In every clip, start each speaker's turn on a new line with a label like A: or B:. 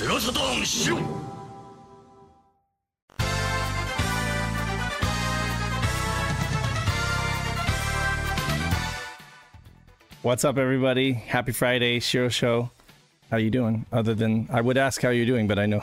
A: スラサターンしろ
B: What's up, everybody? Happy Friday, Shiro Show. How you doing? Other than I would ask how you're doing, but I know.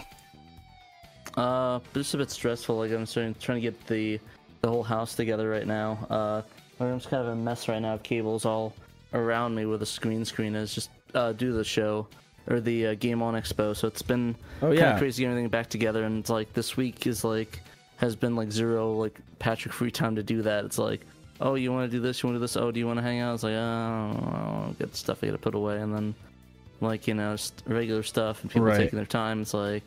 C: Uh, just a bit stressful. Like I'm starting, trying to get the the whole house together right now. Uh, my room's kind of a mess right now. Cables all around me where the screen screen is. Just uh, do the show or the uh, Game On Expo. So it's been
B: Oh,
C: kind of crazy getting everything back together. And it's like this week is like has been like zero like Patrick free time to do that. It's like, oh, you want to do this? You want to do this? Oh, do you want to hang out? It's like, oh, I. Get stuff I got to put away, and then like you know just regular stuff and people
B: Right.
C: taking their time. It's like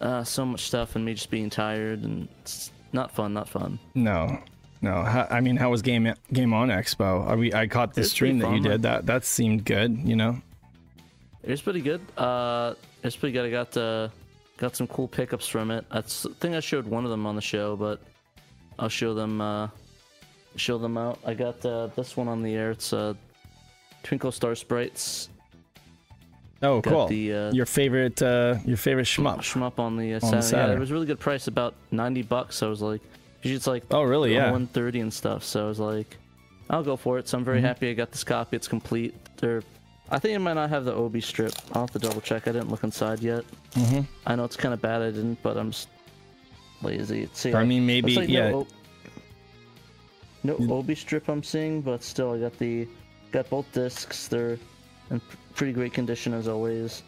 C: uh, so much stuff and me just being tired and it's not fun, not fun.
B: No, no. I mean, how was game Game On Expo? Are we? I caught the stream that you did. That that seemed good. You know.
C: It was pretty good. Uh, it was pretty good. I got uh, got some cool pickups from it. I think I showed one of them on the show, but I'll show them uh, show them out. I got uh, this one on the air. It's uh, Twinkle Star Sprites.
B: Oh,
C: Got
B: cool.
C: the, uh,
B: your favorite, uh, your favorite shmup.
C: Shmup on the uh,
B: On.
C: Yeah, it was a really good price, about ninety bucks. I was like, it's like
B: Oh, really? Yeah.
C: one thirty and stuff. So I was like, I'll go for it. So I'm very
B: Mhm.
C: happy I got this copy. It's complete. There, I think it might not have the Obi strip. I'll have to double check. I didn't look inside yet.
B: hmm
C: I know it's kind of bad I didn't, but I'm just lazy. See,
B: I mean, maybe.
C: like
B: yeah.
C: No, no Obi strip I'm seeing, but still, I got the got both discs. They're in pretty great condition as always.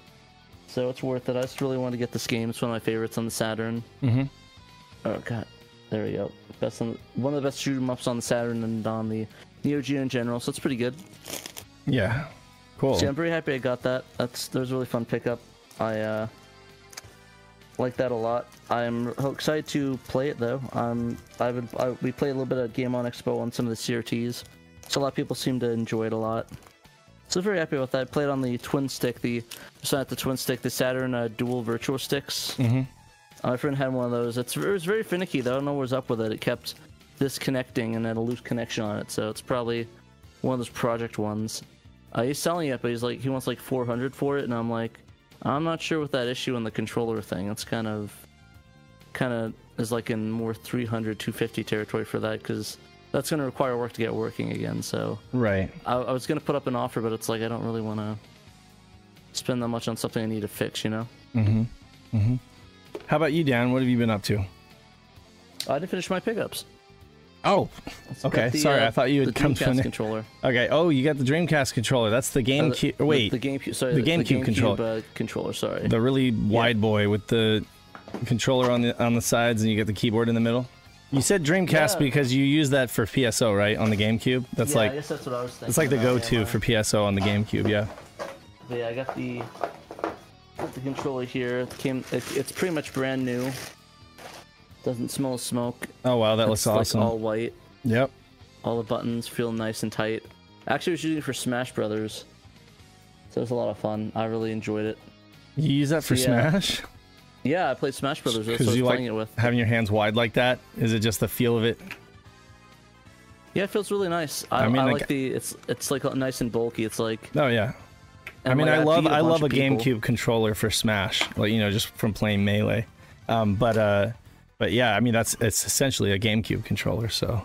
C: So it's worth it. I just really want to get this game. It's one of my favorites on the Saturn.
B: hmm
C: Oh god, there we go. Best on, one of the best shoot 'em ups on the Saturn and on the Neo Geo in general. So it's pretty good.
B: Yeah. Cool.
C: See, I'm very happy I got that. That's that was a really fun pickup. I uh, like that a lot. I'm excited to play it though. Um, I would I, we played a little bit at Game On Expo on some of the CRTs, so a lot of people seem to enjoy it a lot. So very happy with that. I played on the twin stick, the it's not the twin stick, the Saturn uh, dual virtual sticks.
B: hmm
C: Uh, my friend had one of those. It's it was very finicky though. I don't know what's up with it. It kept disconnecting and had a loose connection on it. So it's probably one of those project ones. Uh, he's selling it, but he's like he wants like 400 for it, and I'm like, I'm not sure with that issue in the controller thing. It's kind of kind of is like in more 300 250 territory for that because that's going to require work to get working again. So
B: Right.
C: I, I was going to put up an offer, but it's like I don't really want to spend that much on something I need to fix. You know.
B: Mm-hmm. Mm-hmm. How about you, Dan? What have you been up to?
C: I didn't finish my pickups.
B: Oh, Okay,
C: the,
B: sorry,
C: uh,
B: I thought you had
C: the
B: come to
C: Dreamcast
B: an-
C: controller.
B: okay. Oh, you got the Dreamcast controller. That's the
C: Uh,
B: GameCube.
C: the-
B: wait,
C: the GameCube. Sorry,
B: the
C: the,
B: GameCube
C: GameCube
B: controller.
C: Uh, controller. Sorry.
B: the really wide boy with the controller on the on the sides, and you get the keyboard in the middle. You said Dreamcast
C: Yeah.
B: because you use that for PSO, right? On the GameCube. That's
C: yeah, I
B: like
C: guess that's what I was thinking.
B: it's like the go-to
C: yeah,
B: for PSO on the GameCube. Yeah.
C: But yeah, I got the got the controller here. It came. It, it's pretty much brand new. Doesn't smell smoke.
B: Oh wow, that
C: It's
B: looks awesome.
C: Like all white.
B: Yep.
C: All the buttons feel nice and tight. Actually, I was using it for Smash Brothers. So it was a lot of fun. I really enjoyed it.
B: You use that for
C: Yeah.
B: Smash?
C: Yeah, I played Smash Brothers. That's what I
B: Because
C: was
B: you
C: playing
B: like
C: it with.
B: having your hands wide like that? Is it just the feel of it?
C: Yeah, it feels really nice. I,
B: I
C: I, like,
B: like-
C: the. It's it's like nice and bulky. It's like.
B: Oh yeah. I mean,
C: like,
B: I love I love a
C: people.
B: GameCube controller for Smash, like you know, just from playing Melee. Um, but uh, but yeah, I mean that's it's essentially a GameCube controller. So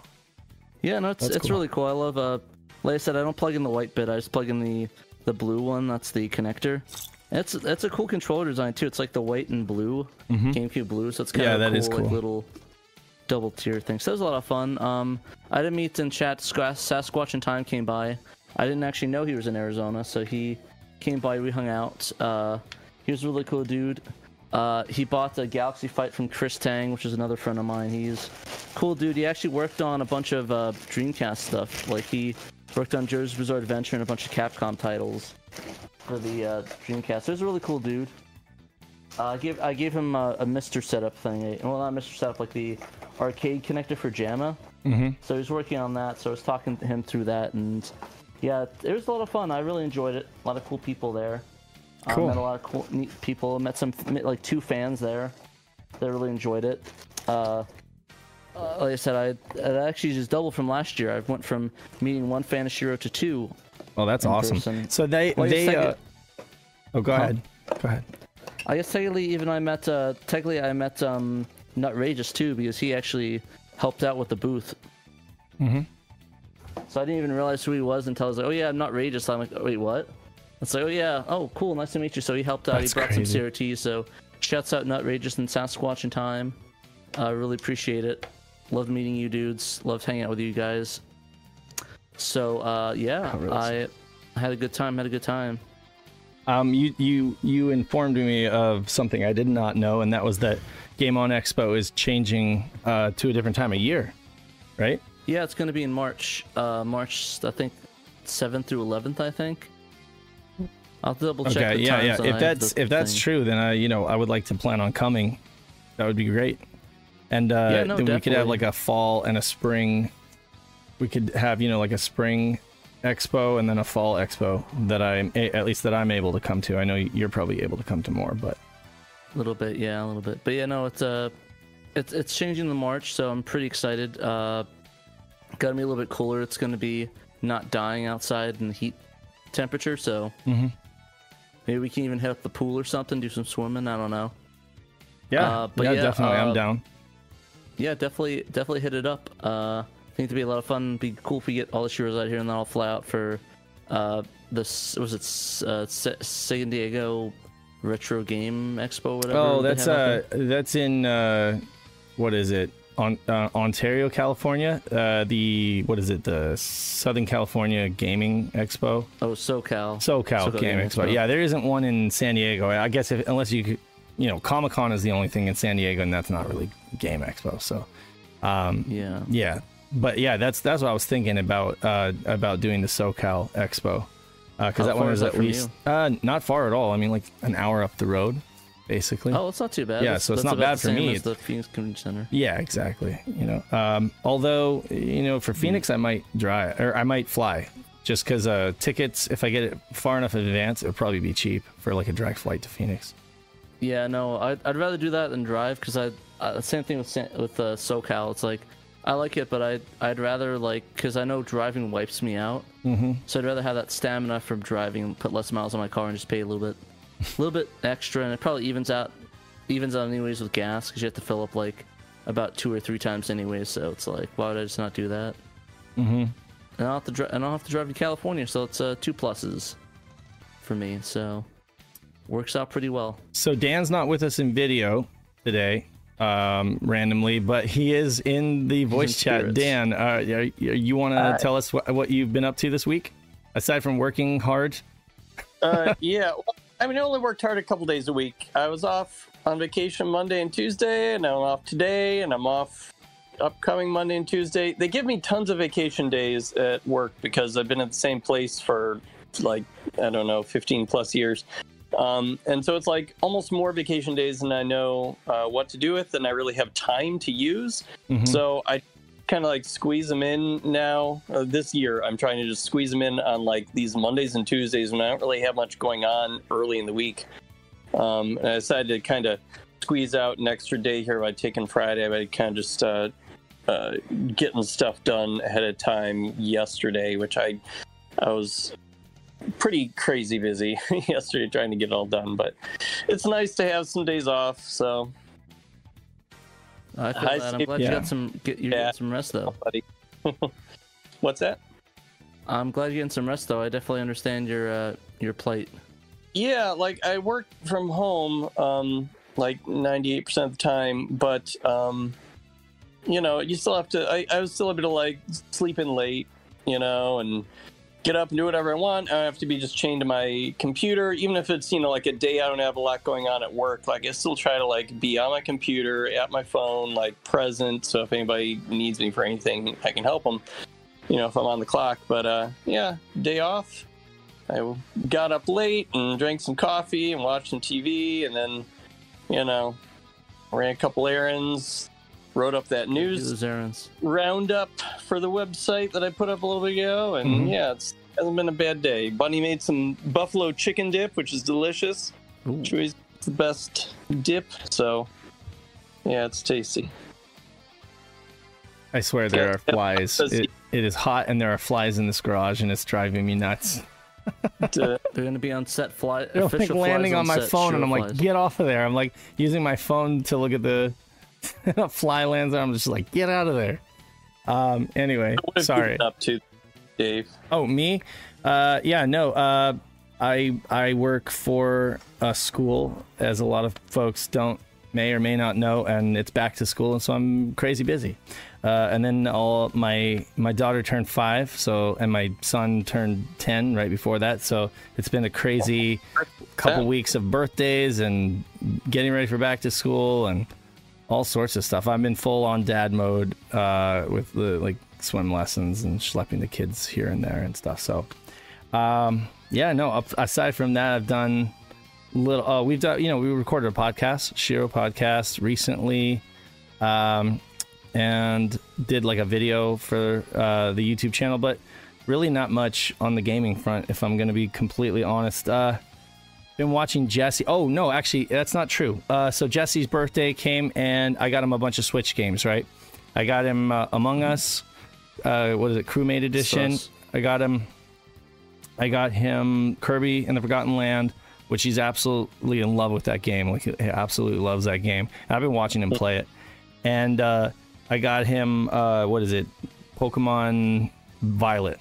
C: Yeah, no, it's
B: That's
C: it's
B: cool.
C: really cool. I love uh like I said, I don't plug in the white bit, I just plug in the the blue one, that's the connector. It's it's a cool controller design too. It's like the white and blue, GameCube blue, so it's kind
B: Mm-hmm. Yeah,
C: of
B: that
C: cool,
B: is
C: like
B: cool.
C: little double tier thing. So it was a lot of fun. Um I didn't meet in chat Sasquatch and Time came by. I didn't actually know he was in Arizona, so he came by, we hung out. Uh he was a really cool dude. Uh, he bought the Galaxy Fight from Chris Tang, which is another friend of mine. He's cool dude. He actually worked on a bunch of uh, Dreamcast stuff. Like he worked on JoJo's Bizarre Adventure and a bunch of Capcom titles for the uh, Dreamcast. So he's a really cool dude. Uh, I gave I gave him a, a Mr. Setup thing. Well, not Mr. Setup, like the arcade connector for JAMMA.
B: Mm-hmm.
C: So he's working on that. So I was talking to him through that, and yeah, it was a lot of fun. I really enjoyed it. A lot of cool people there. Uh,
B: Cool.
C: met a lot of cool, neat people. Met some, met like two fans there. They really enjoyed it. Uh, uh, like I said, I, I actually just doubled from last year. I went from meeting one fan of Shiro to two.
B: Oh, that's awesome.
C: person.
B: So they
C: Well,
B: they uh, oh go
C: Huh?
B: ahead go ahead.
C: I guess technically even I met uh technically I met um Nutrageous too because he actually helped out with the booth.
B: Mm-hmm.
C: So I didn't even realize who he was until I was like, oh yeah, I'm Nutrageous. I'm like, oh, wait, what? It's like, oh yeah, oh cool, nice to meet you. So he helped out.
B: That's
C: he brought
B: crazy.
C: some tea. So shouts out Nutrageous and Sasquatch in time. I really appreciate it. Loved meeting you dudes. Loved hanging out with you guys. So uh, yeah? I I had a good time. Had a good time.
B: Um, you you you informed me of something I did not know, and that was that Game On Expo is changing uh, to a different time of year, right?
C: Yeah, it's going to be in March. Uh, March, I think, 7th through 11th, I think. I'll double check
B: Okay,
C: the
B: yeah, yeah. If that's if that's
C: thing.
B: true, then I you know I would like to plan on coming. That would be great. And uh,
C: Yeah, no,
B: then we could have like a fall and a spring. We could have you know like a spring expo and then a fall expo that I'm at least that I'm able to come to. I know you're probably able to come to more, but
C: A little bit, yeah, a little bit. But yeah, no, it's uh, it's it's changing the March, so I'm pretty excited. Uh, to be a little bit cooler. It's going to be not dying outside in the heat temperature, so
B: Mhm.
C: Maybe we can even hit up the pool or something, do some swimming. I don't know.
B: yeah,
C: Uh, but
B: yeah,
C: yeah,
B: definitely, I'm
C: uh,
B: down.
C: Yeah, definitely, definitely hit it up. Uh, I think it'd be a lot of fun. Be cool if we get all the Shiros out here, and then I'll fly out for uh, this. Was it uh, San Diego Retro Game Expo? Whatever.
B: Oh, that's uh, that's in uh, what is it? On uh, Ontario, California. Uh, the what is it? The Southern California Gaming Expo.
C: Oh, SoCal.
B: SoCal,
C: SoCal Gaming
B: Expo.
C: Expo.
B: Yeah, there isn't one in San Diego. I guess if, unless you you know, Comic Con is the only thing in San Diego, and that's not really Game Expo. So, um,
C: Yeah.
B: yeah, but yeah, that's that's what I was thinking about uh, about doing the SoCal Expo because
C: How
B: that one is at least uh, not far at all. I mean, like an hour up the road, basically.
C: Oh, it's not too bad.
B: Yeah,
C: That's-
B: so it's not bad
C: the
B: for
C: same
B: me.
C: as the Phoenix Convention Center.
B: Yeah, exactly. You know, um, although you know, for Phoenix, I might drive or I might fly, just because uh, tickets. If I get it far enough in advance, it'll probably be cheap for like a direct flight to Phoenix.
C: Yeah, no, I'd, I'd rather do that than drive because I uh, same thing with with uh, SoCal. It's like I like it, but I I'd rather like because I know driving wipes me out.
B: Mm-hmm.
C: So I'd rather have that stamina from driving, and put less miles on my car, and just pay a little bit, a little bit extra, and it probably evens out, evens out anyways with gas because you have to fill up like about two or three times anyways. So it's like, why would I just not do that?
B: Mm-hmm.
C: And I'll have to dri- and I'll have to drive to California, so it's uh, two pluses for me. So works out pretty well.
B: So Dan's not with us in video today, um, randomly, but he is in the voice chat.
C: spirits.
B: Dan, uh, you, you want to
A: Uh,
B: tell us what, what you've been up to this week, aside from working hard?
A: uh, yeah, well, I mean, I only worked hard a couple days a week. I was off on vacation Monday and Tuesday, and I'm off today, and I'm off upcoming Monday and Tuesday. They give me tons of vacation days at work because I've been at the same place for like I don't know, 15 plus years. Um, and so it's like almost more vacation days than I know uh, what to do with, and I really have time to use.
B: Mhm.
A: So I kind of like squeeze them in now. Uh, this year, I'm trying to just squeeze them in on like these Mondays and Tuesdays when I don't really have much going on early in the week. Um, and I decided to kind of squeeze out an extra day here by taking Friday by kind of just uh, uh, getting stuff done ahead of time yesterday, which I I was pretty crazy busy yesterday trying to get it all done. But it's nice to have some days off. So,
C: I feel
A: Hi,
C: that. I'm
A: Steve.
C: glad you got some. Get, you're
A: Yeah.
C: getting some rest though.
A: buddy, what's that?
C: I'm glad you're getting some rest though. I definitely understand your uh, your plight.
A: Yeah, like I work from home um like 98% of the time, but um you know, you still have to I, I was still able to like sleep in late, you know, and get up and do whatever I want. I have to be just chained to my computer, even if it's, you know, like a day I don't have a lot going on at work. Like I still try to like be on my computer, at my phone, like present. So if anybody needs me for anything, I can help them, you know, if I'm on the clock. But uh yeah, day off. I got up late and drank some coffee and watched some TV, and then, you know, ran a couple errands, wrote up that news
C: errands.
A: roundup for the website that I put up a little bit ago, and
B: Mhm.
A: yeah, it's hasn't been a bad day. Bunny made some buffalo chicken dip, which is delicious.
C: Ooh.
A: Chewy's the best dip, so yeah, it's tasty.
B: I swear there are flies. It, it is hot and there are flies in this garage and it's driving me nuts.
C: They're gonna be on set fly.
B: They're like
C: official flies
B: landing on my
C: set,
B: phone, and I'm like, get off of there. I'm like using my phone to look at the fly lands, and I'm just like, get out of there. Um. Anyway,
A: what have you
B: sorry.
A: up to, Dave?
B: Oh, me? Uh, yeah, no. Uh, I I work for a school, as a lot of folks don't may or may not know, and it's back to school, and so I'm crazy busy. Uh, and then all my my daughter turned five, so and my son turned ten right before that. So it's been a crazy couple weeks of birthdays and getting ready for back to school and all sorts of stuff. I'm in full on dad mode uh, with the like swim lessons and schlepping the kids here and there and stuff. So, um, yeah, no. Aside from that, I've done little. Uh, we've done. You know, we recorded a podcast, Shiro podcast, recently, um, and did like a video for uh, the YouTube channel, but really not much on the gaming front. If I'm going to be completely honest. Uh, been watching Jesse. Oh no, actually, that's not true. Uh, so Jesse's birthday came, and I got him a bunch of Switch games. Right, I got him uh, Among Us. Uh, what is it, Crewmate Edition?
C: Sus.
B: I got him. I got him Kirby and the Forgotten Land, which he's absolutely in love with that game. Like he absolutely loves that game. And I've been watching him play it, and uh, I got him. Uh, what is it? Pokemon Violet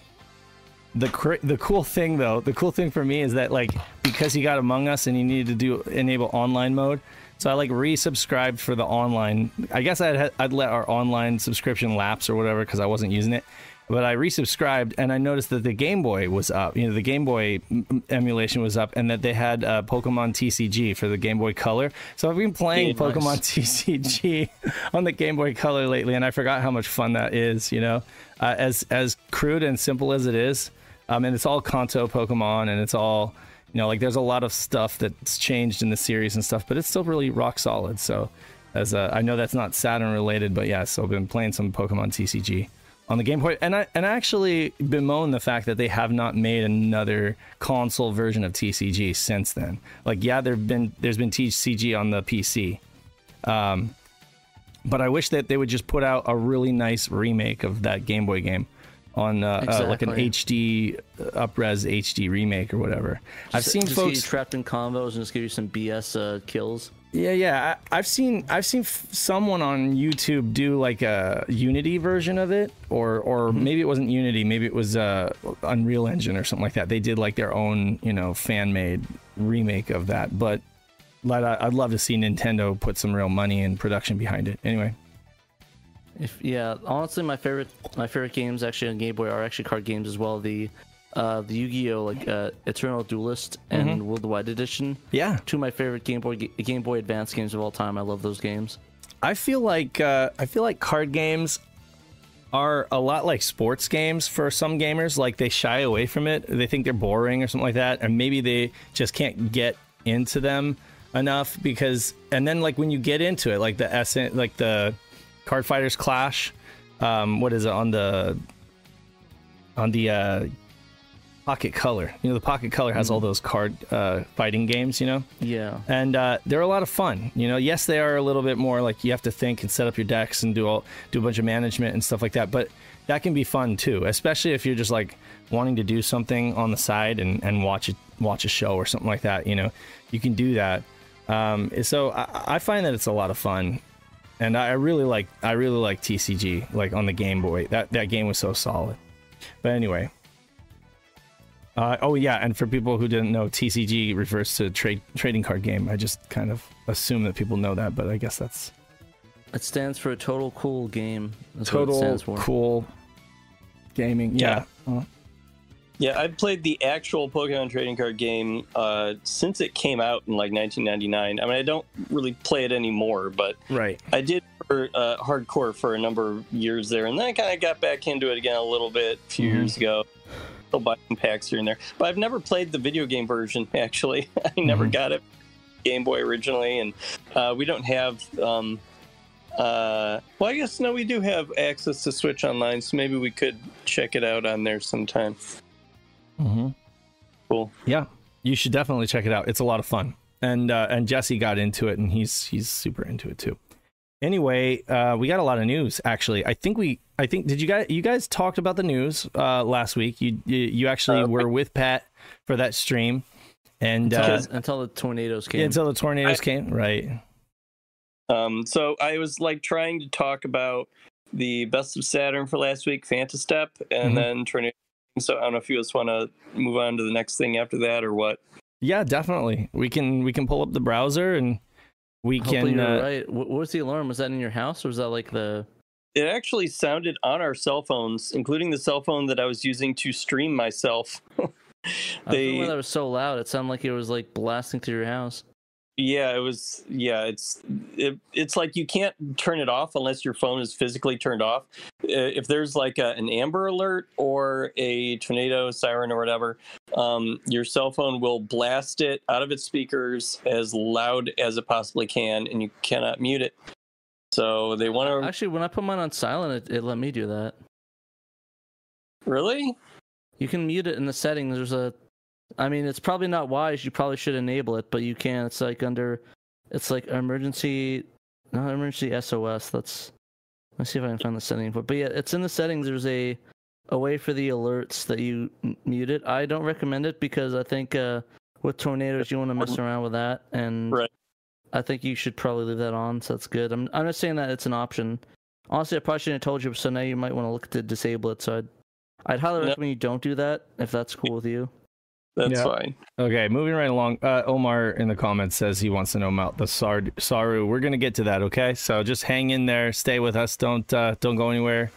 B: the cr- the cool thing though, the cool thing for me is that like because he got Among Us and he needed to do enable online mode, so I like resubscribed for the online. I guess I'd I'd let our online subscription lapse or whatever because I wasn't using it. But I resubscribed and I noticed that the Game Boy was up. You know, the Game Boy m- emulation was up, and that they had uh, Pokemon TCG for the Game Boy Color. So I've been playing
A: Yeah, nice.
B: Pokemon TCG on the Game Boy Color lately, and I forgot how much fun that is. You know, uh, as as crude and simple as it is, um, and it's all Kanto Pokemon, and it's all you know, like there's a lot of stuff that's changed in the series and stuff, but it's still really rock solid. So, as uh, I know that's not Saturn related, but yeah, so I've been playing some Pokemon TCG on the Game Boy, and I and I actually bemoan the fact that they have not made another console version of TCG since then. Like, yeah, there've been there's been TCG on the PC, um, but I wish that they would just put out a really nice remake of that Game Boy game on uh, uh, like an HD uh, upres HD remake or whatever. I've seen
C: just get you
B: folks.
C: trapped in combos and just give you some BS uh, kills.
B: Yeah, yeah. I, I've seen I've seen f- someone on YouTube do like a Unity version of it, or or maybe it wasn't Unity, maybe it was uh, Unreal Engine or something like that. They did like their own you know fan made remake of that. But but I- I'd love to see Nintendo put some real money and production behind it. Anyway,
C: If yeah, honestly, my favorite my favorite games actually on Game Boy are actually card games as well. The uh, the Yu-Gi-Oh like uh, Eternal Duelist and
B: Mm-hmm.
C: Worldwide Edition.
B: yeah.
C: Two of my favorite Game Boy Game Boy Advance games of all time. I love those games.
B: I feel like uh, I feel like card games are a lot like sports games for some gamers. Like they shy away from it. They think they're boring or something like that, and maybe they just can't get into them enough because. And then like when you get into it, like the essence, like the Card Fighters Clash. Um, what is it on the on the uh, Pocket Color? You know, the Pocket Color has all those card uh, fighting games. You know
C: Yeah.
B: and uh, they're a lot of fun. You know, yes, they are a little bit more like you have to think and set up your decks and do all do a bunch of management and stuff like that. But that can be fun too, especially if you're just like wanting to do something on the side and, and watch it watch a show or something like that. You know, you can do that. Um, so I, I find that it's a lot of fun, and I really like I really like TCG like on the Game Boy. That that game was so solid. But anyway, uh, oh yeah, and for people who didn't know, TCG refers to trade trading card game. I just kind of assume that people know that, but I guess that's
C: It stands for a total cool game. That's
B: total cool gaming. Yeah. Uh,
A: Yeah, I've played the actual Pokemon trading card game uh, since it came out in like 1999. I mean, I don't really play it anymore, but
B: right.
A: I did for uh, hardcore for a number of years there, and then I kind of got back into it again a little bit a few
B: Mhm.
A: years ago. Still buying packs here and there, but I've never played the video game version. Actually, I never
B: Mhm.
A: got it Game Boy originally, and uh, we don't have. Um, uh, well, I guess no, we do have access to Switch Online, so maybe we could check it out on there sometime.
B: Mm-hmm.
A: Cool.
B: Yeah, you should definitely check it out. It's a lot of fun, and uh, and Jesse got into it, and he's he's super into it too. Anyway, uh, we got a lot of news. Actually, I think we I think did you guys you guys talked about the news uh, last week? You you, you actually
A: Uh,
B: were with Pat for that stream, and
C: Until,
B: uh,
C: until the tornadoes came.
B: yeah, until the tornadoes
A: I-
B: came, right?
A: Um, so I was like trying to talk about the best of Saturn for last week, Fantastep, and
B: Mhm.
A: then Tornado. So I don't know if you just want to move on to the next thing after that or what.
B: Yeah, definitely. We can we can pull up the browser and we
C: Hopefully
B: can.
C: you're
B: Uh,
C: right. What, what was the alarm? Was that in your house or was that like the?
A: It actually sounded on our cell phones, including the cell phone that I was using to stream myself.
C: I don't know
A: they,
C: why that was so loud. It sounded like it was like blasting through your house.
A: Yeah, it was. Yeah, it's it, it's like you can't turn it off unless your phone is physically turned off. Uh, If there's like a, an Amber Alert or a tornado siren or whatever, um, your cell phone will blast it out of its speakers as loud as it possibly can, and you cannot mute it. So they want to
C: Actually, when I put mine on silent, it, it let me do that.
A: really.
C: You can mute it in the settings. There's a, I mean, it's probably not wise. You probably should enable it, but you can. It's like under, it's like emergency, not emergency SOS. That's. Let's see if I can find the setting for. it. But yeah, it's in the settings. There's a, a way for the alerts that you m- mute it. I don't recommend it because I think uh, with tornadoes you want to mess around with that, and
A: Right.
C: I think you should probably leave that on. So that's good. I'm I'm not saying that it's an option. Honestly, I probably shouldn't have told you. So now you might want to look to disable it. So I'd I'd highly recommend you don't do that if that's cool with you.
A: That's
B: Yeah.
A: fine.
B: okay, moving right along. Uh, Omar in the comments says he wants to know about the Sar- Saru. We're gonna get to that. Okay, so just hang in there. Stay with us. Don't uh, don't go anywhere.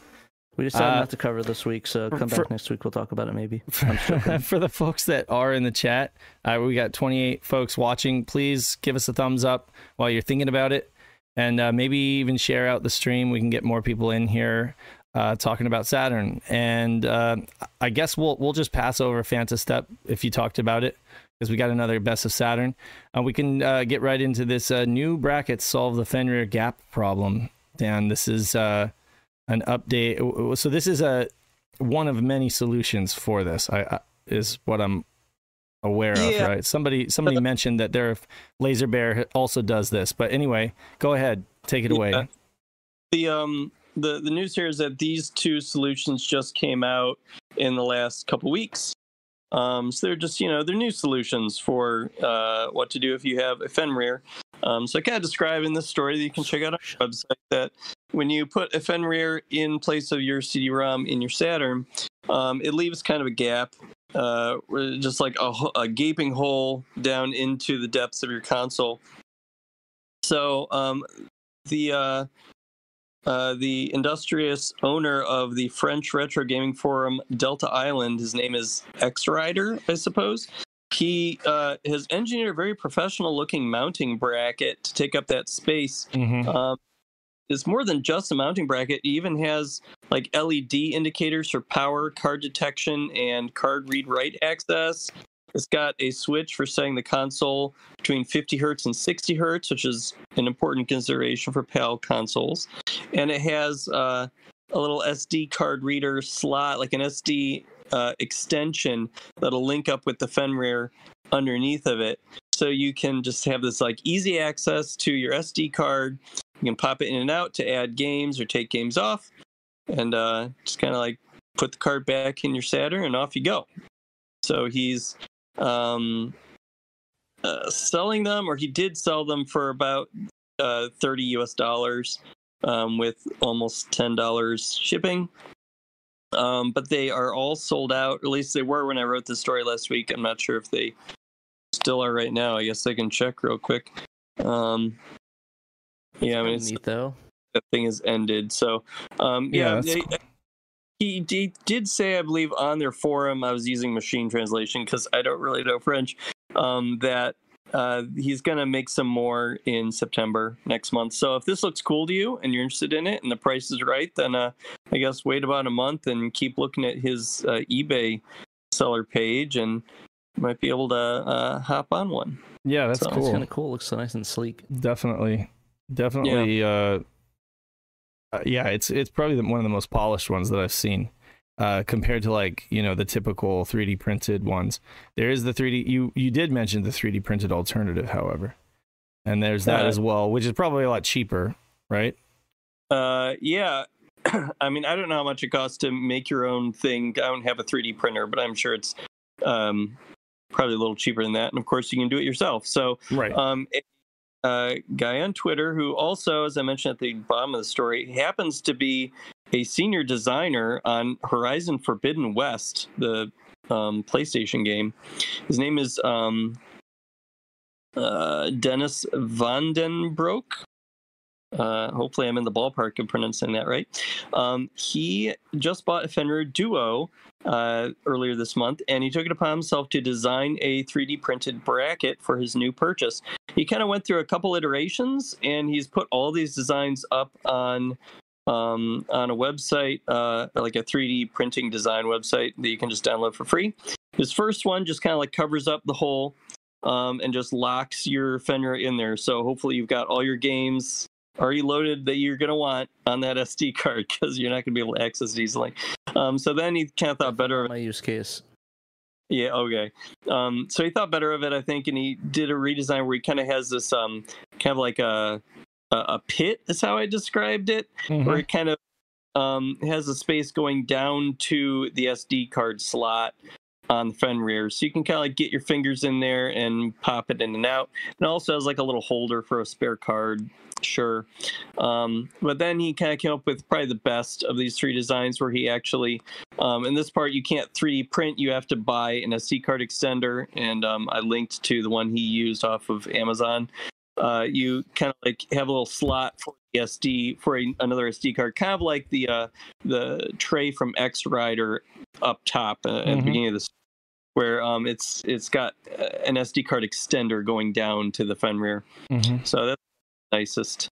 C: We decided
B: Uh,
C: not to cover this week, so come
B: for-
C: back next week. We'll talk about it maybe.
B: for the folks that are in the chat, uh, we got 28 folks watching. Please give us a thumbs up while you're thinking about it, and uh, maybe even share out the stream. We can get more people in here uh, talking about Saturn. And uh, I guess we'll we'll just pass over Fantastep if you talked about it because we got another best of Saturn. Uh, we can uh, get right into this uh, new bracket solve the Fenrir gap problem. Dan, this is uh, an update. So this is a one of many solutions for this. I, I is what I'm aware
A: Yeah.
B: of. Right? Somebody somebody mentioned that their Laser Bear also does this. But anyway, go ahead, take it away.
A: The um the the news here is that these two solutions just came out in the last couple weeks. Um, so they're just you know they're new solutions for uh, what to do if you have a Fenrir. Um, so I kind of describe in this story that you can check out on our website that when you put a Fenrir in place of your CD-ROM in your Saturn, um, it leaves kind of a gap, uh, just like a, a gaping hole down into the depths of your console. So um, the uh, uh, the industrious owner of the French retro gaming forum Delta Island, his name is X Rider, I suppose. He uh, has engineered a very professional looking mounting bracket to take up that space.
B: Mhm.
A: Um, it's more than just a mounting bracket. It even has like LED indicators for power, card detection, and card read write access. It's got a switch for setting the console between 50 hertz and 60 hertz, which is an important consideration for PAL consoles. And it has uh, a little SD card reader slot, like an SD uh, extension that'll link up with the Fenrir underneath of it. So you can just have this like easy access to your SD card. You can pop it in and out to add games or take games off, and uh, just kind of like put the card back in your Saturn, and off you go. So he's um, uh, selling them, or he did sell them for about uh, 30 US dollars um, with almost $10 shipping. Um, but they are all sold out, at least they were when I wrote the story last week. I'm not sure if they still are right now. I guess I can check real quick. Um, yeah, I mean, it's,
C: neat though.
A: that thing has ended. So, um,
B: Yeah,
A: yeah, they,
B: cool.
A: He, he did say, I believe, on their forum, I was using machine translation because I don't really know French, um, that uh, he's going to make some more in September next month. So if this looks cool to you and you're interested in it and the price is right, then uh, I guess wait about a month and keep looking at his uh, eBay seller page and might be able to uh, hop on one.
B: Yeah, that's
A: So-
C: It's kind of cool. Looks nice and sleek.
B: Definitely, definitely. Uh, uh, yeah, it's it's probably the, one of the most polished ones that I've seen. Uh, compared to like you know the typical 3D printed ones, there is the 3D. You you did mention the 3D printed alternative, however, and there's that
A: Uh,
B: as well, which is probably a lot cheaper, right?
A: Uh, yeah, I mean, I don't know how much it costs to make your own thing. I don't have a 3D printer, but I'm sure it's um, probably a little cheaper than that. And of course, you can do it yourself. So,
B: Right.
A: um, a uh, guy on Twitter who also, as I mentioned at the bottom of the story, happens to be a senior designer on Horizon Forbidden West, the um, PlayStation game. His name is um, uh, Dennis Vandenbroek. Uh, hopefully, I'm in the ballpark of pronouncing that right. Um, he just bought a Fenrir Duo uh, earlier this month, and he took it upon himself to design a 3D printed bracket for his new purchase. He kind of went through a couple iterations, and he's put all these designs up on um, on a website, uh, like a 3D printing design website that you can just download for free. His first one just kind of like covers up the whole um, and just locks your Fenrir in there. So hopefully you've got all your games already loaded that you're going to want on that SD card because you're not going to be able to access it easily. Um, so then he kind of thought better of.
C: My use case.
A: Yeah, okay. Um, so he thought better of it, I think, and he did a redesign where he kind of has this um, kind of like a, a a pit, is how I described it,
B: Mhm.
A: where it kind of um, has a space going down to the SD card slot on the front, rear, So you can kind of like get your fingers in there and pop it in and out. And it also has like a little holder for a spare card. Sure. Um, but then he kind of came up with probably the best of these three designs where he actually, um, in this part, you can't 3D print. You have to buy an SD card extender. And um, I linked to the one he used off of Amazon. Uh, you kind of like have a little slot for the SD for a, another SD card, kind of like the uh, the tray from X Rider up top uh, at
B: Mhm.
A: the beginning of this, where um, it's it's got uh, an SD card extender going down to the Fenrir.
B: Mhm.
A: So that's the nicest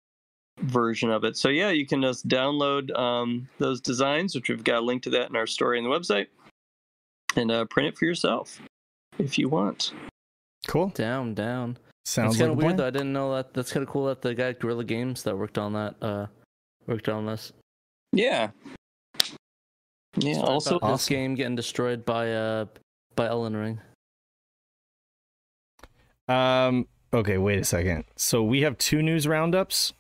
A: version of it. So yeah, you can just download um, those designs, which we've got a link to that in our story on the website, and uh, print it for yourself if you want.
B: Cool.
C: Down, down.
B: Sounds
C: kind
B: a
C: of weird though. I didn't know that. That's kind of cool that the guy at Guerrilla Games that worked on that uh worked on this.
A: Yeah. Yeah.
C: Sorry
A: Also,
C: about this game getting destroyed by uh by Elden Ring.
B: Um. Okay. Wait a second. So we have two news roundups.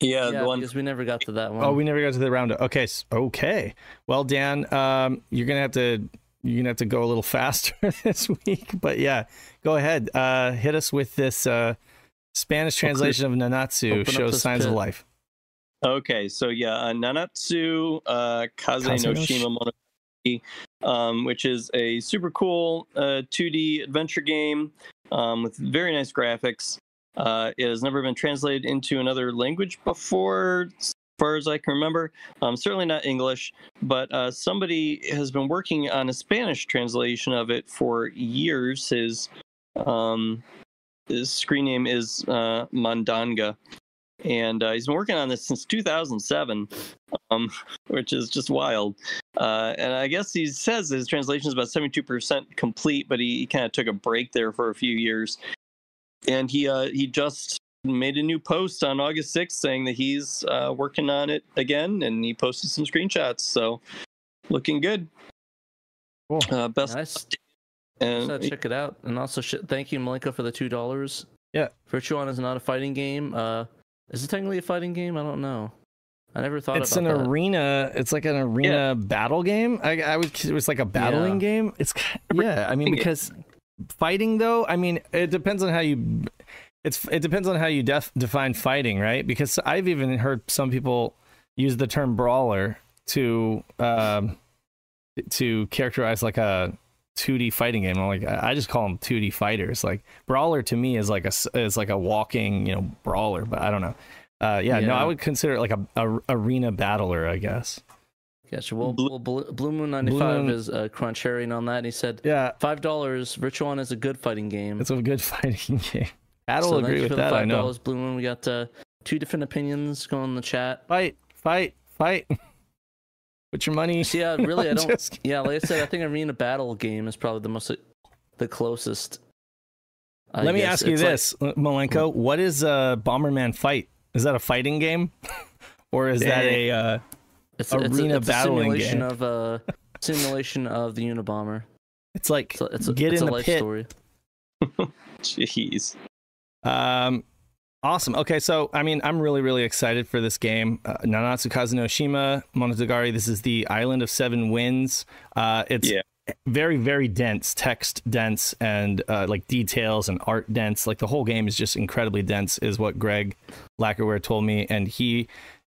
A: yeah,
C: yeah,
A: the one
C: because we never got to that one.
B: Oh, we never got to the roundup. Okay. Okay. Well, Dan, um, you're gonna have to you're gonna have to go a little faster this week. But yeah, go ahead. Uh, hit us with this uh, Spanish translation of Nanatsu
C: Open
B: shows
C: this
B: signs of life.
A: Okay, so yeah, uh, Nanatsu uh, Kaze
B: Kaze
A: no
B: no
A: Shima Monogatari, um, which is a super cool uh, 2D adventure game um, with very nice graphics. Uh, it has never been translated into another language before, as far as I can remember. Um, certainly not English, but uh, somebody has been working on a Spanish translation of it for years. His um, his screen name is uh, Mandanga and uh, he's been working on this since 2007, um, which is just wild. Uh, and I guess he says his translation is about 72% complete, but he, he kind of took a break there for a few years. And he uh, he just made a new post on August 6th saying that he's uh, working on it again, and he posted some screenshots. So looking good.
B: Cool.
A: Uh, best
C: nice.
A: and
C: So check it out, and also sh- thank you, Malenko, for the two dollars.
B: Yeah.
C: Virtual On is not a fighting game. Uh, is it technically a fighting game? I don't know. I never thought
B: It's an
C: that.
B: arena. It's like an arena battle game. I, I would. It was like a battling
C: Yeah.
B: game. It's yeah. I mean, because fighting though. I mean, it depends on how you. It's it depends on how you def, define fighting, right? Because I've even heard some people use the term brawler to um, to characterize like a 2D fighting game. I'm like, I I just call them 2D fighters. Like brawler to me is like a s- is like a walking, you know, brawler. But I don't know. Uh, yeah, no, I would consider it like a, a arena battler, I guess.
C: Gotcha. Well,
A: Blue-
C: well, Blue, Blue Moon ninety five
B: Moon-
C: is uh, cruncherian on that. And he said
B: Yeah,
C: five dollars. Virtual On is a good fighting game.
B: it's a good fighting game. Pat
C: so
B: will
C: thank
B: agree with
C: for the
B: that. I know.
C: $5, Blue Moon. We got uh, two different opinions going in the chat.
B: Fight, fight, fight. Put your money.
C: Yeah, really, I don't.
B: just.
C: Yeah, like I said, I think arena battle game is probably the most, the closest. I
B: Let me
C: guess.
B: ask you
C: It's like-
B: this, Malenko. What is a Bomberman Fight? Is that a fighting game, or is that a? Uh,
C: It's, it's
B: arena
C: a, it's a simulation
B: game.
C: of a simulation of the Unabomber.
B: it's like
C: So it's a,
B: get
C: it's
B: in
C: a
B: the
C: life
B: pit.
C: story.
A: Jeez.
B: Um, Awesome. Okay, so I mean, I'm really, really excited for this game. Uh, Nanatsu Kazenoshima Monogatari. This is the Island of Seven Winds. Uh, it's
A: Yeah.
B: very, very dense, text dense, and uh, like details and art dense. Like the whole game is just incredibly dense, is what Greg Lackerware told me, and he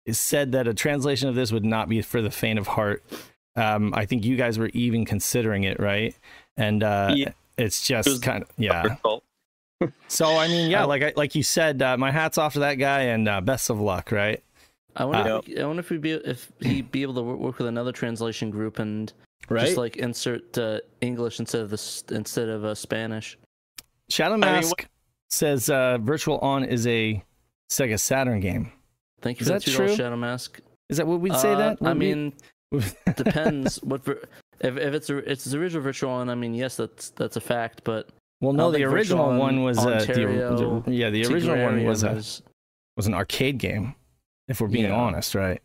B: said that a translation of this would not be for the faint of heart. Um, I think you guys were even considering it, right? And uh,
A: Yeah.
B: it's just
A: was
B: kind of yeah.
A: Difficult.
B: So I mean, yeah, like I, like you said, uh, my hats off to that guy, and uh, best of luck, right?
C: I wonder,
A: Uh,
C: if, we- I wonder if we'd be if he'd be able to work, work with another translation group and
B: Right.
C: just like insert uh, English instead of this instead of uh, Spanish.
B: Shadow
A: mean,
B: Mask says uh, Virtual On is a Sega Saturn game.
C: Thank you
B: Is
C: for
B: that
C: the
B: true?
C: Shadow Mask.
B: Is that what we'd say?
C: Uh,
B: that
C: I
B: Would we-
C: mean, depends what ver- if if it's a, it's the original Virtual On. I mean, yes, that's that's a fact, but
B: well, no, the original one
C: On
B: was uh, the, the yeah, the original one was a was an arcade game. If we're being
C: Yeah.
B: honest, right?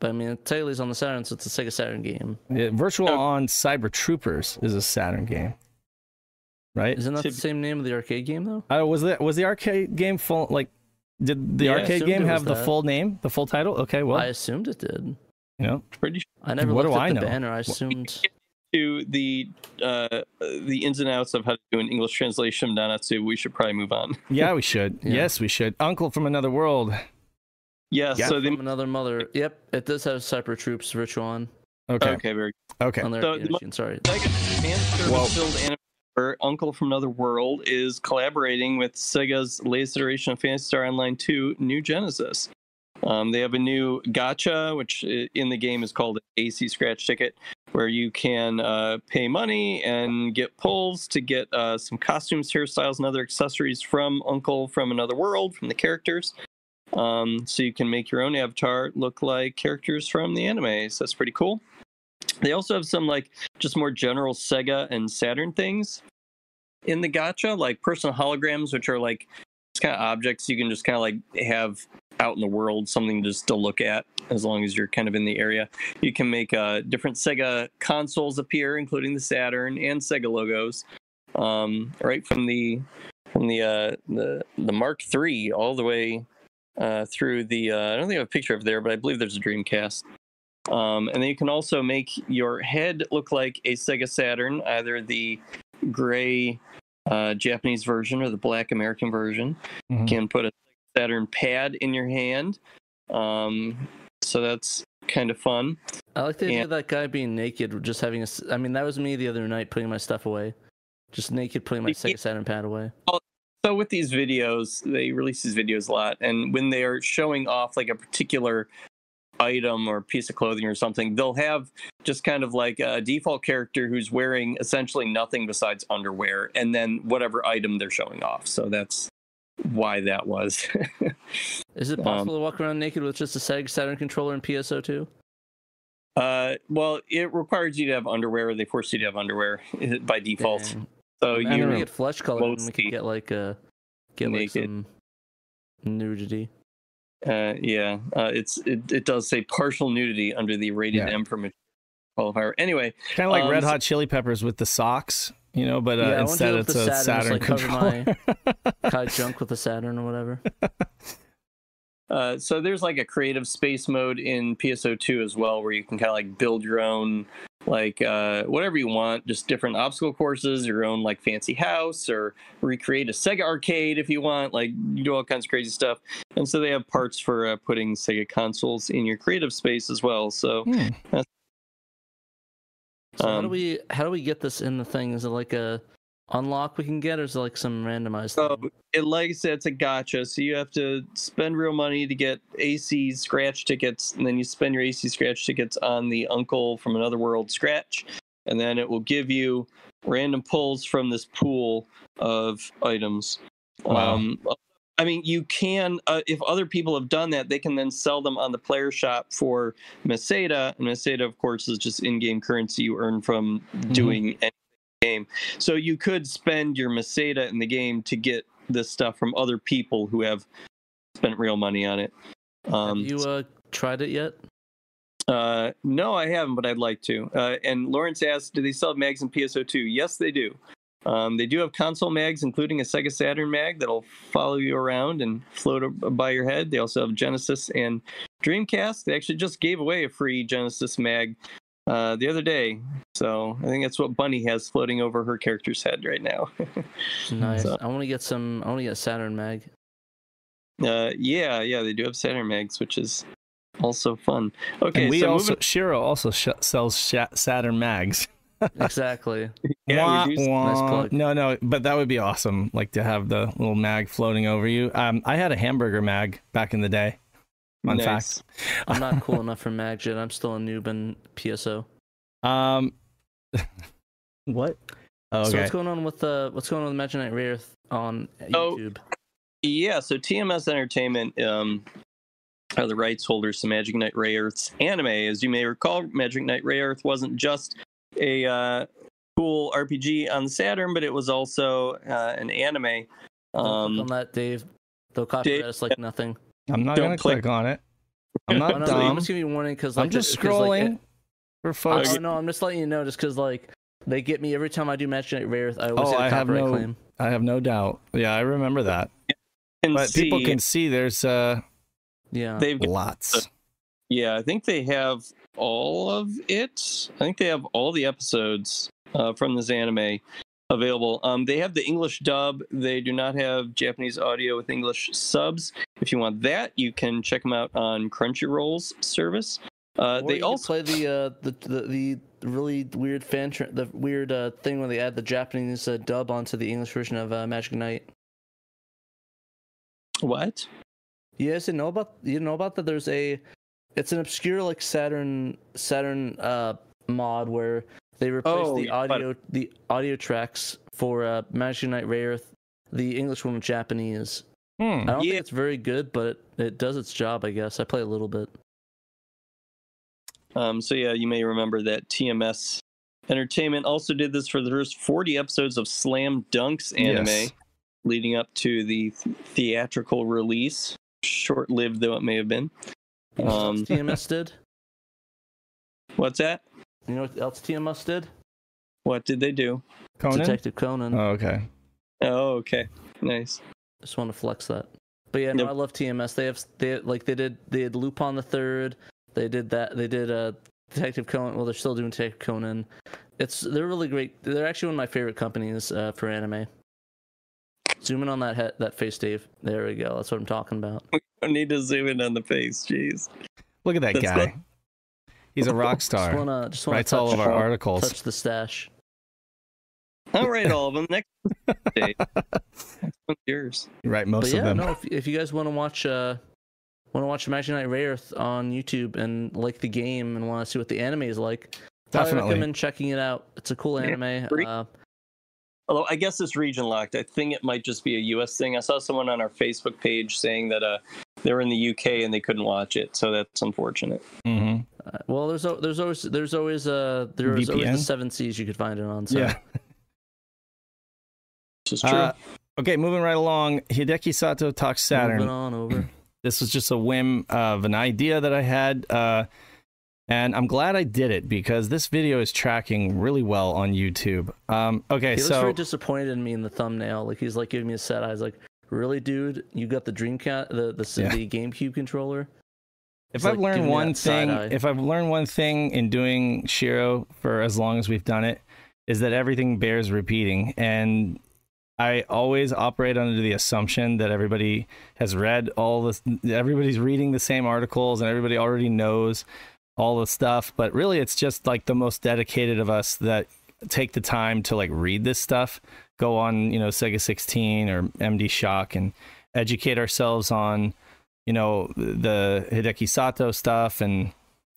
C: But I mean, Taylor's on the Saturn, so it's a Sega Saturn game.
B: Yeah, Virtual
A: Oh.
B: On Cyber Troopers is a Saturn game, right?
C: Isn't that the same name of the arcade game though?
B: Uh, was the was the arcade game full? Like, did the
C: Yeah,
B: arcade game have the
C: that.
B: full name, the full title? Okay, well,
C: I assumed it did.
B: you know,
A: Pretty sure
C: I never
B: What
C: looked
B: do
C: at
B: I
C: the
B: know?
C: banner. I assumed.
A: To the uh, the ins and outs of how to do an English translation of Nanatsu, we should probably move on.
B: yeah, we should.
C: Yeah.
B: Yes, we should. Uncle from another world.
A: Yeah,
B: Yeah.
A: so the
C: From another mother. Yep, it does have Cyber Troops Virtual On
B: Okay,
A: okay, very Good.
B: okay.
C: on their
A: So
C: arcade
A: the mo-
C: machine. Sorry.
A: Sega
B: Whoa.
A: filled Uncle from Another World is collaborating with Sega's latest iteration of Phantasy Star Online 2, New Genesis. Um, they have a new gacha, which in the game is called AC Scratch Ticket, where you can uh, pay money and get pulls to get uh, some costumes, hairstyles, and other accessories from Uncle from Another World, from the characters. Um, so you can make your own avatar look like characters from the anime. So that's pretty cool. They also have some like just more general Sega and Saturn things in the gacha, like personal holograms, which are like it's kind of objects you can just kind of like have out in the world, something just to look at as long as you're kind of in the area. You can make uh, different Sega consoles appear, including the Saturn and Sega logos, um, right from the from the uh, the the Mark III all the way uh, through the. Uh, I don't think I have a picture of there, but I believe there's a Dreamcast. Um, and then you can also make your head look like a Sega Saturn, either the gray uh, Japanese version or the black American version.
B: Mhm.
A: You can put a Saturn pad in your hand. Um, so that's kind of fun.
C: I like the idea of that guy being naked, just having a. I mean, that was me the other night putting my stuff away, just naked putting my
A: Yeah.
C: Sega Saturn pad away.
A: So with these videos, they release these videos a lot, and when they are showing off like a particular item or piece of clothing or something, they'll have just kind of like a default character who's wearing essentially nothing besides underwear, and then whatever item they're showing off. So that's why that was.
C: Is it
A: Um,
C: possible to walk around naked with just a Sega Saturn controller and PSO2?
A: uh, well, it requires you to have underwear. They force you to have underwear by default.
C: Dang.
A: So
C: Imagine
A: you
C: we get flesh color, and we
A: mostly
C: could get like uh get like
A: naked.
C: some nudity.
A: Uh, yeah, uh, it's it, it does say partial nudity under the rated
B: Yeah.
A: M for mature qualifier. Anyway,
B: Kind of like
A: Um,
B: Red
A: so-
B: Hot Chili Peppers with the socks, you know, but uh,
C: Yeah, I want to
B: instead
C: do it with
B: it's a
C: Saturn,
B: Saturn
C: just, like, cover
B: controller.
C: Kind of junk with a Saturn or whatever.
A: uh, so there's like a creative space mode in PSO2 as well, where you can kind of like build your own like uh, whatever you want, just different obstacle courses, your own like fancy house, or recreate a Sega arcade if you want. Like you do all kinds of crazy stuff, and so they have parts for uh, putting Sega consoles in your creative space as well. So
B: Hmm.
C: So how do
A: Um,
C: we how do we get this in the thing? Is it like a unlock we can get, or is it like some randomized?
A: So
C: thing?
A: it like I said, it's a gacha. So you have to spend real money to get AC scratch tickets, and then you spend your AC scratch tickets on the Uncle from Another World scratch, and then it will give you random pulls from this pool of items.
B: Wow.
A: Um, I mean, you can uh, if other people have done that, they can then sell them on the player shop for Meseta, and Meseta, of course, is just in-game currency you earn from doing any game. So you could spend your Meseta in the game to get this stuff from other people who have spent real money on it. Um,
C: Have you uh tried it yet?
A: uh, no, I haven't, but I'd like to. Uh, and Lawrence asked, "Do they sell mags in PSO2?" Yes, they do. Um, they do have console mags, including a Sega Saturn mag that'll follow you around and float by your head. They also have Genesis and Dreamcast. They actually just gave away a free Genesis mag uh, the other day, so I think that's what Bunny has floating over her character's head right now.
C: Nice.
A: So-
C: I want to get some. I want to get Saturn mag.
A: uh, yeah, yeah, they do have Saturn mags, which is also fun. Okay,
B: and we
A: so
B: also
A: moving,
B: Shiro also sh- sells Sha Saturn mags.
C: Exactly.
A: yeah,
B: Wah, wah.
C: Nice.
B: No, no, but that would be awesome. Like to have the little mag floating over you. Um, I had a hamburger mag back in the day. Fun
A: nice.
B: fact.
C: I'm not cool enough for mag yet. I'm still a noob in PSO.
B: Um, what? Oh,
C: So what's going on with uh what's going on with Magic Knight Rare on
A: Oh,
C: YouTube?
A: Yeah, so TMS Entertainment um, are the rights holders to Magic Knight Rayearth's anime. As you may recall, Magic Knight Rayearth wasn't just a uh, cool RPG on Saturn, but it was also uh, an anime.
C: Don't
A: Um,
C: click on that, Dave. They'll copyright
A: Dave-
C: us like nothing.
B: I'm not
A: Don't
B: gonna
A: click.
B: click on it. I'm
C: Oh,
B: not
C: no,
B: dumb.
C: I'm just giving you a warning because like
B: I'm just
C: because, like,
B: scrolling
C: it-
B: for
C: Oh,
B: folks.
C: no, I'm just letting you know just because like they get me every time I do Imaginite Rare I always
B: Oh,
C: get a
B: I have
C: copyright
B: no-
C: claim.
B: I have no doubt. Yeah, I remember that.
A: can
B: But people can see there's uh
C: Yeah.
A: they've
B: lots.
A: Yeah, I think they have all of it. I think they have all the episodes uh, from this anime available. Um, they have the English dub. They do not have Japanese audio with English subs. If you want that, you can check them out on Crunchyroll's service. Uh, they also
C: play the uh the the, the really weird fan tra- the weird uh thing where they add the Japanese uh, dub onto the English version of uh, Magic Knight.
A: what?
C: Yes, you guys didn't know about you didn't know about that? There's a it's an obscure like Saturn Saturn uh mod where they replace
A: Oh,
C: the
A: yeah, but-
C: audio the audio tracks for uh Magic Knight Rayearth, the English one with Japanese.
B: Hmm.
C: I don't
A: Yeah.
C: think it's very good, but it, it does its job, I guess. I play a little bit.
A: Um, so yeah, you may remember that TMS Entertainment also did this for the first 40 episodes of Slam Dunks anime,
B: Yes.
A: leading up to the th- theatrical release. Short-lived though it may have been.
C: You know what
A: Um,
C: TMS did?
A: What's that?
C: You know what else TMS did?
A: What did they do?
B: Conan.
C: Detective Conan.
B: Oh, okay.
A: Oh, okay, nice.
C: Just want to flex that. But yeah, no,
A: Yep.
C: I love TMS. They have they like they did they did Lupin the Third. They did that. They did uh Detective Conan. Well, they're still doing Detective Conan. It's they're really great. They're actually one of my favorite companies uh, for anime. Zoom in on that head, that face, Dave. There we go. That's what I'm talking about.
A: I need to zoom in on the face. Jeez.
B: Look at that
A: That's
B: guy. He's a rock
C: Just
B: star.
C: wanna just wanna
B: Writes
C: touch,
B: all of our articles.
C: touch the stash.
A: I'll write all of them next day. Next one's yours.
B: Right, most
C: but yeah,
B: of them.
C: no. If, if you guys want to watch uh want to watch Magic Knight Rayearth on YouTube and like the game and want to see what the anime is like, highly
B: Definitely.
C: recommend checking it out. It's a cool anime.
A: free.
C: Uh,
A: Although I guess it's region locked. I think it might just be a U.S. thing. I saw someone on our Facebook page saying that uh, they were in the U.K. and they couldn't watch it, so that's unfortunate.
B: hmm
C: Uh, well, there's al- there's always there's always uh there's always the seven C's you could find it on. So.
B: Yeah.
A: Which is true.
B: Uh, okay, moving right along. Hideki Sato talks
C: Moving
B: Saturn.
C: on over.
B: This was just a whim of an idea that I had, uh, and I'm glad I did it because this video is tracking really well on YouTube. Um, okay,
C: He looks
B: so
C: very disappointed in me in the thumbnail. Like he's like giving me a set eyes. Like, really, dude? You got the Dreamcast, the the,
B: Yeah.
C: the GameCube controller?
B: if
C: It's
B: I've
C: like
B: learned one thing,
C: eye.
B: if I've learned one thing in doing Shiro for as long as we've done it, is that everything bears repeating, and I always operate under the assumption that everybody has read all this, everybody's reading the same articles, and everybody already knows all the stuff. But really, it's just like the most dedicated of us that take the time to like read this stuff, go on, you know, Sega 16 or MD Shock, and educate ourselves on, you know, the Hideki Sato stuff and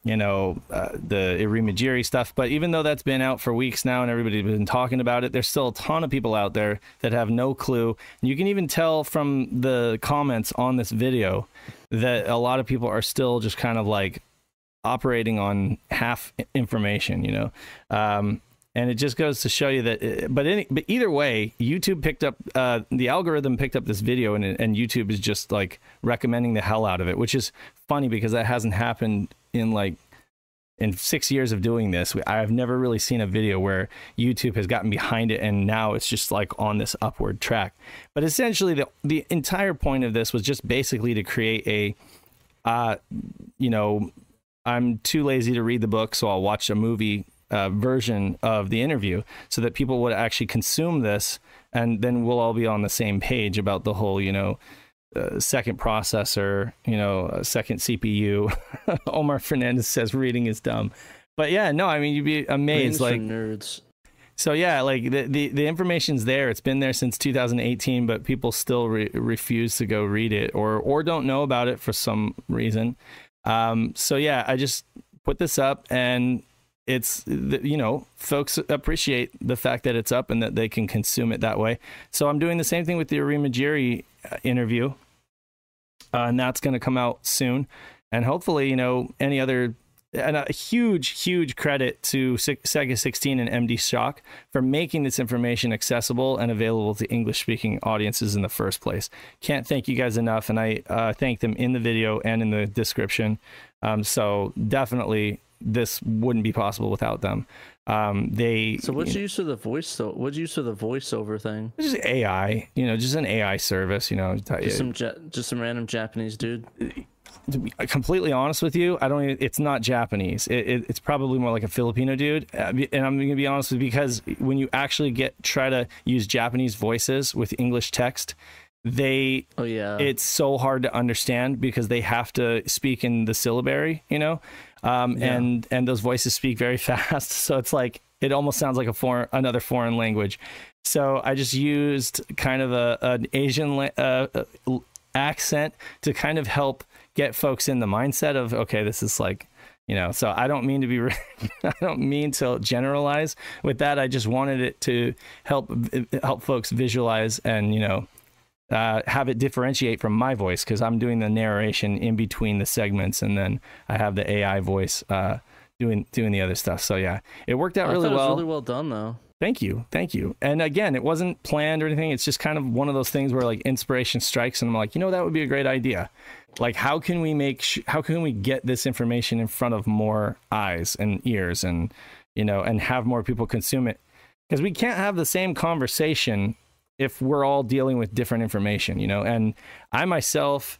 B: you know, uh, the Irimajiri stuff. But even though that's been out for weeks now and everybody's been talking about it, there's still a ton of people out there that have no clue. And you can even tell from the comments on this video that a lot of people are still just kind of like operating on half information, you know. Um, and it just goes to show you that, uh, but any, but either way, YouTube picked up uh, the algorithm picked up this video, and and YouTube is just like recommending the hell out of it, which is funny because that hasn't happened in like in six years of doing this, I've never really seen a video where YouTube has gotten behind it and now it's just like on this upward track. But essentially, the the entire point of this was just basically to create a, uh, you know, I'm too lazy to read the book, so I'll watch a movie uh, version of the interview so that people would actually consume this, and then we'll all be on the same page about the whole, you know, uh, second processor, you know, uh, second CPU. Omar Fernandez says reading is dumb, but yeah, no, I mean you'd be amazed.
C: Reading's
B: Like
C: nerds.
B: so, yeah, like the, the the information's there. It's been there since 2018, but people still re- refuse to go read it or or don't know about it for some reason. Um, so yeah, I just put this up and it's you know folks appreciate the fact that it's up and that they can consume it that way. So i'm doing the same thing with the arima jiri uh, interview. Uh, and that's going to come out soon. And hopefully you know any other and a huge huge credit to sega 16 and md shock for making this information accessible and available to english speaking audiences in the first place can't thank you guys enough and i uh, thank them in the video and in the description um, so definitely this wouldn't be possible without them um, they
C: So what's the use of the voice though? What's the use of the voiceover thing?
B: just ai you know just an ai service you know
C: Just some ja- just some random Japanese dude.
B: To be completely honest with you, I don't. Even, it's not Japanese. It, it, it's probably more like a Filipino dude. Uh, And I'm going to be honest with you because when you actually get try to use Japanese voices with English text, they
C: Oh yeah.
B: it's so hard to understand because they have to speak in the syllabary, you know, um,
C: Yeah.
B: and and those voices speak very fast, so it's like it almost sounds like a foreign another foreign language. So I just used kind of a an Asian uh, uh, accent to kind of help get folks in the mindset of okay, this is like you know so i don't mean to be i don't mean to generalize with that i just wanted it to help help folks visualize and you know uh, have it differentiate from my voice because i'm doing the narration in between the segments and then i have the ai voice uh, doing doing the other stuff so yeah it worked out
C: I
B: really
C: thought it was
B: well
C: really well done though.
B: Thank you. Thank you. And again, it wasn't planned or anything. It's just kind of one of those things where like inspiration strikes and I'm like, you know, that would be a great idea. Like, how can we make, sh- how can we get this information in front of more eyes and ears and, you know, and have more people consume it? Because we can't have the same conversation if we're all dealing with different information, you know? And I myself,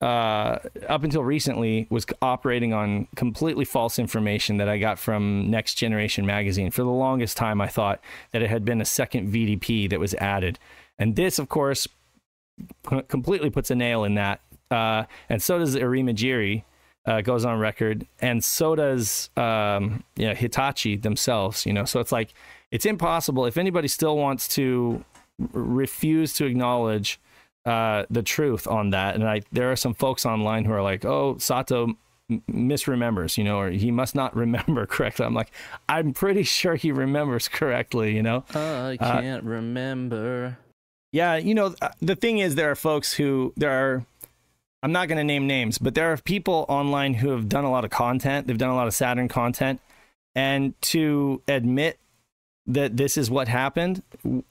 B: uh, up until recently was operating on completely false information that I got from Next Generation magazine. For the longest time, I thought that it had been a second VDP that was added, and this, of course, completely puts a nail in that. Uh, and so does Arima Jiri. Uh, goes on record, and so does um, yeah, Hitachi themselves. You know, so it's like it's impossible if anybody still wants to refuse to acknowledge uh, the truth on that. And I, there are some folks online who are like, "Oh, Sato m- misremembers," you know, or he must not remember correctly. I'm like, I'm pretty sure he remembers correctly, you know.
C: I
B: Uh,
C: can't remember.
B: Yeah, you know, uh, the thing is, there are folks who there are. I'm not going to name names, but there are people online who have done a lot of content. They've done a lot of Saturn content, and to admit that this is what happened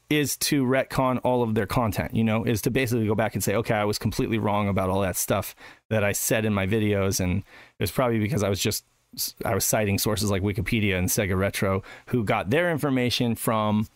B: is to retcon all of their content. You know, is to basically go back and say, okay, I was completely wrong about all that stuff that I said in my videos, and it was probably because I was just I was citing sources like Wikipedia and Sega Retro who got their information from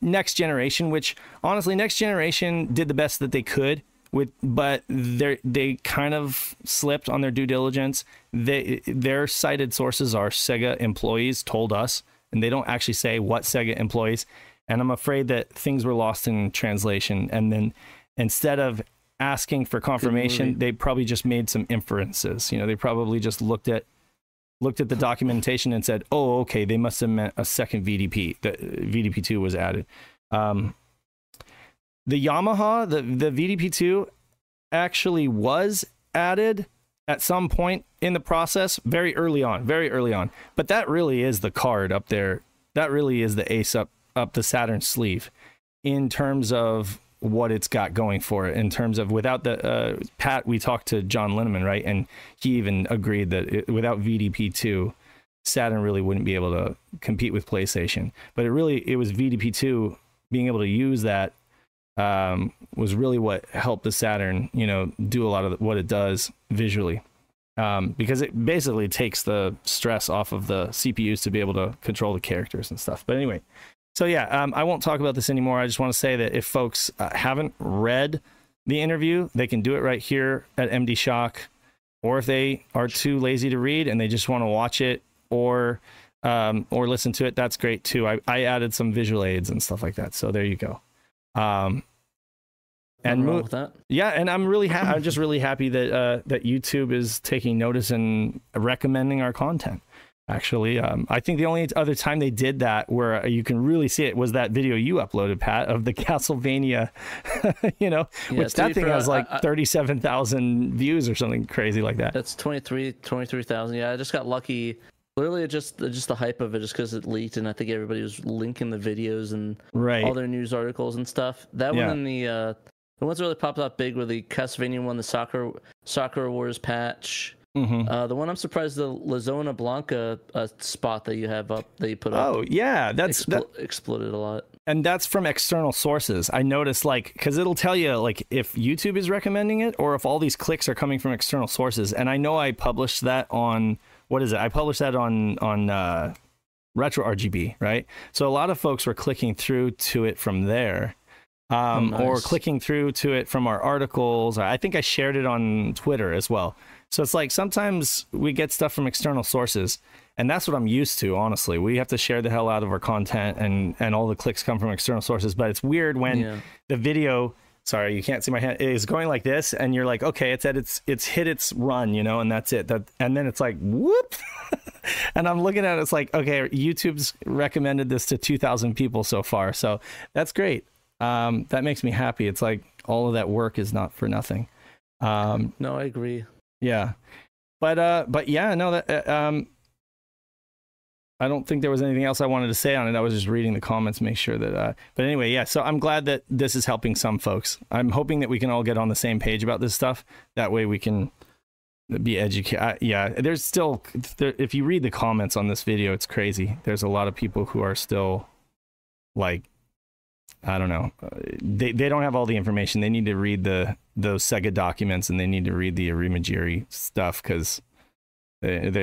B: next generation which honestly next generation did the best that they could with but they they kind of slipped on their due diligence they their cited sources are sega employees told us and they don't actually say what sega employees and i'm afraid that things were lost in translation and then instead of asking for confirmation they probably just made some inferences you know they probably just looked at looked at the documentation and said, "Oh, okay, they must have meant a second VDP. The VDP two was added." Um, the Yamaha, the the VDP two, actually was added at some point in the process, very early on, very early on. But that really is the card up there. That really is the ace up up the Saturn sleeve, in terms of what it's got going for it in terms of without the uh, Pat we talked to John Linneman right and he even agreed that it, without VDP2 Saturn really wouldn't be able to compete with PlayStation but it really it was VDP2 being able to use that um, was really what helped the Saturn you know do a lot of what it does visually um, because it basically takes the stress off of the CPUs to be able to control the characters and stuff. But anyway, so yeah, um, I won't talk about this anymore. I just want to say that if folks uh, haven't read the interview, they can do it right here at MD Shock, or if they are too lazy to read and they just want to watch it or um, or listen to it, that's great too. I, I added some visual aids and stuff like that, so there you go. Um, and mo- yeah, and I'm really ha- I'm just really happy that uh, that YouTube is taking notice and recommending our content. Actually, um, I think the only other time they did that where you can really see it was that video you uploaded, Pat, of the Castlevania. you know,
C: Yeah,
B: which that thing has like thirty-seven thousand views or something crazy like that.
C: That's 23 23,000. Yeah, I just got lucky. Literally, just just the hype of it, just because it leaked, and I think everybody was linking the videos and
B: Right.
C: all their news articles and stuff. That
B: Yeah.
C: one and the uh, the ones that really popped up big were the Castlevania one, the soccer Sakura Wars patch.
B: hmm
C: Uh, the one I'm surprised the La Zona Blanca uh, spot that you have up that you put up
B: Oh yeah, that's that,
C: exploded a lot.
B: and that's from external sources. I noticed like because it'll tell you like if YouTube is recommending it or if all these clicks are coming from external sources. And I know I published that on what is it? I published that on on uh, Retro RGB, right? So a lot of folks were clicking through to it from there. Um,
C: Oh,
B: or clicking through to it from our articles. I think I shared it on Twitter as well. So it's like sometimes we get stuff from external sources, and that's what I'm used to. Honestly, we have to share the hell out of our content, and and all the clicks come from external sources. But it's weird when
C: Yeah.
B: the video. Sorry, you can't see my hand. Is going like this, and you're like, okay, it's at its it's hit its run, you know, and that's it. That and then it's like whoop, and I'm looking at it. It's like okay, YouTube's recommended this to 2,000 people so far, so that's great. Um, that makes me happy. It's like all of that work is not for nothing. Um,
C: No, I agree.
B: yeah, but uh, but yeah, no, that uh, um, I don't think there was anything else I wanted to say on it. I was just reading the comments, make sure that. Uh, but anyway, yeah. So I'm glad that this is helping some folks. I'm hoping that we can all get on the same page about this stuff. That way we can be educated. Yeah, there's still there, if you read the comments on this video, it's crazy. There's a lot of people who are still like I don't know. Uh, They they don't have all the information. They need to read the those Sega documents and they need to read the Arimajiri stuff because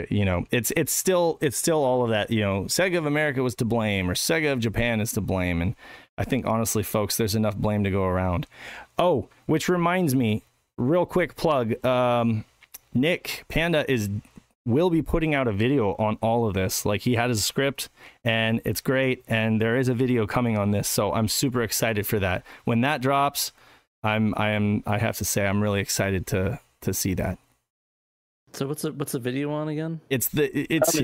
B: you know it's it's still it's still all of that. You know, Sega of America was to blame or Sega of Japan is to blame, and I think honestly, folks, there's enough blame to go around. Oh, which reminds me, real quick plug. Um, Nick Panda is will be putting out a video on all of this. Like he had his script and it's great and there is a video coming on this. So I'm super excited for that. When that drops, I'm I am I have to say I'm really excited to to see that.
C: So what's the what's the video on again?
B: It's the it's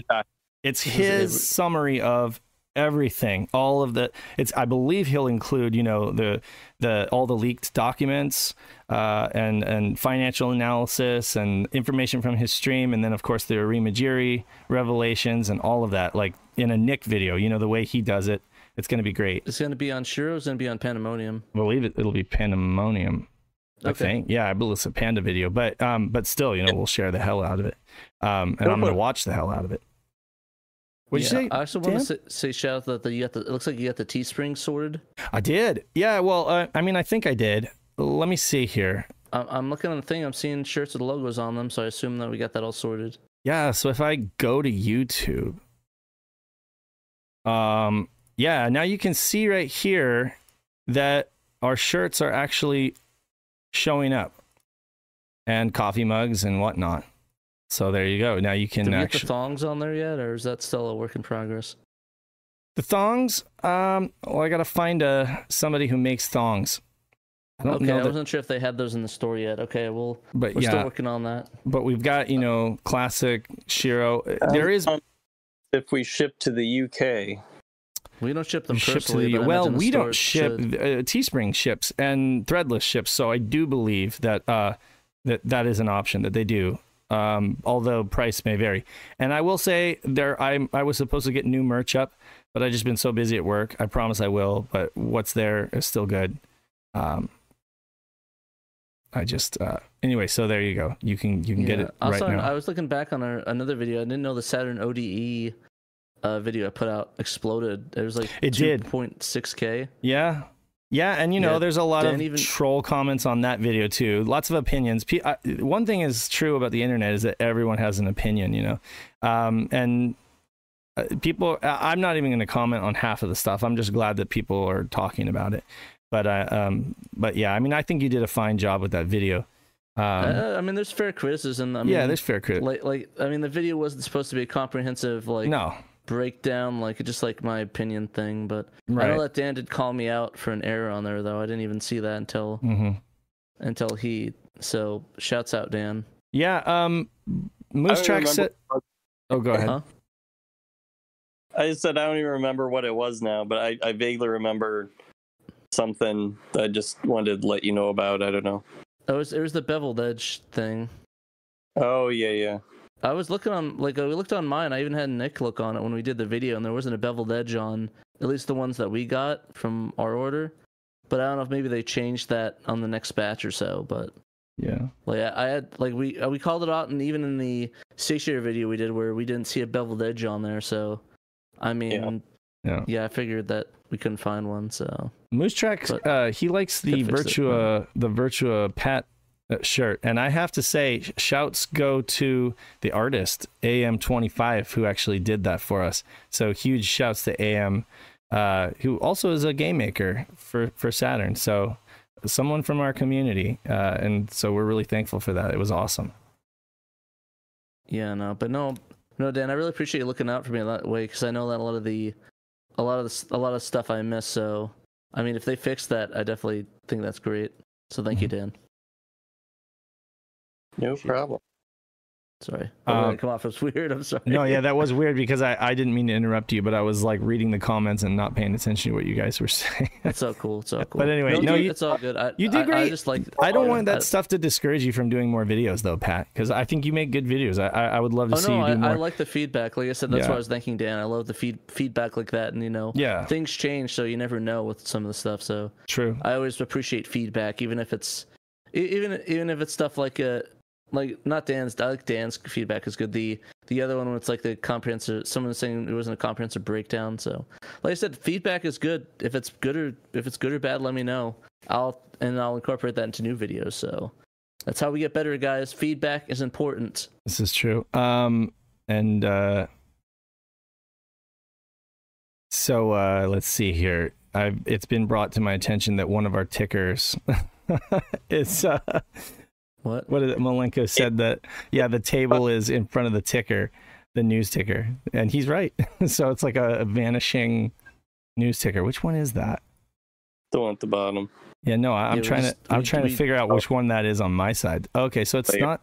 B: it's his
C: every-
B: summary of everything all of the it's i believe he'll include you know the the all the leaked documents uh and and financial analysis and information from his stream and then of course the arimajiri revelations and all of that like in a nick video you know the way he does it it's going to be great
C: It's gonna be on Shiro. It's gonna be on Pandemonium.
B: I believe it, it'll be pandemonium I
C: Okay.
B: think. Yeah, I believe it's a panda video, but um, but still, you know, we'll share the hell out of it. Um, and I'm gonna watch the hell out of it. What'd
C: Yeah,
B: you say?
C: I also want to say, say shout out that the, you got the. It looks like you got the Teespring sorted.
B: I did. Yeah. Well, uh, I mean, I think I did. Let me see here.
C: I'm, I'm looking on the thing. I'm seeing shirts with logos on them, so I assume that we got that all sorted.
B: Yeah. So if I go to YouTube, um, yeah, now you can see right here that our shirts are actually showing up, and coffee mugs and whatnot. So there you go. Now you can
C: Did we get the thongs on there yet, or is that still a work in progress?
B: the thongs. Um, well, I gotta find uh somebody who makes thongs. I don't
C: Okay,
B: know
C: I
B: that,
C: wasn't sure if they had those in the store yet. Okay, well,
B: but
C: we're
B: yeah,
C: still working on that.
B: but we've got you know classic Shiro. There is
A: Um, if we ship to the UK.
C: We don't ship them
B: ship to
C: personally.
B: the
C: but
B: well we don't ship uh, teespring ships and threadless ships so i do believe that uh that that is an option that they do um although price may vary. And i will say there i i was supposed to get new merch up but I've just been so busy at work i promise i will but what's there is still good. Um i just uh anyway so there you go. You can you can get it
C: Also,
B: right now.
C: I was looking back on our, another video. I didn't know the Saturn ODE uh, video I put out exploded. It was like
B: It did.
C: 2.6k.
B: yeah Yeah, and you know,
C: Yeah,
B: there's a lot of
C: even-
B: troll comments on that video too. Lots of opinions. Pe- I, one thing is true about the internet is that everyone has an opinion, you know, um, and uh, people. I- I'm not even going to comment on half of the stuff. I'm just glad that people are talking about it. But I, um, but yeah, I mean, I think you did a fine job with that video. Um,
C: uh, I mean, there's fair criticism. I mean,
B: yeah, there's fair credit.
C: like like I mean, the video wasn't supposed to be a comprehensive like
B: no,
C: breakdown, like just like my opinion thing. But I
B: right.
C: know that Dan did call me out for an error on there, though. I didn't even see that until
B: hmm
C: until he. So shouts out Dan.
B: Yeah. Um, Moose
A: don't
B: Track
A: remember-
B: said. Oh, go ahead.
C: Huh?
A: I said I don't even remember what it was now, but I, I vaguely remember something that I just wanted to let you know about. I don't know.
C: Oh, It was it was the beveled edge thing.
A: Oh yeah, yeah.
C: I was looking on like we looked on mine. I even had Nick look on it when we did the video, and there wasn't a beveled edge on at least the ones that we got from our order. But I don't know if maybe they changed that on the next batch or so. But
B: Yeah.
C: like I, I had like we uh, we called it out, and even in the stationary video we did where we didn't see a beveled edge on there. So I mean,
B: Yeah.
C: yeah, I figured that we couldn't find one. So
B: Moose Track, uh, he likes the
C: Could it,
B: Virtua, the Virtua Pat shirt, and I have to say, shouts go to the artist AM25 who actually did that for us. So huge shouts to AM, uh, who also is a game maker for for Saturn. So someone from our community, uh, and so we're really thankful for that. It was awesome.
C: Yeah, no, but no, no, Dan, I really appreciate you looking out for me that way because I know that a lot of the, a lot of the, a lot of stuff I miss. So, I mean, if they fix that, I definitely think that's great. So thank you, Dan.
A: No problem.
C: Sorry,
B: Um,
C: I'm gonna come off as weird. I'm sorry.
B: No, yeah, that was weird because I, I didn't mean to interrupt you, but I was like reading the comments and not paying attention to what you guys were saying.
C: it's so cool. It's so cool.
B: But anyway, no,
C: dude,
B: you-
C: it's all good. I,
B: you did
C: I- I, just like.
B: I don't want
C: I-
B: that stuff to discourage you from doing more videos, though, Pat, because I think you make good videos. I, I, I would love to
C: Oh
B: see
C: no,
B: you do
C: I,
B: more.
C: I like the feedback. Like I said, that's
B: Yeah.
C: why I was thanking Dan. I love the feed feedback like that, and you know,
B: yeah,
C: things change, so you never know with some of the stuff. So
B: true.
C: I always appreciate feedback, even if it's even even if it's stuff like uh like not Dan's. I like Dan's feedback is good. The the other one, it's like the comprehensive, someone was saying it wasn't a comprehensive breakdown. So, like I said, feedback is good. If it's good or if it's good or bad, let me know. I'll and I'll incorporate that into new videos. So that's how we get better, guys. Feedback is important.
B: This is true. Um, and uh, so uh, let's see here. I've it's been brought to my attention that one of our tickers is uh,
C: What?
B: what is it? Malenko said that yeah, the table oh. is in front of the ticker, the news ticker, and he's right. so it's like a, a vanishing news ticker. Which one is that?
A: The one at the bottom.
B: Yeah, no, I- I'm
C: Yeah,
B: trying
C: just-
B: to I'm trying
C: we-
B: to figure out which oh. one that is on my side. Okay, so it's not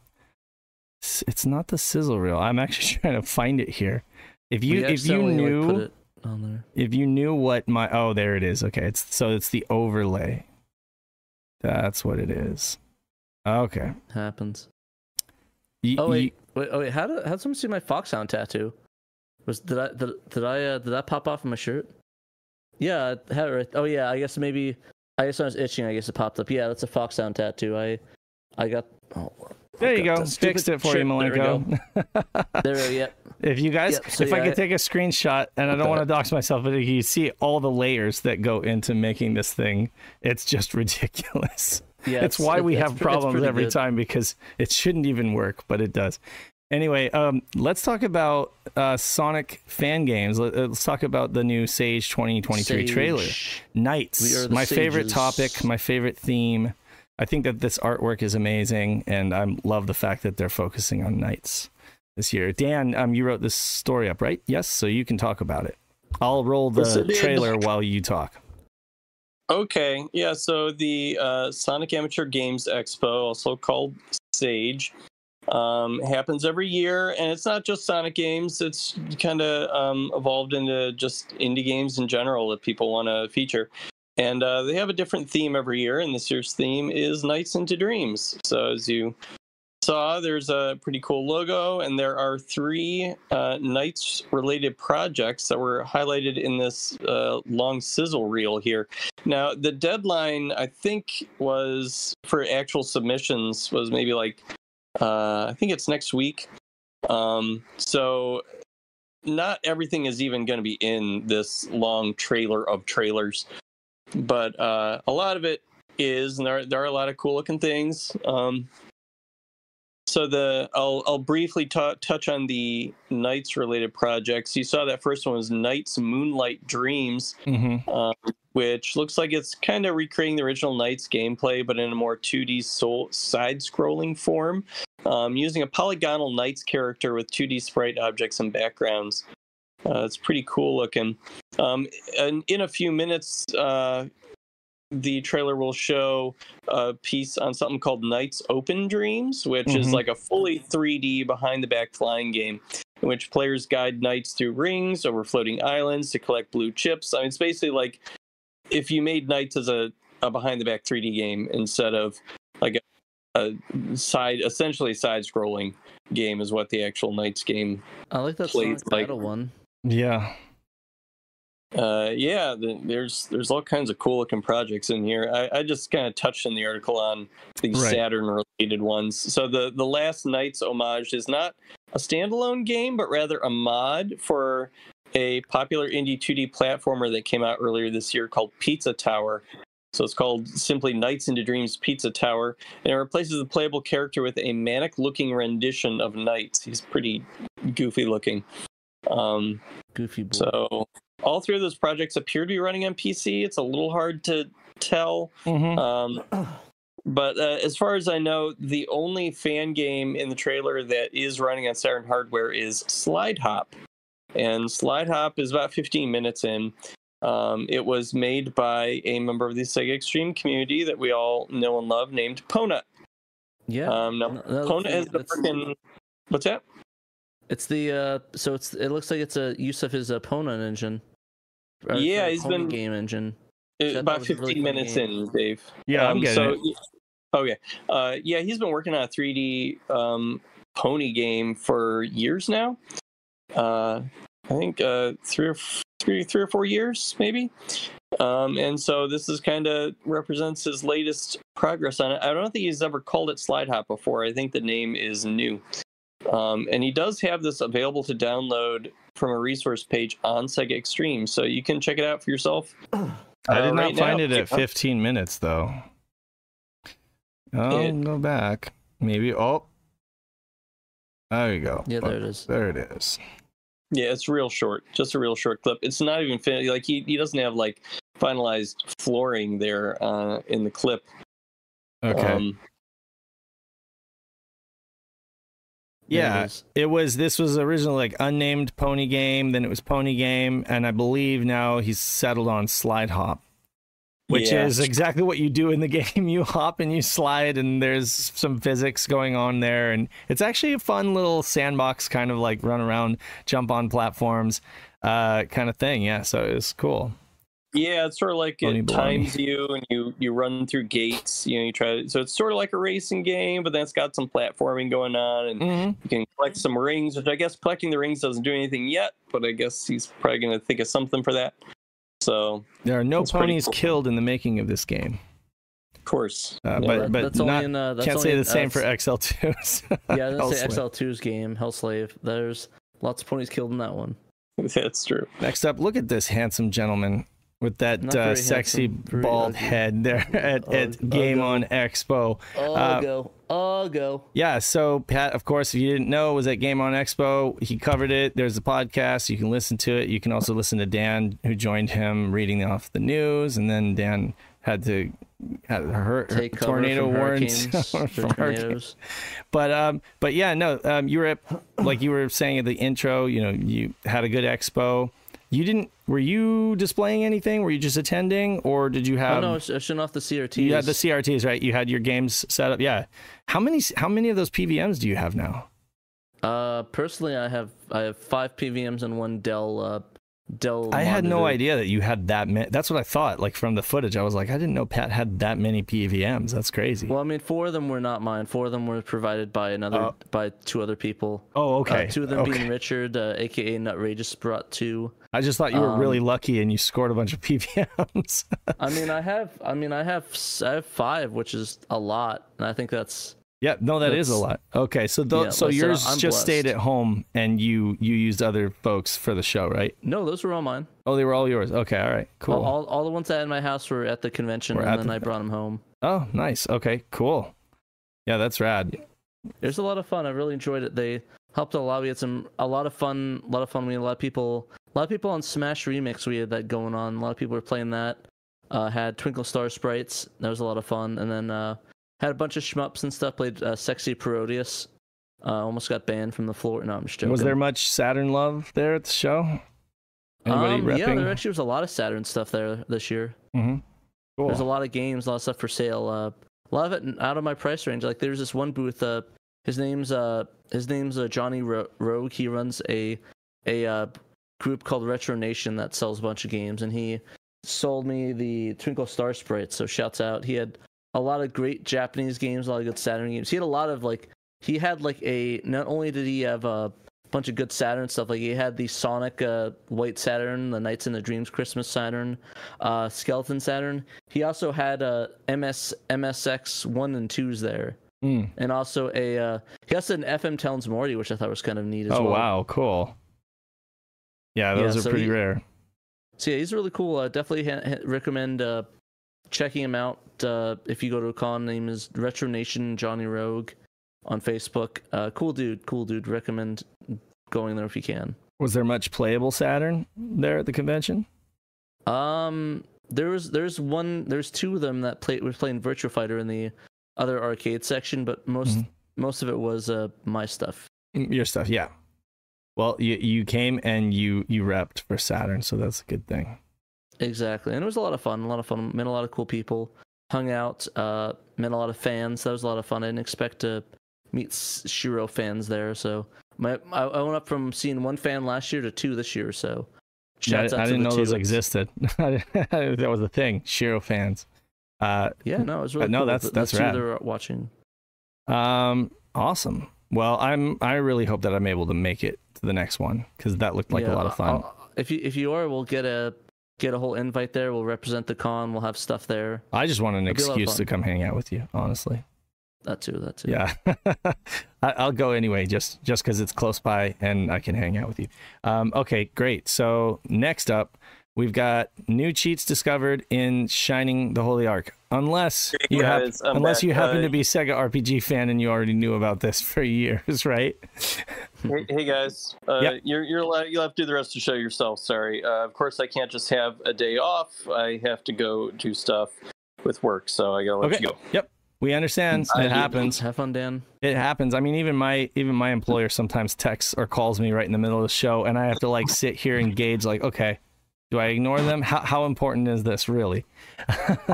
B: it's not the sizzle reel. I'm actually trying to find it here. If you if you
C: accidentally, like,
B: knew
C: put it on there.
B: if you knew what my oh there it is. Okay, it's so it's the overlay. That's what it is. Okay.
C: happens. Oh wait, wait, oh wait. How did how did someone see my Foxhound tattoo? Was did I did, did I uh, did that pop off of my shirt? Yeah, I had it right. Oh yeah, I guess maybe. I guess when I was itching. I guess it popped up. Yeah, that's a Foxhound tattoo. I I got. Oh,
B: there
C: I
B: you
C: got
B: go. Fixed it for you,
C: There we go.
B: Malenko.
C: There, we- yep.
B: If you guys,
C: Yep, so
B: if I could
C: I-
B: take a screenshot, and I don't want to dox myself, but you see all the layers that go into making this thing, it's just ridiculous.
C: Yeah,
B: it's why we have problems every
C: good.
B: time because it shouldn't even work, but it does. Anyway, um, let's talk about uh, Sonic fan games. Let, us talk about the new Sage 2023 trailer. Nights,
C: We are the
B: my favorite topic, my favorite theme. I think that this artwork is amazing, and I love the fact that they're focusing on Nights this year. Dan, um, you wrote this story up, right? Yes, so you can talk about it. I'll roll the trailer while you talk.
A: Okay, yeah. So the uh, Sonic Amateur Games Expo, also called Sage, um, happens every year, and it's not just Sonic games. It's kind of um, evolved into just indie games in general that people want to feature. And uh, they have a different theme every year, and this year's theme is Nights into Dreams. So as you saw, there's a pretty cool logo, and there are three uh, Nights-related projects that were highlighted in this uh, long sizzle reel here. Now, the deadline, I think, was for actual submissions was maybe like, uh, I think it's next week. Um, so, not everything is even going to be in this long trailer of trailers. but uh, a lot of it is, and there, there are a lot of cool looking things. Um, so the I'll I'll briefly ta- touch on the Nights related projects. You saw that first one was Nights Moonlight Dreams,
B: Mm-hmm.
A: um, which looks like it's kind of recreating the original Nights gameplay, but in a more 2D soul side-scrolling form, um, using a polygonal Nights character with 2D sprite objects and backgrounds. Uh, it's pretty cool looking. Um, and in a few minutes, uh, the trailer will show a piece on something called Nights Open Dreams, which is
B: Mhm.
A: like a fully 3D behind the back flying game in which players guide Nights through rings over floating islands to collect blue chips. I mean, it's basically like if you made Nights as a, a behind the back 3D game instead of like a, a side, essentially side scrolling game, is what the actual Nights game.
C: I like that
A: Plays
C: Sonic
A: like-
C: Battle one.
B: Yeah.
A: Uh, yeah, the, there's there's all kinds of cool looking projects in here. I, I just kind of touched in the article on the
B: Right.
A: Saturn related ones. So the the last Nights homage is not a standalone game, but rather a mod for a popular indie 2D platformer that came out earlier this year called Pizza Tower. So it's called simply Nights into Dreams Pizza Tower, and it replaces the playable character with a manic-looking rendition of Nights. He's pretty goofy looking. Um,
C: Goofy boy.
A: so all three of those projects appear to be running on PC. It's a little hard to tell.
B: Mm-hmm.
A: Um, but uh, as far as I know, the only fan game in the trailer that is running on Saturn hardware is Slide Hop. And Slide Hop is about 15 minutes in. Um, it was made by a member of the Sega Extreme community that we all know and love named Pona.
C: yeah.
A: Um, now, Pona been
C: that's-
A: working. What's that?
C: It's the uh, so it's it looks like it's a use of his opponent engine.
A: Yeah, he's been-
C: game engine. That
A: about 15
C: really
A: minutes in, Dave.
B: Yeah, I'm
A: Um,
B: getting
A: so,
B: it.
A: Okay. Uh, yeah, he's been working on a 3D um, pony game for years now. Uh, I think uh, three or three, three or four years, maybe. Um, and so this is kind of represents his latest progress on it. I don't think he's ever called it Slide Hop before. I think the name is new. Um, and he does have this available to download from a resource page on Sega Extreme, so you can check it out for yourself.
B: I
A: Uh,
B: did not
A: right
B: find
A: now-
B: it at 15 minutes though. I'll
A: It-
B: go back. Maybe. Oh, there you go.
C: Yeah,
B: Oh,
C: there it is.
B: There it is.
A: Yeah, it's real short, just a real short clip. It's not even fin- like he he doesn't have like finalized flooring there uh, in the clip.
B: Okay.
A: Um,
C: There it
B: yeah, it was. This was originally like unnamed Pony Game. Then it was Pony Game, and I believe now he's settled on Slide Hop, which
A: Yeah.
B: is exactly what you do in the game. You hop and you slide, and there's some physics going on there, and it's actually a fun little sandbox kind of like run around, jump on platforms, uh, kind of thing. Yeah, so it was cool.
A: Yeah, it's sort of like
B: Pony
A: it
B: baloney.
A: times you and you you run through gates. You know, you try. To, so it's sort of like a racing game, but then it's got some platforming going on, and
B: Mm-hmm.
A: you can collect some rings. Which I guess collecting the rings doesn't do anything yet, but I guess he's probably going to think of something for that. So
B: There are no ponies
A: cool.
B: killed in the making of this game,
A: of course,
B: uh,
A: Yeah,
B: but
C: That-
B: but
C: that's
B: not
C: only in uh, that's
B: can't
C: only
B: say
C: in,
B: the same
C: uh,
B: for XL2s.
C: Yeah, let's say XL2's game, Hellslave. There's lots of ponies killed in that one.
A: that's true.
B: Next up, look at this handsome gentleman with that uh, sexy
C: handsome,
B: bald
C: ugly.
B: head there at, at Game. On Expo.
C: Oh
B: Uh,
C: go, oh go.
B: Yeah, so Pat, of course, if you didn't know, was at Game On Expo. He covered it. There's a podcast. You can listen to it. You can also listen to Dan, who joined him reading off the news, and then Dan had to had her, her tornado
C: hurricanes,
B: from
C: from
B: hurricanes. But um, but yeah, no, um, you were at, like you were saying at the intro. You know, you had a good expo. You didn't. Were you displaying anything? Were you just attending, or did you
C: Oh
B: have?
C: no, I sh- I off the CRTs.
B: you had the CRTs, right? You had your games set up. Yeah. How many? How many of those PVMs do you have now?
C: Uh, personally, I have I have five PVMs and one Dell uh, Dell.
B: I had no idea that you had that many. That's what I thought. Like from the footage, I was like, I didn't know Pat had that many PVMs. That's crazy.
C: Well, I mean, four of them were not mine. Four of them were provided by another
B: Oh.
C: by two other people.
B: oh,
C: Uh,
B: okay.
C: two of them
B: okay.
C: being Richard, uh, aka Nutrageous, brought two.
B: I just thought you were really
C: um,
B: lucky and you scored a bunch of PVMs.
C: I mean, I have, I mean, I have, I have five, which is a lot, and I think that's
B: Yeah, no, that is a lot. Okay, so th-
C: Yeah,
B: so yours just stayed at home, and you you used other folks for the show, right?
C: No, those were all mine.
B: Oh, they were all yours. Okay, all right, cool.
C: All, all, all the ones that had in my house were at the convention,
B: Were
C: and then
B: the-
C: I brought them home.
B: oh, nice. Okay, cool. Yeah, that's rad.
C: It was a lot of fun. I really enjoyed it. They helped a lot. We had some a lot of fun. A lot of fun. We had a lot of people. A lot of people on Smash Remix. We had that going on. A lot of people were playing that. Uh, had Twinkle Star sprites. That was a lot of fun. And then uh, had a bunch of shmups and stuff. Played uh, Sexy Parodius. Uh, almost got banned from the floor. No, I'm just joking.
B: Was there much Saturn love there at the show? Anybody
C: um, yeah, there actually was a lot of Saturn stuff there this year.
B: mm-hmm. Cool.
C: There's a lot of games, a lot of stuff for sale. Uh, a lot of it out of my price range. Like there's this one booth. Uh, his name's uh, his name's uh, Johnny Ro- Rogue. He runs a a uh, group called Retro Nation that sells a bunch of games, and he sold me the Twinkle Star Sprite. So shouts out. He had a lot of great Japanese games, a lot of good Saturn games. He had a lot of like he had like a not only did he have a bunch of good Saturn stuff, like he had the Sonic uh, White Saturn, the Nights in the Dreams Christmas Saturn, uh, Skeleton Saturn. He also had uh, MS MSX one and twos there,
B: Mm.
C: and also a uh, he also had an FM Towns Marty, which I thought was kind of neat as
B: Oh
C: well.
B: Oh wow, cool. Yeah, those
C: Yeah,
B: are
C: so
B: pretty
C: he-
B: rare.
C: So yeah, he's really cool. Uh, definitely ha- recommend uh, checking him out. Uh, if you go to a con, name is Retro Nation Johnny Rogue on Facebook. Uh, cool dude, cool dude. Recommend going there if you can.
B: Was there much playable Saturn there at the convention?
C: Um, there was there's one there's two of them that play was playing Virtua Fighter in the other arcade section, but most
B: Mhm.
C: most of it was uh my stuff.
B: Mm, Your stuff, yeah. Well, you you came and you you repped for Saturn, so that's a good thing.
C: Exactly, and it was a lot of fun. A lot of fun. Met a lot of cool people. Hung out. Uh, met a lot of fans. That was a lot of fun. I didn't expect to meet Shiro fans there. So my I, I went up from seeing one fan last year to two this year. So
B: Yeah, I, I didn't know
C: two.
B: those existed. that was a thing. Shiro fans. Uh,
C: Yeah, no, it was really
B: no,
C: cool.
B: that's- that's
C: that were watching.
B: um, awesome. Well, I'm I really hope that I'm able to make it to the next one because that looked like
C: Yeah,
B: a lot of fun.
C: I'll- if you if you are, we'll get a get a whole invite there. We'll represent the con. We'll have stuff there.
B: I just want an
C: It'd be a lot of
B: excuse to come hang out with you, honestly.
C: That too. That too.
B: Yeah, I, I'll go anyway, just just because it's close by and I can hang out with you. Um, okay, great. So next up, we've got new cheats discovered in Shining the Holy Ark. Unless you have,
A: guys, I'm
B: unless
A: back.
B: you happen
A: Uh,
B: to be a Sega RPG fan and you already knew about this for years, right?
A: Hey, hey guys, uh,
B: Yep.
A: you're you're allowed, you'll have to do the rest of the show yourself. Sorry. Uh, of course, I can't just have a day off. I have to go do stuff with work, so I gotta let
B: Okay.
A: you go.
B: Yep. We understand. It happens.
C: Have fun, Dan.
B: It happens. I mean, even my even my employer sometimes texts or calls me right in the middle of the show, and I have to like sit here and gauge, like, okay, do I ignore them? How how important is this really?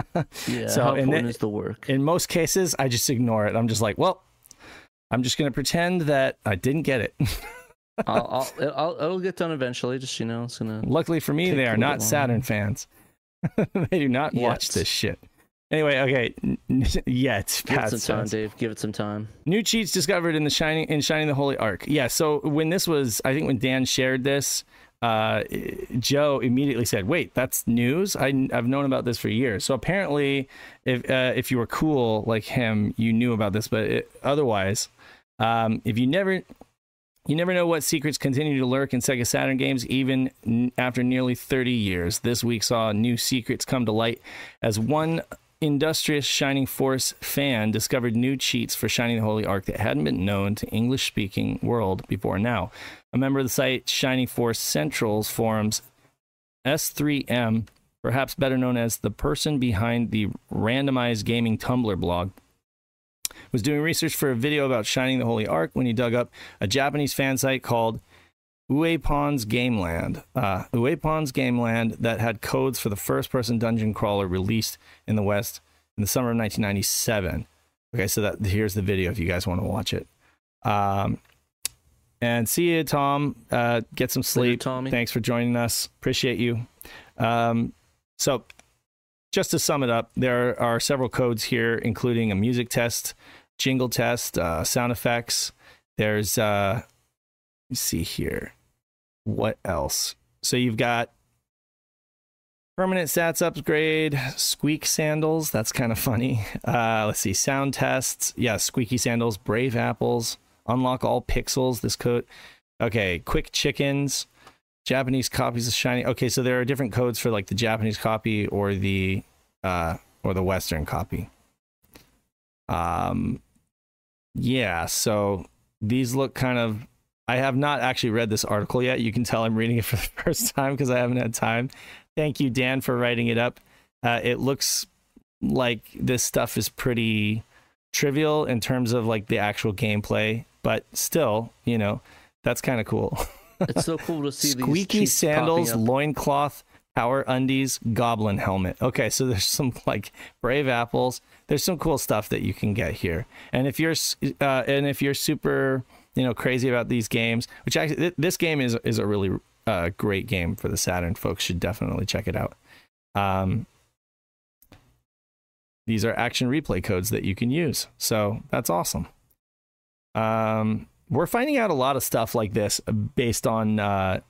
C: Yeah.
B: So,
C: how important
B: then-
C: is the work?
B: In most cases, I just ignore it. I'm just like, well, I'm just gonna pretend that I didn't get it.
C: I'll, I'll, I'll, it'll get done eventually. Just you know, it's gonna.
B: Luckily for me, they are not Saturn fans. they do not watch this shit. Anyway, okay, yet
C: Give it some time. Dave. Give it some time.
B: New cheats discovered in the shining in shining the holy ark. Yeah. So when this was, I think when Dan shared this, uh, Joe immediately said, "Wait, that's news. I, have known about this for years." So apparently, if uh, if you were cool like him, you knew about this. But it, otherwise, um, if you never you never know what secrets continue to lurk in Sega Saturn games, even n- after nearly 30 years. This week saw new secrets come to light as one industrious Shining Force fan discovered new cheats for Shining the Holy Ark that hadn't been known to English speaking world before now. A member of the site Shining Force Central's forums, S3M, perhaps better known as the person behind the randomized gaming Tumblr blog, was doing research for a video about Shining the Holy Ark when he dug up a Japanese fan site called Uepon's Gameland. Uh, Uepon's Gameland that had codes for the first person dungeon crawler released in the West in the summer of 1997. Okay, so that here's the video if you guys want to watch it. Um, and see you, Tom. Uh, get some
C: Later,
B: sleep.
C: Tommy.
B: Thanks for joining us. Appreciate you. Um, so, just to sum it up, there are several codes here, including a music test, jingle test, uh, sound effects. There's, uh, let me see here. What else? So you've got Permanent stats upgrade, squeak sandals. That's kind of funny. Uh, let's see, sound tests. Yeah, squeaky sandals, brave apples, unlock all pixels. This code. Okay, quick chickens, Japanese copies of shiny. Okay, so there are different codes for like the Japanese copy or the uh, or the Western copy. Um, yeah. So these look kind of. I have not actually read this article yet. You can tell I'm reading it for the first time because I haven't had time. Thank you, Dan, for writing it up. Uh, it looks like this stuff is pretty trivial in terms of like the actual gameplay, but still, you know, that's kind of cool.
C: It's so cool to see
B: Squeaky sandals, loincloth, power undies, goblin helmet. Okay, so there's some like brave apples. There's some cool stuff that you can get here. And if you're uh, and if you're super, you know, crazy about these games, which actually th- this game is is a really uh, great game for the Saturn. Folks should definitely check it out. Um, these are action replay codes that you can use. So that's awesome. Um, we're finding out a lot of stuff like this based on uh,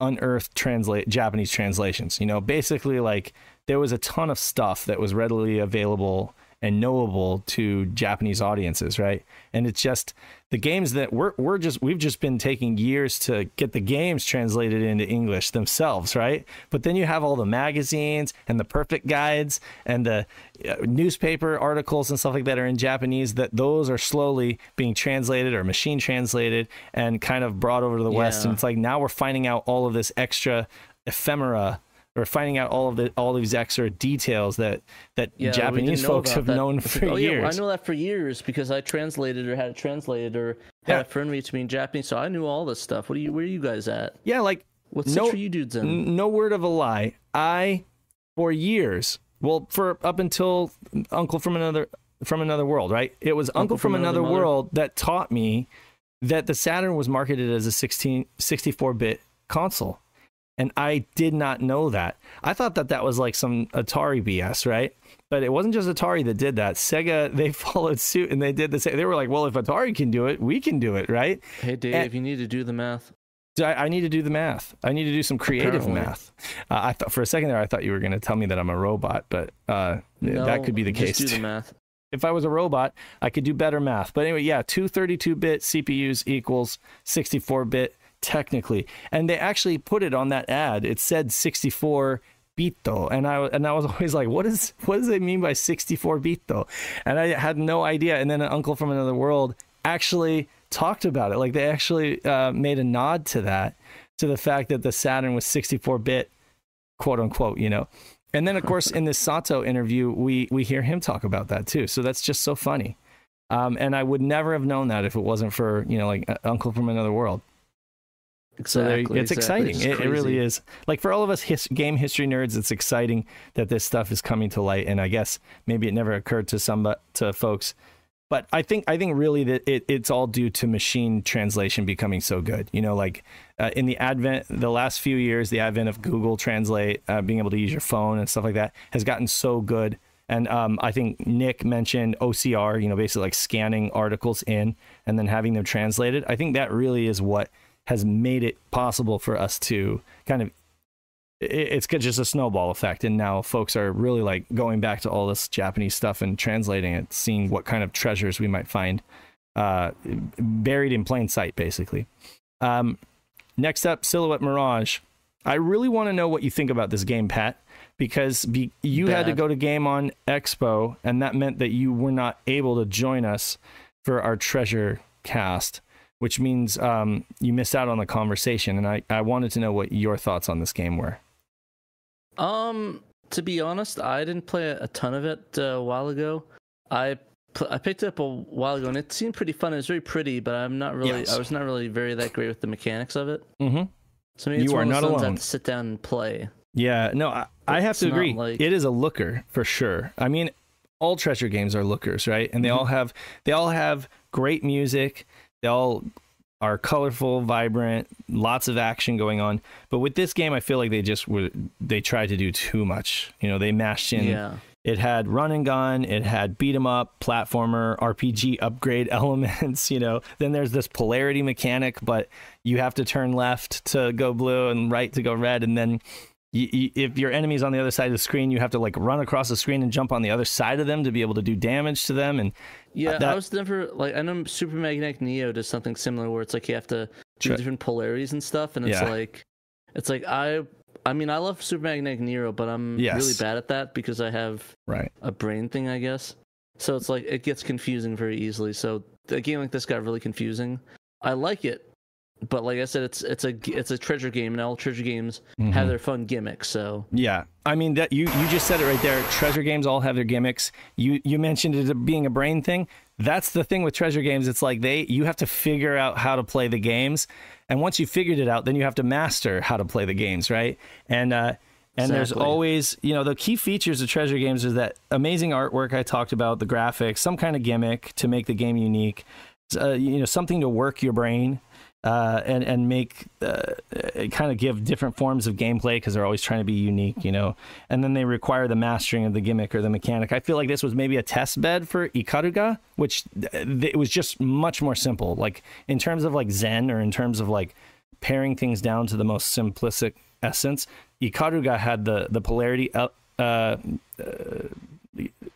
B: unearthed translate Japanese translations. You know, basically like there was a ton of stuff that was readily available and knowable to Japanese audiences, right? And it's just the games that we're we're just we've just been taking years to get the games translated into English themselves, right? But then you have all the magazines and the perfect guides and the uh, newspaper articles and stuff like that are in Japanese that those are slowly being translated or machine translated and kind of brought over to the West. And it's like now we're finding out all of this extra ephemera or finding out all of the all these extra details that that
C: Yeah,
B: Japanese folks have
C: that.
B: known for
C: oh,
B: years.
C: Yeah, I know that for years because I translated or had it translated or had
B: Yeah.
C: a friend read to me in Japanese, so I knew all this stuff. What are you? Where are you guys at?
B: Yeah, like
C: What
B: no,
C: you dudes in?
B: no word of a lie. I, for years, well, for up until Uncle from another from another world, right? It was Uncle, from, another,
C: Mother?
B: world that taught me that the Saturn was marketed as a 16 64-bit console. And I did not know that. I thought that that was like some Atari BS, right? But it wasn't just Atari that did that. Sega, they followed suit and they did the same. They were like, well, if Atari can do it, we can do it, right?
C: Hey Dave,
B: and-
C: you need to do the math.
B: I, need to do the math. I need to do some creative
C: Apparently.
B: math. Uh, I thought for a second there, I thought you were going to tell me that I'm a robot, but uh,
C: No,
B: that could be the case.
C: Do the math.
B: If I was a robot, I could do better math. But anyway, yeah, two 32-bit CPUs equals 64-bit technically, and they actually put it on that ad. It said 64 bito, and I and I was always like, what is what does it mean by 64 bito? And I had no idea. And then an uncle from another world actually talked about it. Like they actually uh, made a nod to that, to the fact that the Saturn was 64-bit, quote unquote, you know. And then, of course, in this Sato interview, we we hear him talk about that too. So that's just so funny. Um, and I would never have known that if it wasn't for you know like Uncle from Another World. So
C: Exactly.
B: it's
C: exactly.
B: exciting. It, it really is. Like for all of us his, game history nerds, it's exciting that this stuff is coming to light. And I guess maybe it never occurred to some but- to folks, but I think I think really that it, it's all due to machine translation becoming so good. You know, like uh, in the advent, the last few years, the advent of Google Translate, uh, being able to use your phone and stuff like that, has gotten so good. And um, I think Nick mentioned OCR, you know, basically like scanning articles in and then having them translated. I think that really is what has made it possible for us to kind of it's just a snowball effect. And now folks are really like going back to all this japanese stuff and translating it seeing what kind of treasures we might find uh, buried in plain sight basically. Um, next up silhouette mirage. I really want to know what you think about this game pat because be, you had to go to game on expo and that meant that you were not able to join us for our treasure cast which means um, you missed out on the conversation. And I, I wanted to know what your thoughts on this game were.
C: Um, to be honest, I didn't play a ton of it uh, a while ago. I pl- I picked it up a while ago, and it seemed pretty fun. It was very pretty, but I'm not really.
B: Yes.
C: I was not really very that great with the mechanics of it.
B: Mm-hmm.
C: So maybe it's
B: You are not
C: ones I
B: alone.
C: have to sit down and play.
B: Yeah, no, I, I have to agree.
C: like-
B: It is a looker for sure. I mean, all treasure games are lookers, right? And they
C: Mm-hmm.
B: all have they all have great music. They all are colorful, vibrant, lots of action going on. But with this game, I feel like they just were they tried to do too much. You know, they mashed in
C: yeah.
B: It had run and gun, it had beat 'em up, platformer, RPG upgrade elements, you know. Then there's this polarity mechanic, but you have to turn left to go blue and right to go red and then you, you, if your enemy's on the other side of the screen, you have to like run across the screen and jump on the other side of them to be able to do damage to them. And
C: Yeah,
B: that-
C: I was never like I know Super Magnetic Neo does something similar where it's like you have to do different polarities and stuff, and it's
B: Yeah.
C: like it's like I I mean I love Super Magnetic Neo, but I'm
B: Yes.
C: really bad at that because I have
B: right,
C: a brain thing, I guess. So it's like it gets confusing very easily. So a game like this got really confusing. I like it, but like I said, it's it's a it's a treasure game, and all treasure games
B: Mhm.
C: have their fun gimmicks. So
B: Yeah, I mean that you you just said it right there. Treasure games all have their gimmicks. You you mentioned it being a brain thing. That's the thing with treasure games. It's like they you have to figure out how to play the games, and once you figured it out, then you have to master how to play the games, right? And uh, and there's always you know the key features of treasure games is that amazing artwork I talked about, the graphics, some kind of gimmick to make the game unique, uh, you know something to work your brain uh, and and make uh, kind of give different forms of gameplay because they're always trying to be unique, you know. And then they require the mastering of the gimmick or the mechanic. I feel like this was maybe a test bed for Ikaruga, which th- it was just much more simple. Like in terms of like Zen or in terms of like paring things down to the most simplistic essence, Ikaruga had the the polarity. Uh, uh,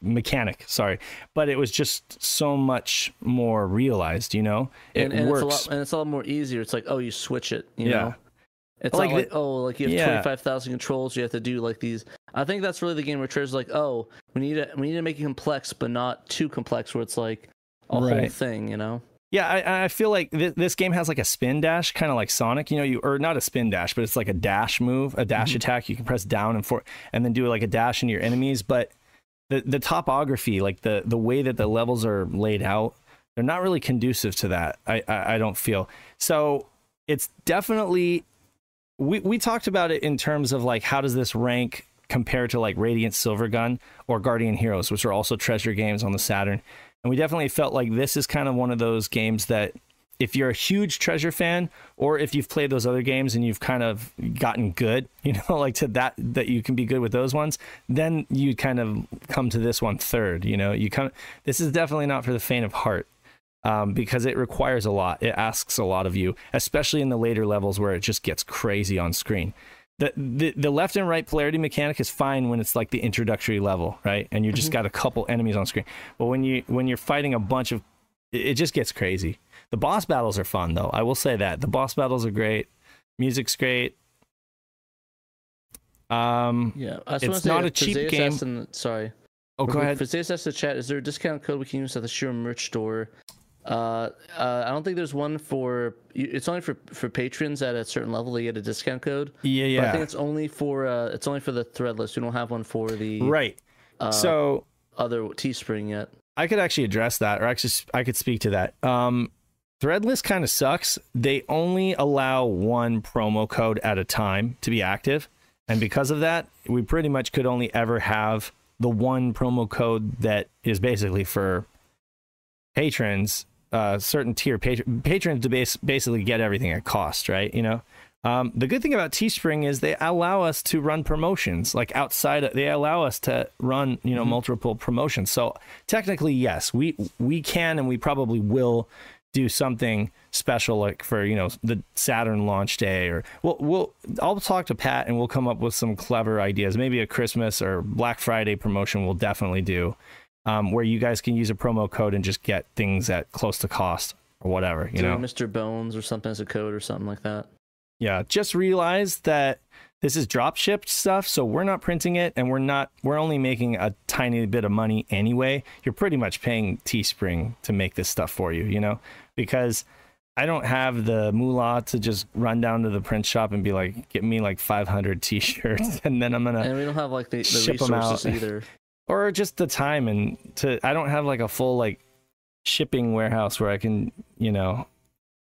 B: mechanic sorry but it was just so much more realized you know it
C: and, and
B: works
C: it's a lot and it's a lot more easier. It's like oh you switch it, you
B: Yeah.
C: know. It's
B: Like
C: like
B: the-
C: oh like you have
B: Yeah.
C: twenty five thousand controls. You have to do like these. I think that's really the game where Treasure's like oh we need to we need to make it complex but not too complex where it's like a whole thing, you know.
B: Yeah, I, I feel like th- this game has like a spin dash, kind of like Sonic. You know, you or not a spin dash, but it's like a dash move, a dash
C: Mm-hmm.
B: attack. You can press down and for, and then do like a dash into your enemies. But the the topography, like the the way that the levels are laid out, they're not really conducive to that. I I, I don't feel so. It's definitely we we talked about it in terms of like how does this rank compared to like Radiant Silvergun or Guardian Heroes, which are also treasure games on the Saturn. And we definitely felt like this is kind of one of those games that if you're a huge treasure fan or if you've played those other games and you've kind of gotten good, you know, like to that that you can be good with those ones, then you kind of come to this one third, you know. You come this is definitely not for the faint of heart. Um, because it requires a lot. It asks a lot of you, especially in the later levels where it just gets crazy on screen. The, the the left and right polarity mechanic is fine when it's like the introductory level, right? And you just got a couple enemies on screen. But when you when you're fighting a bunch of it, it just gets crazy. The boss battles are fun though. I will say that. The boss battles are great. Music's great. Um
C: Yeah, I
B: It's not a cheap game.
C: sorry.
B: Oh, go ahead.
C: For asked the chat, is there a discount code we can use at the Shiro merch store? Uh, uh, I don't think there's one for. It's only for for patrons at a certain level. They get a discount code.
B: Yeah,
C: But I think it's only for uh, it's only for the Threadless. We don't have one for the
B: Right.
C: uh,
B: so
C: other Teespring yet.
B: I could actually address that, or actually, I could speak to that. Um, Threadless kind of sucks. They only allow one promo code at a time to be active, and because of that, we pretty much could only ever have the one promo code that is basically for patrons, uh, certain tier patron patrons to base, basically get everything at cost, right? You know. Um, the good thing about Teespring is they allow us to run promotions like outside. Of, they allow us to run, you know, multiple promotions. So technically, yes, we we can and we probably will do something special like for you know the Saturn launch day or we'll we'll I'll talk to Pat and we'll come up with some clever ideas. Maybe a Christmas or Black Friday promotion we'll definitely do, um, where you guys can use a promo code and just get things at close to cost or whatever. You
C: So
B: know,
C: Mr. Bones or something as a code or something like that.
B: yeah, just realize that this is drop shipped stuff, so we're not printing it and we're not we're only making a tiny bit of money anyway. You're pretty much paying Teespring to make this stuff for you, you know? Because I don't have the moolah to just run down to the print shop and be like, get me like 500 t-shirts and then I'm to
C: And we don't have like the, the
B: Ship 'em out.
C: resources either.
B: or just the time and to I don't have like a full like shipping warehouse where I can you know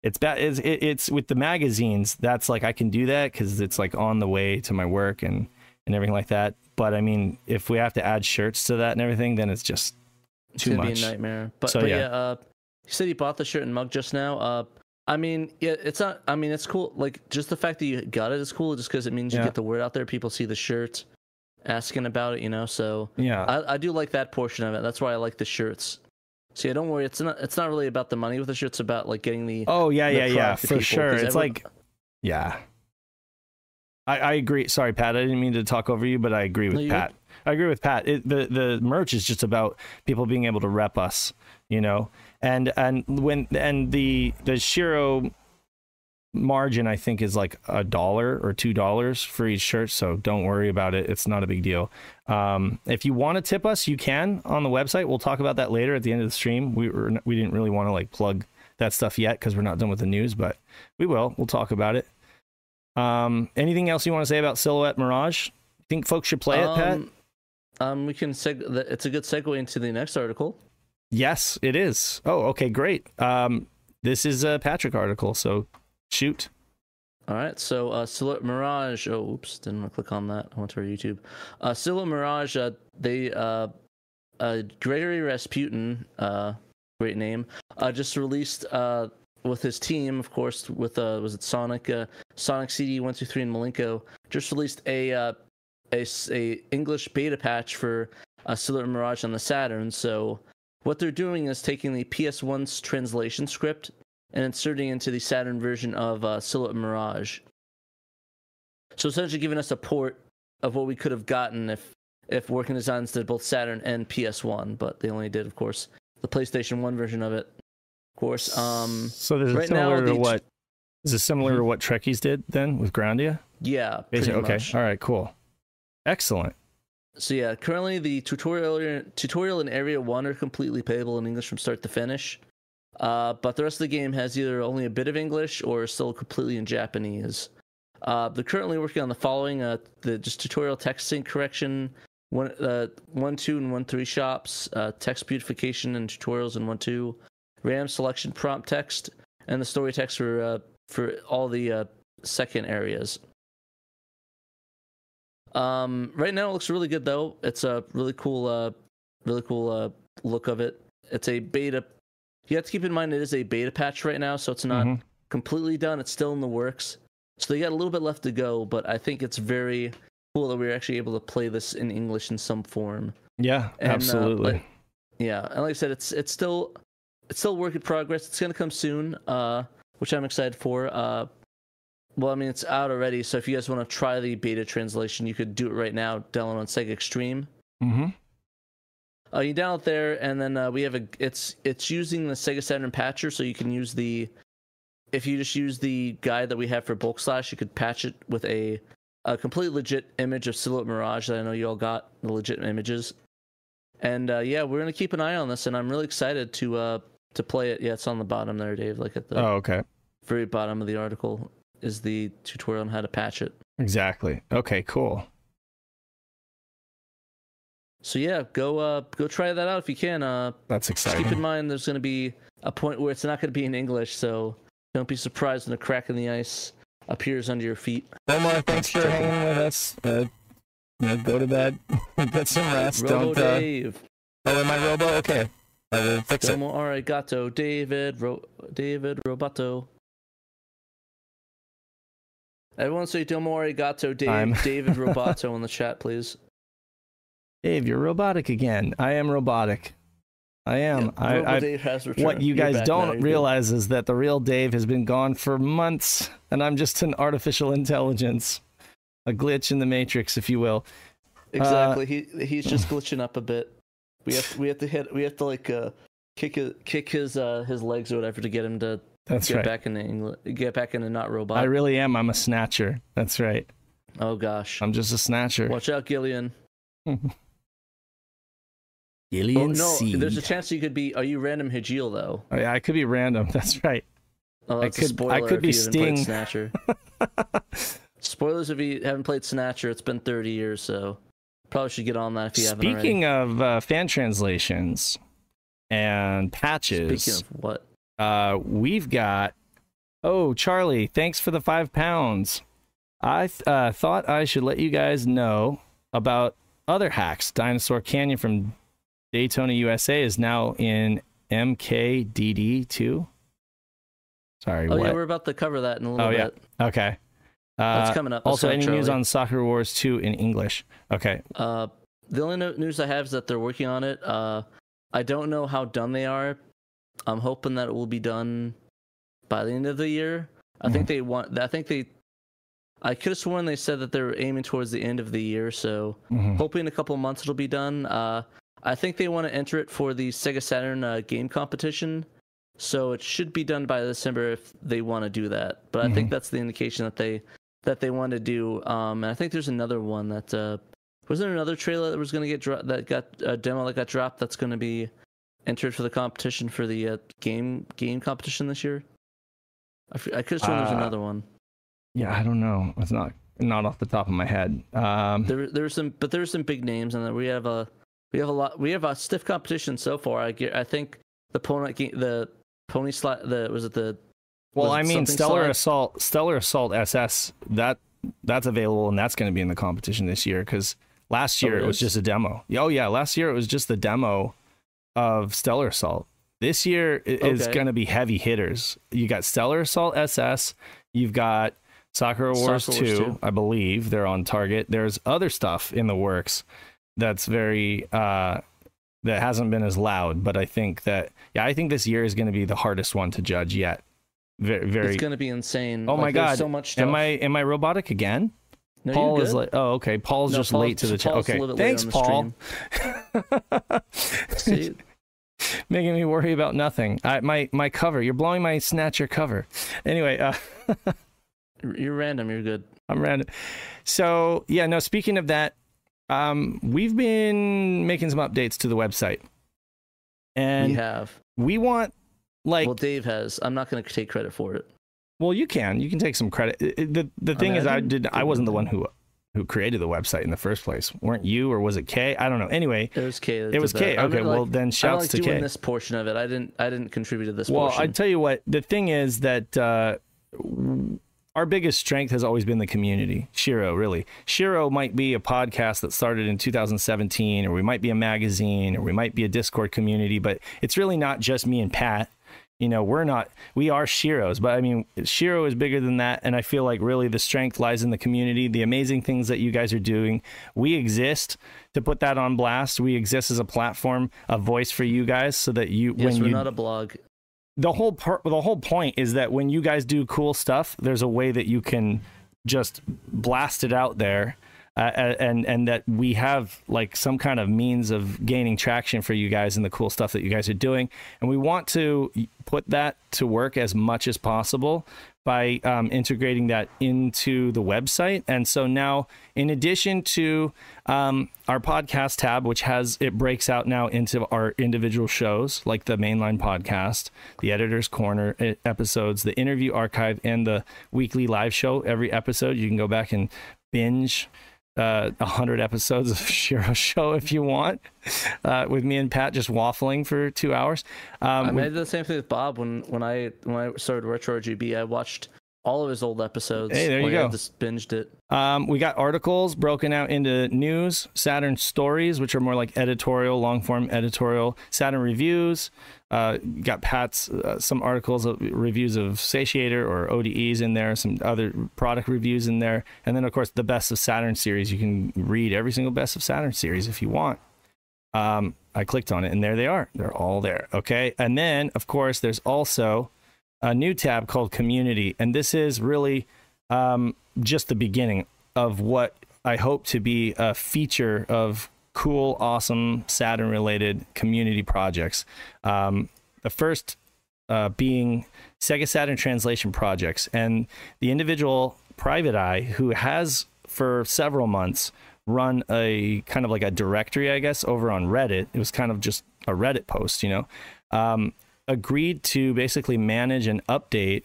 B: it's bad it's, it, it's with the magazines that's like I can do that because it's like on the way to my work and and everything like that but I mean if we have to add shirts to that and everything then it's just too
C: gonna
B: much
C: be a nightmare. But,
B: So,
C: but
B: yeah.
C: yeah, uh, you said you bought the shirt and mug just now. Uh, I mean, yeah, it's not. I mean, it's cool. Like just the fact that you got it is cool, just because it means you
B: Yeah.
C: get the word out there. People see the shirt, asking about it. You know, so
B: yeah
C: I, I do like that portion of it. That's why I like the shirts. So yeah, don't worry. It's not. It's not really about the money with the shirts. It's about like getting the.
B: oh yeah
C: the
B: yeah yeah for
C: people,
B: sure it's
C: everyone-
B: like yeah I, I agree. Sorry, Pat. I didn't mean to talk over you, but I agree with
C: No,
B: Pat. I agree with Pat. It, the the merch is just about people being able to rep us, you know, and and when and the the Shiro margin I think is like a dollar or two dollars for each shirt. So don't worry about it. It's not a big deal. Um, if you want to tip us, you can on the website. We'll talk about that later at the end of the stream. We were we didn't really want to like plug that stuff yet because we're not done with the news, but we will. We'll talk about it. Um, anything else you want to say about Silhouette Mirage? Think folks should play it, Pat?
C: Um, um, we can seg- It's a good segue into the next article.
B: Yes, it is. Oh, okay, great. Um, this is a Patrick article, so shoot.
C: All right, so uh, Silhouette Mirage. Oh, oops, didn't want to click on that. I went to our YouTube. Uh, Silhouette Mirage. Uh, they uh, uh, Gregory Rasputin, uh, great name, uh, just released uh, with his team, of course, with uh, was it Sonic, uh, Sonic CD one two three and Malenko, just released a uh, a, a English beta patch for uh, Silhouette Mirage on the Saturn. So what they're doing is taking the PS1's translation script and inserting into the Saturn version of uh, Silhouette Mirage. So essentially giving us a port of what we could have gotten if if Working Designs did both Saturn and PS1, but they only did, of course, the PlayStation 1 version of it. Of course, um,
B: so there's a
C: right now
B: similar to
C: the-
B: what is it similar to what Trekkies did then with Grandia?
C: yeah,
B: Basically, okay. All right, cool. Excellent.
C: So yeah, currently the tutorial tutorial and area one are completely playable in English from start to finish. Uh, but the rest of the game has either only a bit of English or still completely in Japanese. Uh, they're currently working on the following: uh, the just tutorial text sync correction, one, uh, one, two, and one, three shops, uh, text beautification and tutorials in one, two, RAM selection prompt text, and the story text for uh, for all the uh, second areas. Um, right now it looks really good though. It's a really cool, really cool look of it. It's a beta. You have to keep in mind it is a beta patch right now, so it's not
B: Mhm.
C: completely done. It's still in the works, so they got a little bit left to go. But I think it's very cool that we're actually able to play this in English in some form.
B: Yeah,
C: And, uh,
B: absolutely.
C: like- Yeah, and like I said, it's it's still it's still a work in progress. It's gonna come soon, uh, which I'm excited for. Uh, well, I mean, it's out already, so if you guys want to try the beta translation, you could do it right now. Download on SegaXtreme.
B: hmm
C: Uh, you download there, and then uh, we have a. It's it's using the Sega Saturn patcher, so you can use the. If you just use the guide that we have for Bulk Slash, you could patch it with a, a complete legit image of Silhouette Mirage that I know you all got the legit images. And uh, yeah, we're gonna keep an eye on this, and I'm really excited to uh to play it. Yeah, it's on the bottom there, Dave. Like at the
B: Oh, okay.
C: very bottom of the article is the tutorial on how to patch it.
B: Exactly. Okay, cool.
C: So yeah, go uh go try that out if you can. Uh,
B: That's
C: exciting. keep in mind there's going to be a point where it's not going to be in English, so don't be surprised when a crack in the ice appears under your feet.
B: Omar, thanks for hanging with us. Uh, go to bed. Get some rest.
C: Robo
B: Don't. Uh,
C: Dave,
B: oh, am I Robo? Okay. I will fix it.
C: Domo Arigato, David, Ro- David Roboto. Everyone say Domo Arigato, Dave, David Roboto in the chat, please.
B: Dave, you're robotic again. I am robotic. I am.
C: Yeah,
B: I, I,
C: Dave has returned.
B: what you
C: You're
B: guys don't
C: good.
B: realize is that the real Dave has been gone for months, and I'm just an artificial intelligence, a glitch in the matrix, if you will.
C: Exactly. he he's just glitching up a bit. We have we have to hit we have to like uh kick his kick his uh his legs or whatever to get him to
B: That's
C: get
B: right.
C: back into English, get back into not robot.
B: I really am. I'm a snatcher. That's right.
C: oh gosh.
B: I'm just a snatcher.
C: Watch out, Gillian. Oh, no,
B: Seed.
C: there's a chance you could be. Are you random Hajile though?
B: Oh, yeah, I could be random. That's right.
C: Oh,
B: I
C: that's a
B: could-
C: spoiler
B: I could be Sting.
C: Snatcher. Spoilers if you haven't played Snatcher. It's been 30 years, so probably should get on that if you haven't.
B: Speaking of uh, fan translations and patches,
C: Speaking of what?
B: uh, we've got. Oh, Charlie, thanks for the five pounds. I th- uh, thought I should let you guys know about other hacks. Dinosaur Canyon from Daytona, USA is now in MKDD2. Sorry,
C: Oh
B: what?
C: yeah, we're about to cover that in a little
B: Oh, yeah.
C: bit.
B: Okay.
C: That's
B: Uh,
C: coming up. That's
B: also, any news on Sakura Wars 2 in English? Okay.
C: Uh, the only news I have is that they're working on it. Uh, I don't know how done they are. I'm hoping that it will be done by the end of the year. I think they want. I think they. I could have sworn they said that they were aiming towards the end of the year, so
B: Mhm.
C: hoping in a couple months it'll be done. Uh, I think they want to enter it for the Sega Saturn uh, game competition, so it should be done by December if they want to do that. But I think
B: Mhm.
C: that's the indication that they that they want to do. Um, and I think there's another one that uh, was there another trailer that was going to get dro- that got a demo that got dropped that's going to be entered for the competition for the uh, game game competition this year. I, f- I could have sworn there's
B: Uh,
C: another one.
B: Yeah, I don't know. It's not not off the top of my head. Um,
C: There, there were some, but there were some big names, and we have a, we have a lot, we have a stiff competition so far. I I think the pony, the pony slot, the was it the,
B: well, I mean, Stellar
C: slide?
B: Assault, Stellar Assault SS. That that's available, and that's going to be in the competition this year because last
C: Oh,
B: year
C: it
B: it was just a demo. Oh yeah, last year it was just the demo of Stellar Assault. This year i- is
C: Okay.
B: going to be heavy hitters. You got Stellar Assault SS. You've got Sakura Wars,
C: Sakura Wars
B: 2,
C: 2.
B: I believe they're on target. There's other stuff in the works that's very uh that hasn't been as loud, but I think that yeah, I think this year is going to be the hardest one to judge yet. Very, very.
C: it's gonna be insane.
B: Oh
C: Like,
B: my God.
C: so much stuff.
B: Am I am I robotic again?
C: No,
B: Paul is like, oh okay. Paul's
C: No,
B: just
C: Paul's-
B: late to the chat. Okay,
C: little bit late
B: thanks, Paul. Making me worry about nothing. I, my my cover. You're blowing my snatcher cover. Anyway, uh,
C: you're random. You're good.
B: I'm random. So yeah, no. Speaking of that, um, we've been making some updates to the website, and
C: we have.
B: we want like
C: well, Dave has. I'm not gonna take credit for it.
B: Well, you can. You can take some credit. It- it- The the
C: I
B: thing
C: mean,
B: is,
C: I
B: I
C: didn't.
B: I wasn't the one who who created the website in the first place. weren't you, or was it Kay? I don't know. Anyway,
C: It was Kay.
B: it was
C: did.
B: Kay. Okay, well then shouts
C: like
B: to
C: doing
B: Kay.
C: this portion of it. I didn't. I didn't contribute to this
B: Well,
C: portion.
B: I tell you what. The thing is that uh, our biggest strength has always been the community. Shiro, really. Shiro might be a podcast that started in 2017, or we might be a magazine, or we might be a Discord community, but it's really not just me and Pat. You know, we're not, we are Shiros, but I mean, Shiro is bigger than that. And I feel like really the strength lies in the community, the amazing things that you guys are doing. We exist to put that on blast. We exist as a platform, a voice for you guys so that you,
C: yes,
B: when
C: we're
B: you,
C: not a blog.
B: The whole part the whole point is that when you guys do cool stuff there's a way that you can just blast it out there uh, and and that we have like some kind of means of gaining traction for you guys and the cool stuff that you guys are doing. And we want to put that to work as much as possible by um, integrating that into the website. And so now in addition to um, our podcast tab which has it breaks out now into our individual shows like the mainline podcast the editor's corner episodes the interview archive and the weekly live show. Every episode you can go back and binge uh, 100 episodes of Shiro Show if you want, uh, with me and Pat just waffling for two hours.
C: I
B: Um,
C: mean,
B: we-
C: did the same thing with Bob when when I when I started Retro RGB. I watched all of his old episodes.
B: Hey, there you
C: Like, I
B: go.
C: just binged it.
B: Um, we got articles broken out into news, Saturn stories, which are more like editorial, long form editorial, Saturn reviews. Uh, got Pat's uh, some articles, of, reviews of Satiator or ODEs in there, some other product reviews in there, and then of course the Best of Saturn series. You can read every single Best of Saturn series if you want. Um, I clicked on it, and there they are. They're all there. Okay, and then of course there's also a new tab called Community, and this is really um, just the beginning of what I hope to be a feature of cool, awesome Saturn related community projects. Um, the first uh, being Sega Saturn translation projects, and the individual private eye who has for several months run a kind of like a directory, I guess, over on Reddit. It was kind of just a Reddit post, you know. Um, agreed to basically manage and update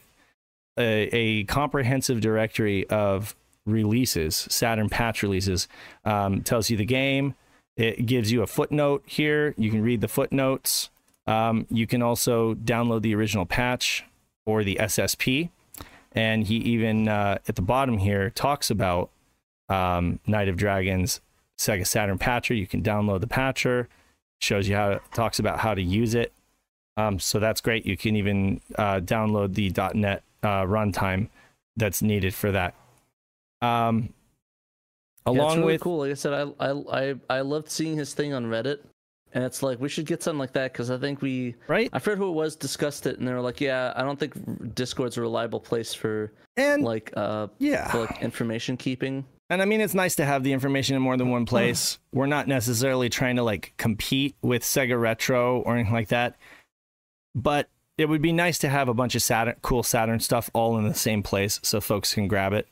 B: a, a comprehensive directory of releases, Saturn patch releases. Um, tells you the game. It gives you a footnote here. You can read the footnotes. Um, you can also download the original patch or the SSP. And he even uh, at the bottom here talks about um, Knight of Dragons Sega Saturn patcher. You can download the patcher. Shows you how it talks about how to use it. Um, so that's great. You can even uh, download the .NET uh, runtime that's needed for that. Um,
C: Yeah,
B: along
C: really
B: with
C: cool. Like I said, I I I I loved seeing his thing on Reddit, and it's like we should get something like that because I think we
B: right?
C: I forget who it was discussed it, and they were like, yeah, I don't think Discord's a reliable place for
B: And
C: like uh
B: yeah,
C: for like information keeping.
B: And I mean, it's nice to have the information in more than one place. We're not necessarily trying to like compete with Sega Retro or anything like that, but it would be nice to have a bunch of Saturn, cool Saturn stuff all in the same place so folks can grab it.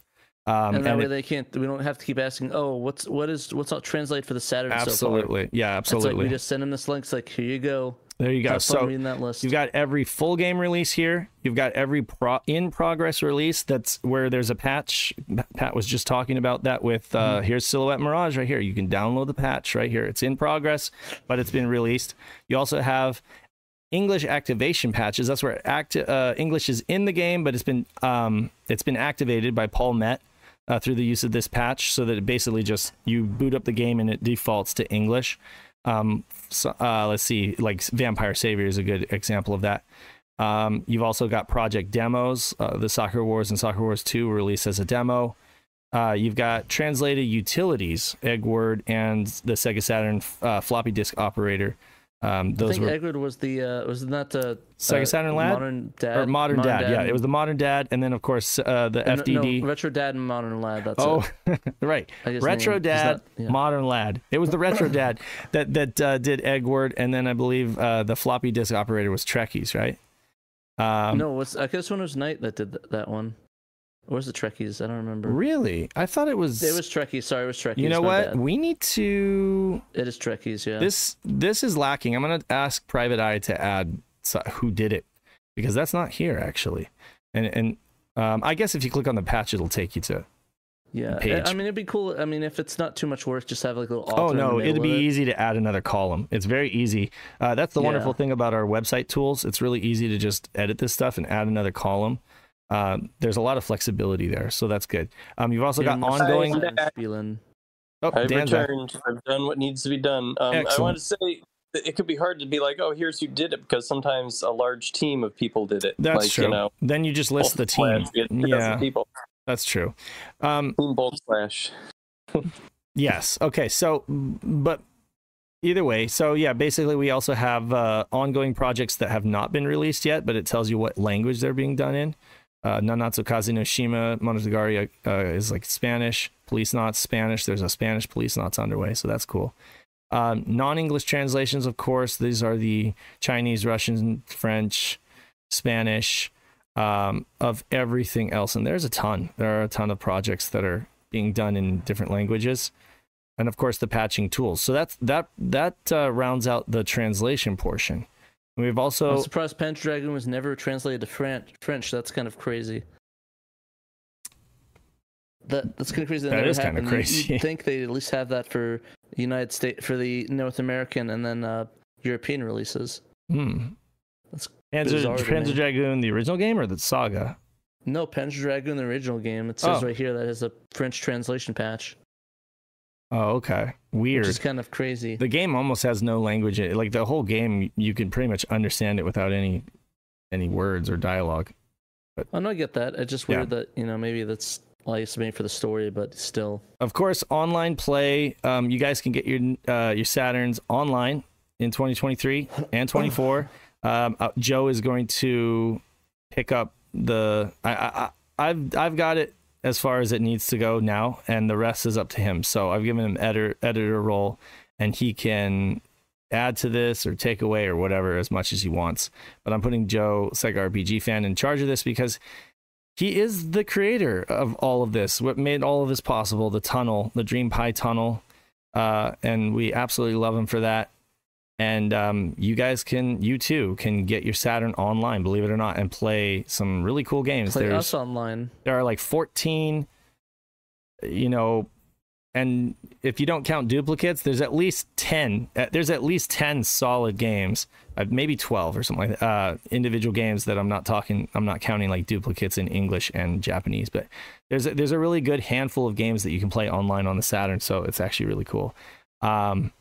B: Um,
C: and that
B: and
C: way
B: it-
C: they can't. We don't have to keep asking. Oh, what's what is what's all translate for the Saturn? So far?
B: absolutely, yeah,
C: like
B: absolutely.
C: we just send them this link. It's like here you go.
B: there you go.
C: Have
B: So
C: that list.
B: You've got every full game release here. You've got every pro- in progress release. That's where there's a patch. Pat was just talking about that with uh,
C: Mm-hmm.
B: here's Silhouette Mirage right here. You can download the patch right here. It's in progress, but it's been released. You also have English activation patches. That's where act- uh, English is in the game, but it's been um, it's been activated by Paul Met uh, through the use of this patch, so that it basically just you boot up the game and it defaults to English. Um, so, uh, let's see, like Vampire Savior is a good example of that. Um, you've also got project demos. Uh, the Sakura Wars and Sakura Wars 2 were released as a demo. Uh, you've got translated utilities, Egword, and the Sega Saturn uh, floppy disk operator. Um,
C: I think
B: were
C: was the uh, was not the
B: Sega
C: uh,
B: Saturn Lad?
C: Modern Dad
B: or Modern, Dad. Yeah, it was the Modern Dad, and then of course uh, the
C: and
B: FDD.
C: No, Retro Dad and Modern Lad. That's
B: Oh,
C: it.
B: right. Retro
C: name-
B: Dad,
C: that- yeah.
B: Modern Lad. It was the Retro Dad that that uh, did Egword, and then I believe uh, the floppy disk operator was Trekkies, right? Um,
C: no, what's I guess when it was Knight that did th- that one. Or was it Trekkies? I don't remember.
B: Really? I thought it was.
C: It was Trekkies. Sorry, it was Trekkies.
B: you know
C: my
B: what?
C: bad.
B: We need to.
C: It is Trekkies. Yeah.
B: This this is lacking. I'm gonna ask Private Eye to add so- who did it because that's not here actually. And and um, I guess if you click on the patch, it'll take you to.
C: yeah.
B: page.
C: I mean, it'd be cool. I mean, if it's not too much work, just have like a little.
B: Oh
C: the
B: no, it'd be
C: it.
B: easy to add another column. It's very easy. Uh, that's the wonderful thing about our website tools. It's really easy to just edit this stuff and add another column. Uh, there's a lot of flexibility there, so that's good. Um, you've also got
C: Yeah,
B: ongoing.
C: Saturn Spielen.
B: Oh,
A: I've
B: Dan's back.
A: returned. I've done what needs to be done. Um, I want to say that it could be hard to be like, oh, here's who did it, because sometimes a large team of people did it.
B: That's
A: like,
B: true.
A: You know,
B: then you just list the team.
A: Slash, you get 2,000
B: Yeah,
A: people.
B: that's true. Um,
A: Team Bolt Slash.
B: Yes. Okay. So, but either way, so yeah, basically, we also have uh, ongoing projects that have not been released yet, but it tells you what language they're being done in. Uh, Nanatsu Kaze no Shima Monogatari uh, is like Spanish. Policenauts Spanish. There's a Spanish Policenauts underway, so that's cool. Um, non-English translations, of course, these are the Chinese, Russian, French, Spanish, um, of everything else, and there's a ton. There are a ton of projects that are being done in different languages and of course the patching tools. So that's that that uh, rounds out the translation portion. We've
C: I'm
B: also
C: surprised Panzer Dragoon was never translated to French. French. That's kind of crazy. That that's kind of crazy. That,
B: That
C: never
B: kinda
C: happened. You-
B: crazy.
C: You'd think they at least have that for United States, for the North American, and then uh, European releases.
B: hmm.
C: That's
B: Panzer, Panzer. Dragoon, the original game or the saga?
C: No, Panzer Dragoon, the original game. It says
B: Oh.
C: right here that has a French translation patch,
B: Oh, okay. Weird.
C: Which is kind of crazy.
B: The game almost has no language. in it. Like the whole game, you can pretty much understand it without any any words or dialogue.
C: I no, I get that. It's just
B: Yeah.
C: weird that you know maybe that's like it's made for the story, but still.
B: Of course, online play. Um, you guys can get your uh, your Saturns online in 2023 and 24. Um, uh, Joe is going to pick up the. I, I, I- I've I've got it as far as it needs to go now, and the rest is up to him. So I've given him editor editor role, and he can add to this or take away or whatever as much as he wants. But I'm putting Joe Sega RPG fan in charge of this because he is the creator of all of this what made all of this possible the tunnel the DreamPi tunnel uh, and we absolutely love him for that and um, you guys can you too can get your saturn online believe it or not and play some really cool games
C: Play
B: there's
C: us online.
B: there are like 14 you know and if you don't count duplicates there's at least 10 uh, there's at least 10 solid games uh, maybe 12 or something like that uh, individual games that i'm not talking i'm not counting like duplicates in english and japanese but there's a, there's a really good handful of games that you can play online on the saturn so it's actually really cool um,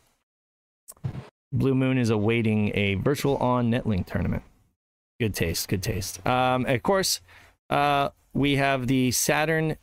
B: blue moon is awaiting a virtual on netlink tournament good taste good taste um, of course uh, we have the saturn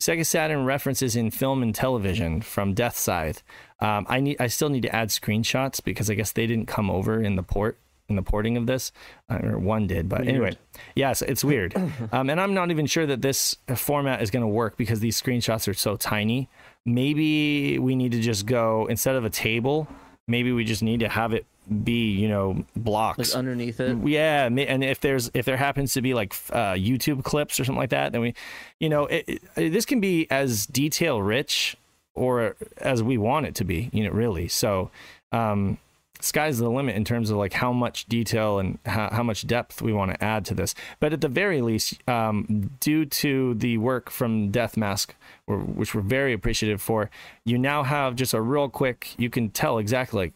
B: Sega Saturn references in film and television from Death Scythe. Um, I need, I still need to add screenshots because I guess they didn't come over in the port in the porting of this, uh, or one did. But
C: Weird.
B: anyway, yes, it's weird. um, and I'm not even sure that this format is going to work because these screenshots are so tiny. Maybe we need to just go instead of a table. Maybe we just need to have it be, you know, blocks.
C: Like underneath it.
B: Yeah, and if there's if there happens to be like uh, YouTube clips or something like that, then we, you know, it, it, this can be as detail rich or as we want it to be, you know, really. So, um, sky's the limit in terms of like how much detail and how, how much depth we want to add to this. But at the very least, um, due to the work from Death Mask, which we're very appreciative for, you now have just a real quick. You can tell exactly like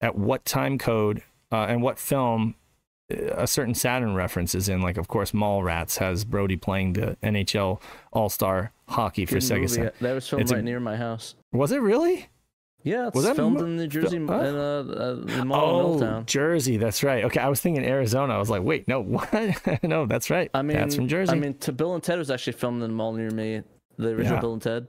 B: at what time code uh, and what film uh, a certain Saturn reference is in. Like, of course, Mallrats has Brodie playing the NHL All Star hockey for
C: Good
B: Sega
C: movie.
B: Saturn.
C: That was filmed
B: It's a-
C: right near my house.
B: Was it really?
C: Yeah, it's
B: Was that
C: filmed
B: mo-
C: in New Jersey,
B: Huh?
C: in uh, uh, the mall in
B: Oh,
C: Milltown.
B: Jersey. That's right. Okay, I was thinking Arizona. I was like, wait, no, what? no, that's right.
C: I mean,
B: that's from Jersey.
C: I mean, to Bill and Ted was actually filmed in the mall near me. The original
B: Yeah.
C: Bill and Ted.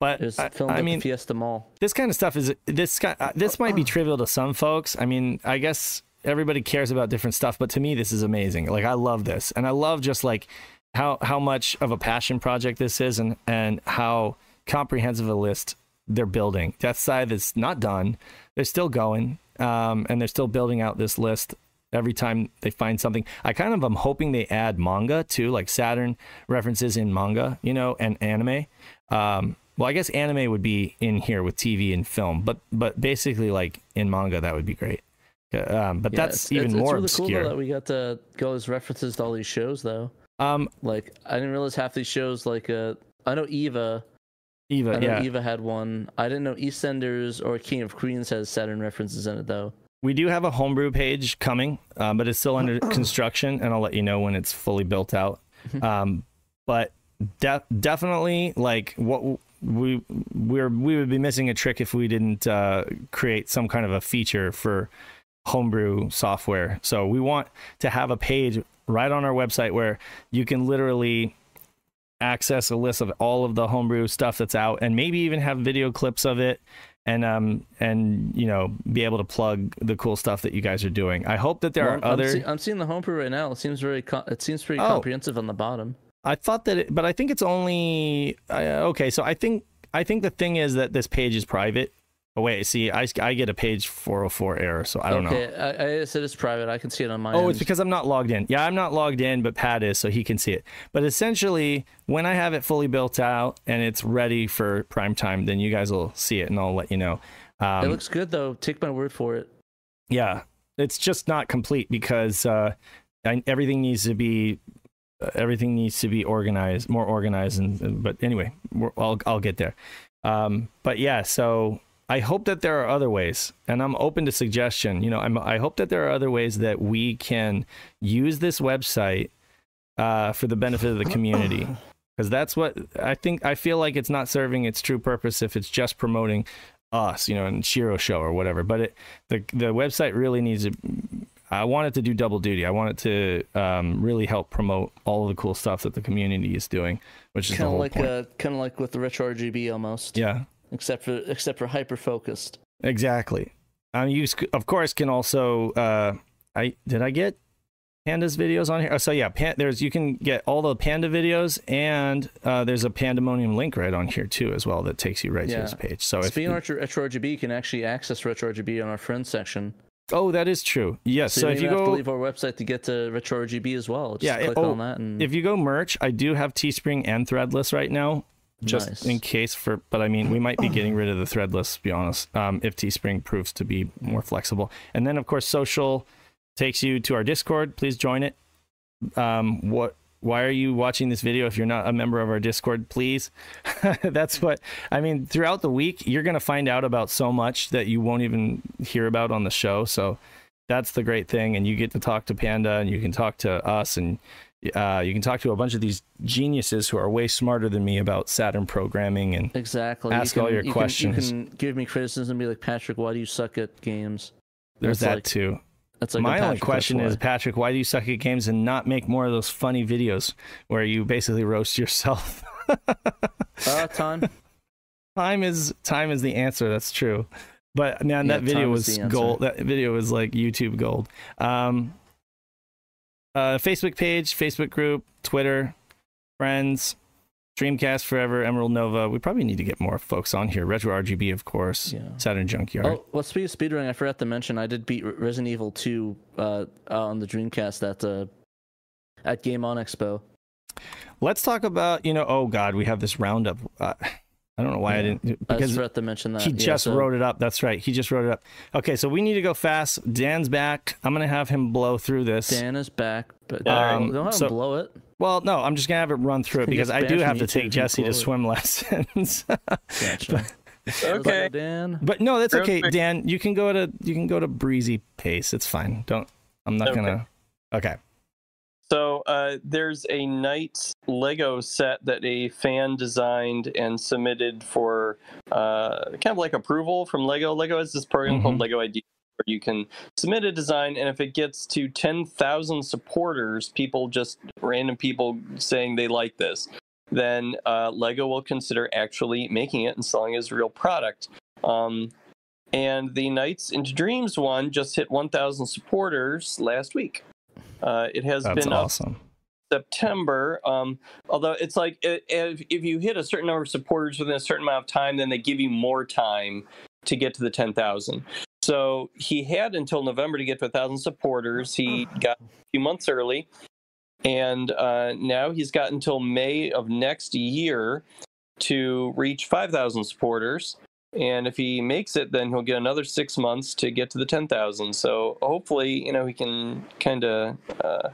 B: but
C: It was
B: I,
C: filmed
B: I
C: at
B: mean,
C: the Fiesta Mall.
B: this kind of stuff is this guy, uh, this might be trivial to some folks. I mean, I guess everybody cares about different stuff, but to me, this is amazing. Like, I love this, and I love just like how how much of a passion project this is, and and how comprehensive a list they're building. Death Scythe is not done; they're still going, um, and they're still building out this list. Every time they find something, I kind of am hoping they add manga too, like Saturn references in manga, you know, and anime. Um, well, I guess anime would be in here with TV and film, but but basically like in manga that would be great. Um, but
C: Yeah,
B: that's
C: it's-
B: even
C: it's,
B: more
C: it's really
B: obscure.
C: cool though, that we got to go as references to all these shows though.
B: um,
C: Like I didn't realize half these shows. Like uh, I know Eva. I
B: Eva,
C: know
B: yeah,
C: Eva had one. I didn't know EastEnders or King of Queens has Saturn references in it though.
B: we do have a homebrew page coming, um, but it's still under construction, and I'll let you know when it's fully built out. Um, but de- definitely, like what we we're we would be missing a trick if we didn't uh, create some kind of a feature for homebrew software. So we want to have a page right on our website where you can literally access a list of all of the homebrew stuff that's out and maybe even have video clips of it and um and you know be able to plug the cool stuff that you guys are doing. I hope that there
C: Well,
B: are
C: I'm,
B: other
C: see- I'm seeing the homebrew right now. It seems very. Co- it seems pretty
B: Oh.
C: comprehensive on the bottom.
B: I thought that, it, but I think it's only uh, okay. So I think I think the thing is that this page is private. Oh wait, see, I, I get a page 404 error, so I don't know.
C: okay, I, I said it's private. I can see it on my.
B: Oh,
C: end.
B: it's because I'm not logged in. Yeah, I'm not logged in, but Pat is, so he can see it. But essentially, when I have it fully built out and it's ready for prime time, then you guys will see it, and I'll let you know. Um,
C: it looks good though. Take my word for it.
B: yeah, it's just not complete because uh, I, everything needs to be uh, everything needs to be organized, more organized. And and- but anyway, we're, I'll I'll get there. Um, but yeah, so I hope that there are other ways, and I'm open to suggestion. You know, I'm I hope that there are other ways that we can use this website uh, for the benefit of the community. Because that's what I think. I feel like it's not serving its true purpose if it's just promoting us, you know, and Shiro Show or whatever. But it, the the website really needs to. I want it to do double duty. I want it to um, really help promote all of the cool stuff that the community is doing, which is
C: Kind of like uh, kind of like with the retro RGB almost.
B: yeah,
C: Except for except for hyper focused.
B: exactly. Um, you of course can also. Uh, I did I get pandas videos on here? Oh, so yeah, pan, there's you can get all the panda videos, and uh, there's a pandemonium link right on here too as well that takes you right to
C: Yeah.
B: this page. So if
C: Speaking of retro, retro RGB, you can actually access retro RGB on our friends section.
B: oh, that is true. Yes.
C: So,
B: So,
C: you
B: if you
C: to
B: go
C: leave our website to get to retro RGB as well. Just
B: Yeah, it-
C: click
B: oh,
C: on that and
B: if you go merch, I do have Teespring and Threadless right now, just
C: Nice.
B: in case for. But I mean, we might be getting rid of the Threadless. To be honest, um, if Teespring proves to be more flexible, and then of course social takes you to our Discord. Please join it. Um, what? Why are you watching this video if you're not a member of our Discord? Please. That's what I mean. Throughout the week, you're gonna find out about so much that you won't even hear about on the show. So that's the great thing and you get to talk to panda and you can talk to us and uh, you can talk to a bunch of these geniuses who are way smarter than me about saturn programming and
C: exactly
B: ask
C: you
B: all your
C: you
B: questions.
C: Can, you can give me criticism and be like, Patrick, why do you suck at games?
B: there's
C: That's
B: that
C: like-
B: too
C: That's like
B: my only question is patrick why do you suck at games and not make more of those funny videos where you basically roast yourself
C: Uh, time.
B: time is time is the answer. That's true. But man,
C: Yeah,
B: that video was gold. That video was like YouTube gold. Um, uh, Facebook page, Facebook group, Twitter, friends, Dreamcast Forever, Emerald Nova. We probably need to get more folks on here. Retro RGB, of course.
C: Yeah.
B: Saturn Junkyard.
C: Oh, well, speaking of speedrunning, I forgot to mention I did beat Resident Evil 2 uh, on the Dreamcast at uh, at Game On Expo.
B: Let's talk about you know. Oh God, we have this roundup. Uh, I don't know why I didn't
C: I just
B: because
C: forgot to mention that.
B: he
C: Yeah,
B: just
C: so-
B: wrote it up. That's right. He just wrote it up. Okay, so we need to go fast. Dan's back. I'm gonna have him blow through this.
C: Dan is back, but
B: Um,
C: don't have
B: so-
C: him blow it.
B: Well, no, I'm just gonna have it run through it because I do have to take Jesse to swim lessons.
C: Gotcha.
A: Okay.
C: Dan.
B: but no, that's
A: Real
B: okay,
A: quick.
B: Dan. You can go to you can go to breezy pace. It's fine. Don't. I'm not
A: Okay.
B: gonna. Okay.
A: So uh, there's a Nights Lego set that a fan designed and submitted for uh, kind of like approval from Lego. Lego has this program called
B: Mhm.
A: Lego ID where you can submit a design, and if it gets to 10,000 supporters, people just random people saying they like this, then uh, Lego will consider actually making it and selling it as a real product. Um, and the Nights into Dreams one just hit 1,000 supporters last week. Uh, it has
B: That's
A: been
B: awesome.
A: September. Um, although it's like if, if you hit a certain number of supporters within a certain amount of time, then they give you more time to get to the 10,000. So he had until November to get to 1,000 supporters. He got a few months early. And uh, now he's got until May of next year to reach 5,000 supporters. And if he makes it, then he'll get another six months to get to the 10,000. So hopefully, you know, he can kind of uh,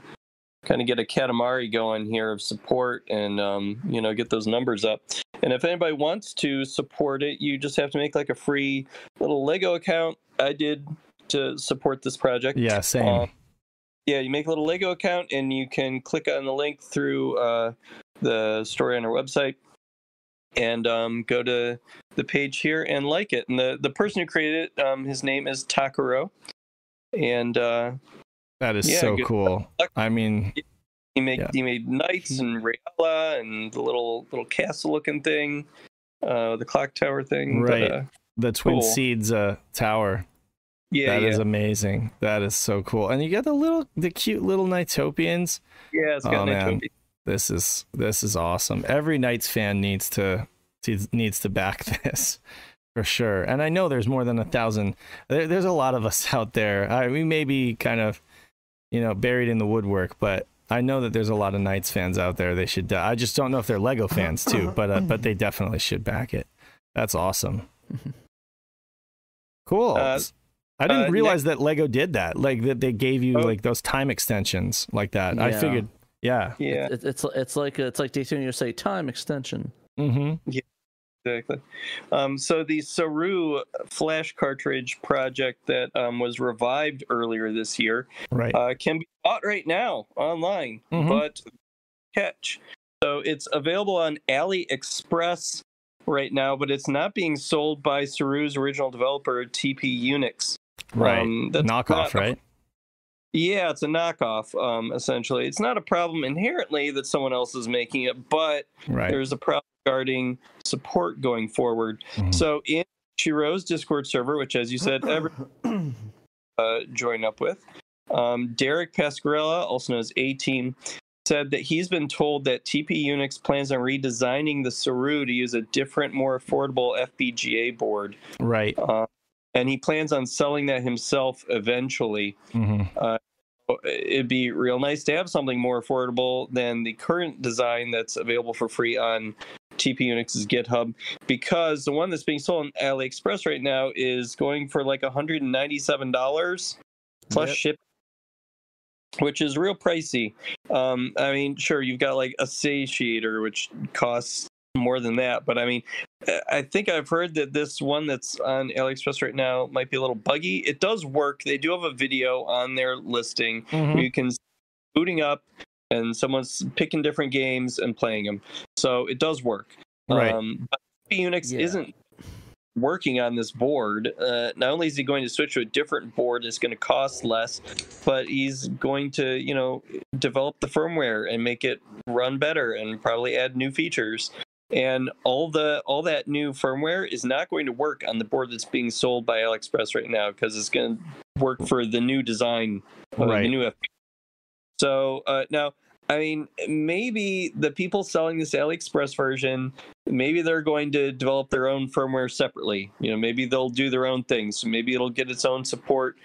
A: kind of get a Katamari going here of support and um, you know get those numbers up. And if anybody wants to support it, you just have to make like a free little Lego account. I did to support this project.
B: Yeah, same.
A: Uh, yeah, you make a little Lego account and you can click on the link through uh, the story on our website and um, go to the page here and like it. And the, the person who created it, um, his name is Takuro. And uh,
B: that is
A: yeah,
B: so cool.
A: luck.
B: I mean,
A: He made
B: Yeah.
A: he made Nights and Reala and the little little castle looking thing, uh, the clock tower thing. but,
B: Right.
A: uh,
B: the Twin
A: Cool.
B: Seeds uh, tower.
A: yeah,
B: That is
A: yeah,
B: amazing. That is so cool. And you got the little, the cute little Nightopians.
A: yeah. It's got
B: Oh.
A: Nitobi.
B: This is this is awesome. Every Nights fan needs to needs to back this for sure. And I know there's more than a thousand. There, there's a lot of us out there. I, we may be kind of, you know, buried in the woodwork, but I know that there's a lot of Nights fans out there. They should. I just don't know if they're Lego fans too, but uh, but they definitely should back it. That's awesome. Cool.
A: Uh,
B: I didn't
A: uh,
B: realize that Lego did that. Like that they gave you
A: Oh.
B: like those time extensions like that. I figured. Yeah.
A: Yeah,
C: It, it's it's like it's like Daytona USA time extension.
B: Mm-hmm.
A: Yeah, exactly. Um, so the Saroo flash cartridge project that um, was revived earlier this year
B: Right.
A: uh, can be bought right now online,
B: Mhm.
A: but catch. So it's available on AliExpress right now, but it's not being sold by Saroo's original developer, TP Unix.
B: right.
A: Um, that's
B: Knockoff,
A: not-
B: right?
A: Yeah, it's a knockoff. Um, essentially, it's not a problem inherently that someone else is making it, but
B: Right.
A: there's a problem regarding support going forward.
B: Mhm.
A: So in Shiro's Discord server, which, as you said, everyone uh, join up with, um, Derek Pascarella, also known as A Team, said that he's been told that TP Unix plans on redesigning the Saroo to use a different, more affordable FPGA board,
B: Right.
A: uh, and he plans on selling that himself eventually
B: hmm
A: it'd be real nice to have something more affordable than the current design that's available for free on TP Unix's GitHub because the one that's being sold on AliExpress right now is going for like $197 plus
C: Yep.
A: ship which is real pricey. Um, I mean, sure, you've got like a satiator, which costs more than that, but I mean, I- think I've heard that this one that's on AliExpress right now might be a little buggy. It does work. They do have a video on their listing
B: Mm-hmm.
A: you can booting up and someone's picking different games and playing them. So it does work.
B: Right.
A: Um, but Unix
C: Yeah.
A: isn't working on this board. Uh, not only is he going to switch to a different board, it's going to cost less, but he's going to, you know, develop the firmware and make it run better and probably add new features. And all the all that new firmware is not going to work on the board that's being sold by AliExpress right now because it's going to work for the new design, uh,
B: Right.
A: the new FP. So uh, now, I mean, maybe the people selling this AliExpress version, maybe they're going to develop their own firmware separately. You know, maybe they'll do their own things. Maybe it'll get its own support.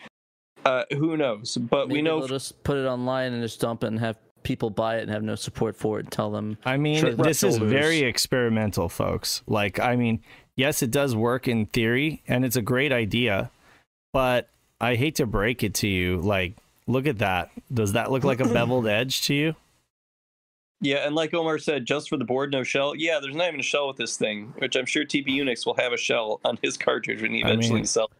A: Uh, who knows? But we know
C: they'll just put it online and just dump it and have people buy it and have no support for it and tell them
B: I mean,
C: Shrug
B: this is very experimental, folks. Like, I mean, yes, it does work in theory, and it's a great idea, but I hate to break it to you. Like, look at that. Does that look like a beveled edge to you?
A: Yeah, and like Omar said, just for the board, no shell. Yeah, there's not even a shell with this thing, which I'm sure TP Unix will have a shell on his cartridge when he
B: I
A: eventually
B: mean,
A: sells.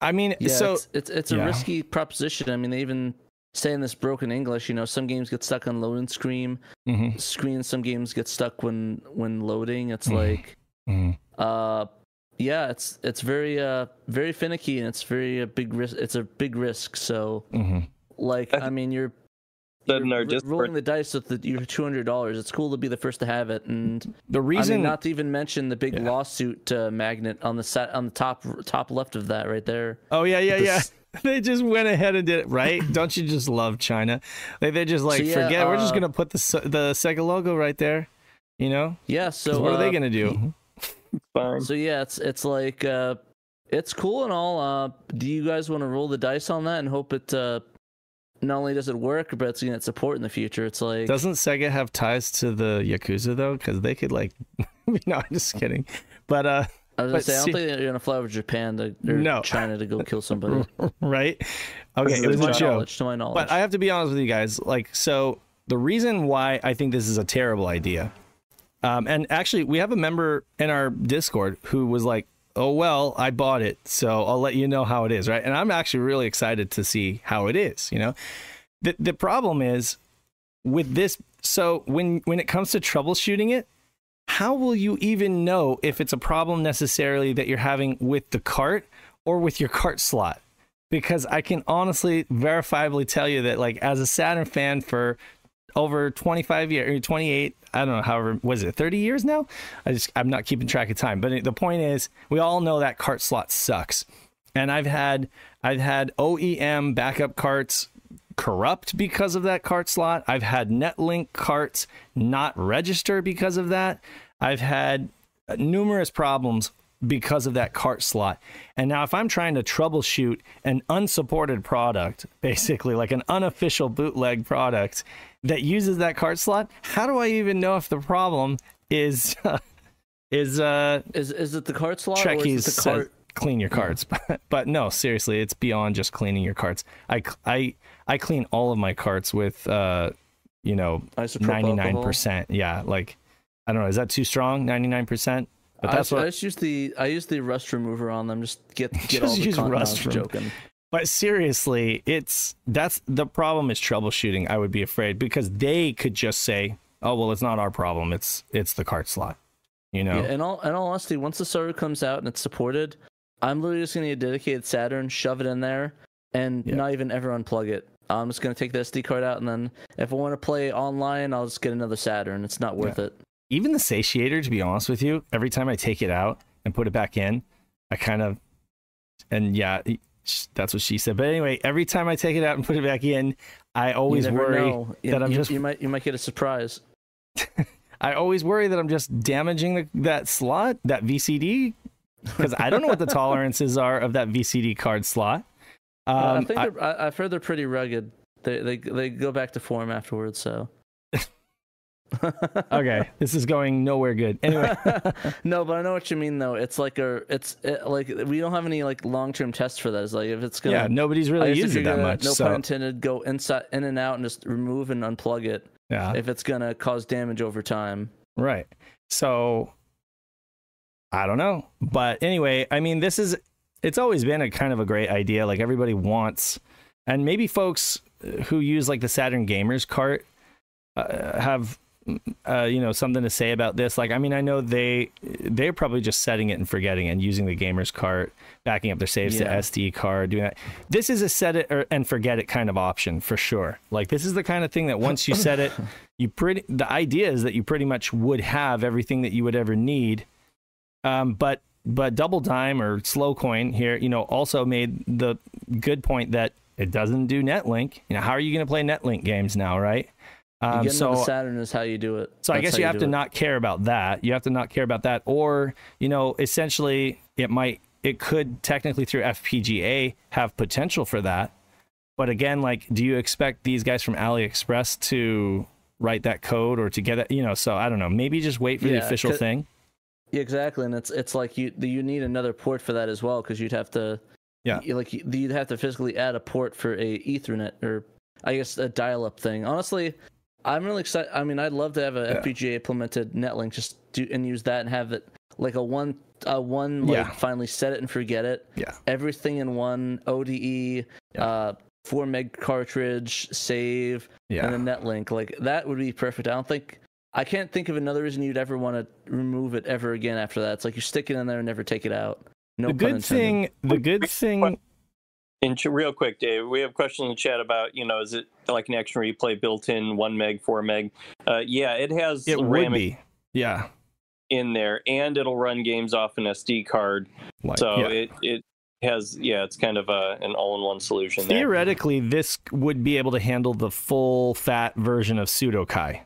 B: I mean,
C: Yeah,
B: so
C: it's it's, it's a
B: yeah.
C: risky proposition. I mean, they even say in this broken English, you know, some games get stuck on loading screen.
B: Mhm,
C: Screen. Some games get stuck when when loading. It's
B: Mhm.
C: like,
B: mhm.
C: uh, yeah, it's it's very uh very finicky and it's very a big risk. It's a big risk. So
B: Mhm.
C: like,
A: I
C: I mean, you're.
A: Said
C: you're
A: our
C: ro-
A: Discord-
C: rolling the dice with the, your two hundred dollars. It's cool to be the first to have it, and
B: the
C: I
B: reason
C: mean, not to even mention the big
B: Yeah.
C: lawsuit uh, magnet on the set on the top top left of that right there.
B: Oh yeah, yeah,
C: the
B: yeah.
C: S-
B: They just went ahead and did it right. Don't you just love China? Like they just like
C: yeah,
B: forget. We're just
C: uh,
B: gonna put the the Sega logo right there. You know,
C: Yeah. So
B: what are they
C: uh,
B: gonna do?
A: Fine.
C: So yeah, it's it's like uh, it's cool and all. Uh, do you guys want to roll the dice on that and hope it uh, not only does it work, but it's gonna get support in the future? It's like
B: Doesn't Sega have ties to the Yakuza though? Because they could like. no, I'm just kidding. But uh,
C: I was gonna say, I don't think you're gonna fly over Japan to or
B: No.
C: China to go kill somebody.
B: right? Okay, it was a
C: my
B: joke.
C: to my knowledge.
B: But I have to be honest with you guys. Like, so the reason why I think this is a terrible idea, um, and actually, we have a member in our Discord who was like, "Oh well, I bought it, so I'll let you know how it is." Right? And I'm actually really excited to see how it is. You know, the the problem is with this. So when when it comes to troubleshooting it, how will you even know if it's a problem necessarily that you're having with the cart or with your cart slot? Because I can honestly, verifiably tell you that, like, as a Saturn fan for over 25 years, 28, I don't know, however, was it 30 years now? I just, I'm not keeping track of time. But the point is, we all know that cart slot sucks. And I've had, I've had OEM backup carts corrupt because of that cart slot. I've had Netlink carts not register because of that. I've had numerous problems because of that cart slot. And now, if I'm trying to troubleshoot an unsupported product, basically like an unofficial bootleg product that uses that cart slot, how do I even know if the problem is is uh
C: is is it the cart slot or is
B: Trekkies
C: it the
B: says
C: cart?
B: clean your carts, but, but no, seriously, it's beyond just cleaning your carts. I I I clean all of my carts with uh you know ninety nine percent. Yeah, like I don't know, is that too strong? Ninety nine percent. But that's
C: I
B: what.
C: just use the I use the rust remover on them. Just get get
B: Just
C: all the
B: use rust
C: joking.
B: But seriously, it's that's the problem is troubleshooting. I would be afraid because they could just say, "Oh well, it's not our problem. It's it's the cart slot." You know.
C: Yeah, in all in all honesty, once the server comes out and it's supported, I'm literally just gonna get a dedicated Saturn, shove it in there, and
B: Yeah.
C: not even ever unplug it. I'm just gonna take the SD card out, and then if I want to play online, I'll just get another Saturn. It's not worth it.
B: even the satiator to be honest with you every time i take it out and put it back in i kind of and yeah that's what she said but anyway every time i take it out and put it back in i always worry
C: know. You,
B: that i'm
C: you-
B: just
C: you might you might get a surprise.
B: i always worry that i'm just damaging the, that slot that vcd because i don't know what the tolerances are of that vcd card slot
C: Uh, I
B: um,
C: think
B: I-
C: they're, I, I've heard they're pretty rugged. They they they go back to form afterwards. So.
B: okay this is going nowhere good anyway
C: no, but I know what you mean though. It's like a, it's it, like we don't have any like long term tests for that. It's like if it's gonna,
B: yeah nobody's really
C: guess if
B: used it that
C: gonna,
B: much
C: No
B: so
C: pun intended. Go inside, in and out, and just remove and unplug it
B: yeah
C: if it's gonna cause damage over time.
B: Right. So I don't know. But anyway, I mean this is it's always been a kind of a great idea. Like everybody wants and maybe folks who use like the Saturn Gamers cart uh, have uh, you know, something to say about this? Like, I mean, I know they they're probably just setting it and forgetting it and using the gamer's cart, backing up their saves
C: Yeah.
B: to SD card, doing that. This is a set it or, and forget it kind of option for sure. Like, this is the kind of thing that once you set it, you pretty. The idea is that you pretty much would have everything that you would ever need. Um, but but Double Dime or Slow Coin here, you know, also made the good point that it doesn't do NetLink. You know, how are you going to play NetLink games now, right?
C: You
B: Um, so
C: Saturn is how you do it.
B: so I guess
C: how
B: you have to
C: it.
B: not care about that. You have to not care about that, or you know, essentially, it might, it could technically through FPGA have potential for that. But again, like, do you expect these guys from AliExpress to write that code or to get it? You know, so I don't know. Maybe just wait for the official thing.
C: Exactly, and it's it's like you you need another port for that as well because you'd have to
B: Yeah.
C: you- like you'd have to physically add a port for a Ethernet or I guess a dial-up thing. Honestly, I'm really excited. I mean, I'd love to have a
B: Yeah.
C: FPGA implemented NetLink just do and use that and have it like a one uh, one like
B: Yeah.
C: finally set it and forget it.
B: Yeah.
C: Everything in one ODE,
B: Yeah.
C: uh, four meg cartridge, save,
B: Yeah.
C: and a NetLink. Like that would be perfect. I don't think I can't think of another reason you'd ever want to remove it ever again after that. It's like you stick it in there and never take it out. No
B: the good thing, the good thing,
A: And ch- real quick, Dave, we have questions in the chat about, you know, is it like an action replay built in one meg, four meg? Uh, yeah, it has
B: it would be. Yeah.
A: in there, and it'll run games off an SD card.
B: Like,
A: So
B: yeah.
A: it it has, yeah, it's kind of a, an all-in-one solution there.
B: Theoretically, this would be able to handle the full fat version of Pseudokai,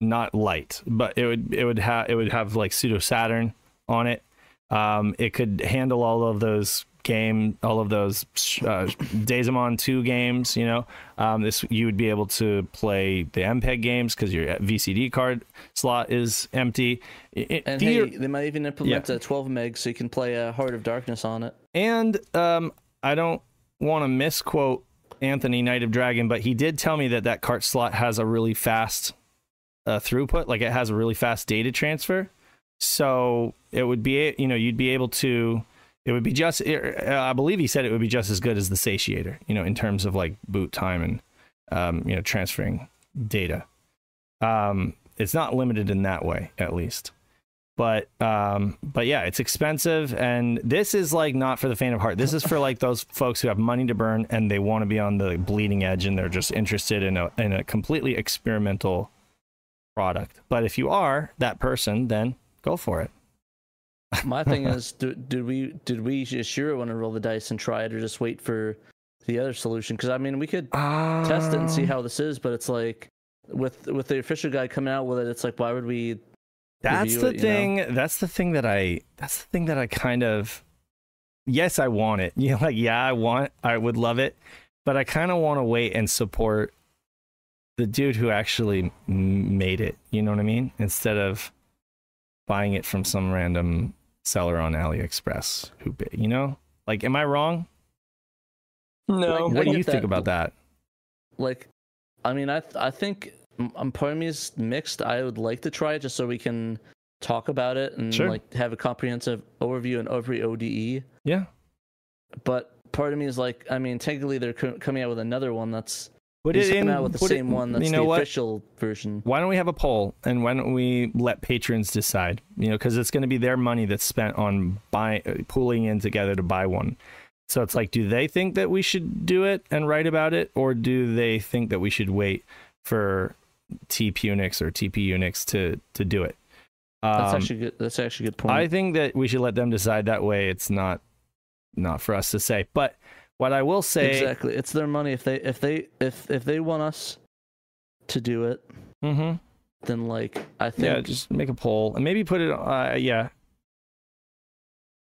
B: not light, but it would it would have it would have like Pseudo Saturn on it. Um, it could handle all of those game, all of those uh, Dezaemon two games. You know, um, this you would be able to play the MPEG games because your VCD card slot is empty. It-
C: And
B: theor-
C: hey, they might even implement a 12 meg so you can play a Heart of Darkness on it.
B: And um, I don't want to misquote Anthony Knight of Dragon, but he did tell me that that cart slot has a really fast uh, throughput, like it has a really fast data transfer. So it would be, you know, you'd be able to. It would be just. I believe he said it would be just as good as the Satiator, you know, in terms of like boot time and um, you know transferring data. Um, it's not limited in that way, at least but um but yeah it's expensive and this is like not for the faint of heart this is for like those folks who have money to burn and they want to be on the bleeding edge and they're just interested in a in a completely experimental product but if you are that person then go for it
C: My thing is, do, did we did we just sure want to roll the dice and try it, or just wait for the other solution? Because I mean, we could test it and see
B: Um,
C: how this is, but it's like with with the official guy coming out with it, it's like why would we?
B: that's the
C: it, you know?
B: thing that's the thing that i that's the thing that i kind of yes i want it you know like yeah i want i would love it but i kind of want to wait and support the dude who actually made it you know what i mean? Instead of buying it from some random seller on aliexpress who you know? Like am i wrong?
A: No,
C: Like,
B: what do you think about that?
C: Like i mean i i think um, part of me is mixed. I would like to try it just so we can talk about it and
B: Sure.
C: like have a comprehensive overview and every ode
B: yeah.
C: But part of me is like i mean technically they're co- coming out with another one that's
B: put
C: he's
B: it in
C: out with the
B: put it-
C: same one that's
B: you know
C: the
B: what?
C: official version.
B: Why don't we have a poll and why don't we let patrons decide? You know because it's going to be their money that's spent on buying uh, pooling in together to buy one. So it's like do they think that we should do it and write about it or do they think that we should wait for tp unix or tp unix to to do it?
C: That's
B: Um,
C: actually good that's actually a good point.
B: I think that we should let them decide. That way. It's not not for us to say. But what I will say,
C: exactly it's their money if they if they if if they want us to do it
B: Mhm.
C: then like i think
B: yeah, just make a poll and maybe put it. Uh, yeah,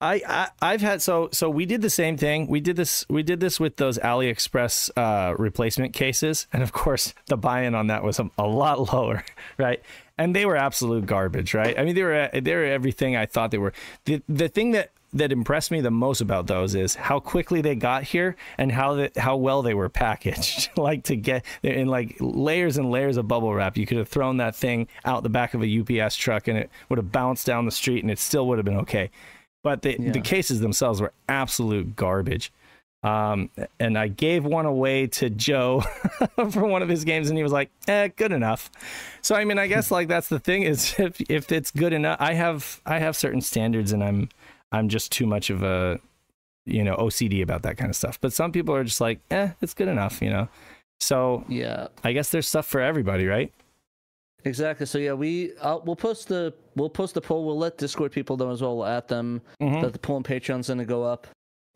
B: I, I I've had so so we did the same thing. We did this we did this with those AliExpress uh, replacement cases, and of course the buy-in on that was a, a lot lower, right? And they were absolute garbage, right? I mean, they were they were everything I thought they were. The the thing that that impressed me the most about those is how quickly they got here and how the, how well they were packaged. like to get in like layers and layers of bubble wrap. You could have thrown that thing out the back of a UPS truck and it would have bounced down the street and it still would have been okay. But the the cases themselves were absolute garbage. Um, and I gave one away to Joe for one of his games, and he was like, "Eh, good enough." So I mean, I guess like that's the thing is if if it's good enough, I have I have certain standards, and I'm I'm just too much of a you know OCD about that kind of stuff. But some people are just like, "Eh, it's good enough," you know. So
C: Yeah,
B: I guess there's stuff for everybody, right?
C: exactly. So yeah, we I'll, we'll post the we'll post the poll. We'll let Discord people know as well. We'll at them
B: Mhm.
C: that the poll on Patreon's gonna go up,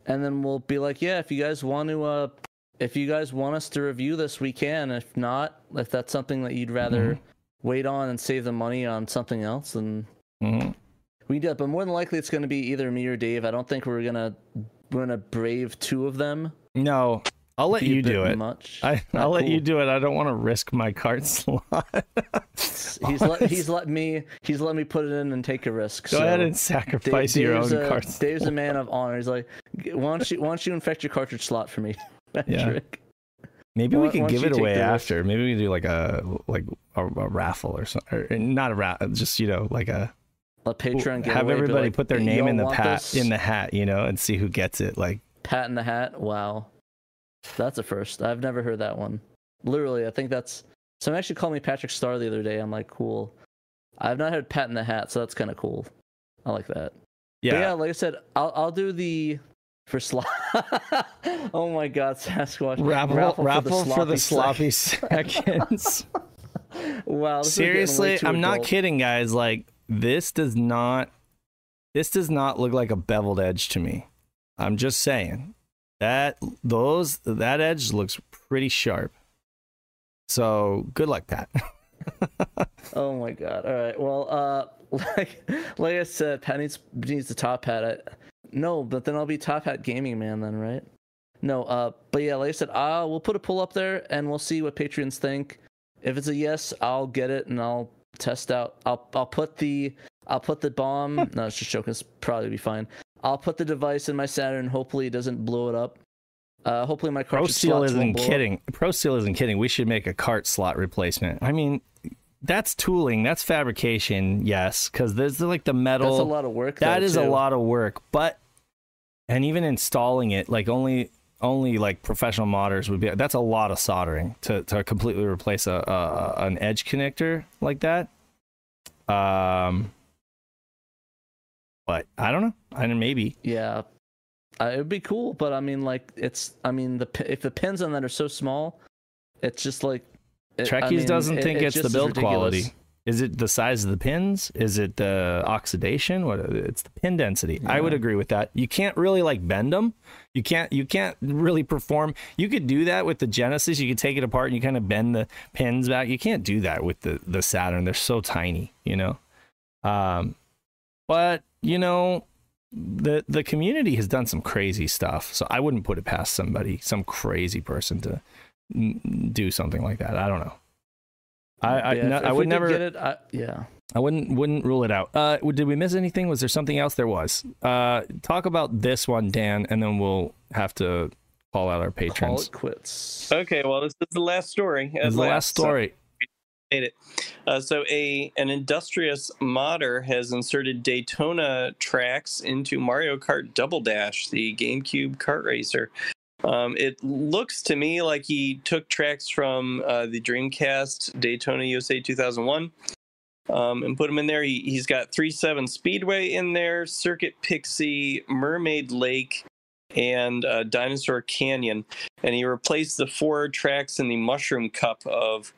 C: and then we'll be like, yeah, if you guys want to, uh, if you guys want us to review this, we can. If not, if that's something that you'd rather wait on and save the money on something else, then
B: Mhm.
C: We do. But more than likely, it's gonna be either me or Dave. I don't think we're gonna we're gonna brave two of them.
B: No, I'll let you do it.
C: Much.
B: I,
C: Not
B: I'll let you do it. I don't want to risk my cart slot.
C: He's let he's let me he's let me put it in and take a risk.
B: Go
C: so.
B: ahead and sacrifice your
C: Dave's
B: own
C: a,
B: cart.
C: Dave's a man of honor. He's like, why don't you why don't you infect your cartridge slot for me, Patrick?
B: Maybe we can give it away after. Maybe we can do like a like a, a raffle or something. Or not a raffle, just you know like a
C: A Patreon giveaway.
B: have everybody
C: like,
B: put their
C: "Hey,
B: name in the hat
C: this?
B: in the hat, you know, and see who gets it. Like
C: Pat in the hat. Wow, that's a first. I've never heard that one. Literally, I think that's. Someone actually called me Patrick Star the other day. I'm like, cool. I've not heard Pat in the hat, so that's kind of cool. I like that.
B: yeah,
C: But yeah, like I said, I'll I'll do the for slop. oh my God, Sasquatch!
B: raffle raffle, for the
C: sloppy
B: sloppy seconds.
C: Wow. this is way
B: Seriously, I'm not kidding, guys. Like this does not this does not look like a beveled edge to me. I'm just saying that those that edge looks pretty sharp. So good luck, Pat.
C: Oh my god. All right. Well, uh, like like I said, Pat needs needs the top hat. I, no, but then I'll be top hat gaming man then, right? No. Uh, but yeah, like I said, uh, we'll put a poll up there and we'll see what patrons think. If it's a yes, I'll get it and I'll test out. I'll I'll put the I'll put the bomb. no, it's just joking. It's probably be fine. I'll put the device in my Saturn. Hopefully, it doesn't blow it up. Uh, hopefully my
B: Pro
C: cartridge
B: Steel isn't kidding. Pro Steel isn't kidding. We should make a cart slot replacement. I mean, that's tooling. That's fabrication. Yes, because there's like the metal.
C: That's a lot of work.
B: That
C: though,
B: is a lot of work, but and even installing it, like only only like professional modders would be. That's a lot of soldering to to completely replace a, a an edge connector like that. Um, but I don't know. I don't maybe.
C: Yeah, uh, it would be cool, but I mean, like, it's. I mean, the if the pins on that are so small, it's just like. it- I
B: Trekkies
C: mean,
B: doesn't
C: it-
B: think it's, the build
C: ridiculous.
B: quality. Is it the size of the pins? Is it the oxidation? What? It's the pin density. I would agree with that. You can't really like bend them. You can't. You can't really perform. You could do that with the Genesis. You could take it apart and you kind of bend the pins back. You can't do that with the the Saturn. They're so tiny. You know. Um, but you know, the the community has done some crazy stuff. So I wouldn't put it past somebody, some crazy person to do something like that. I don't know. I I,
C: Yeah,
B: no-
C: if-
B: I
C: if we
B: would never.
C: get it. I, yeah.
B: I wouldn't wouldn't rule it out. Uh, did we miss anything? Was there something else? There was. Uh, talk about this one, Dan, and then we'll have to call out our
C: Call
B: patrons.
C: it quits.
A: Okay, well, this is the last story.
B: This is the last
A: so-
B: story.
A: made it. Uh, so a an industrious modder has inserted Daytona tracks into Mario Kart Double Dash, the GameCube kart racer. Um, it looks to me like he took tracks from uh, the Dreamcast Daytona USA 2001 um, and put them in there. He, he's got 3.7 Speedway in there, Circuit Pixie, Mermaid Lake, and uh, Dinosaur Canyon. And he replaced the four tracks in the Mushroom Cup of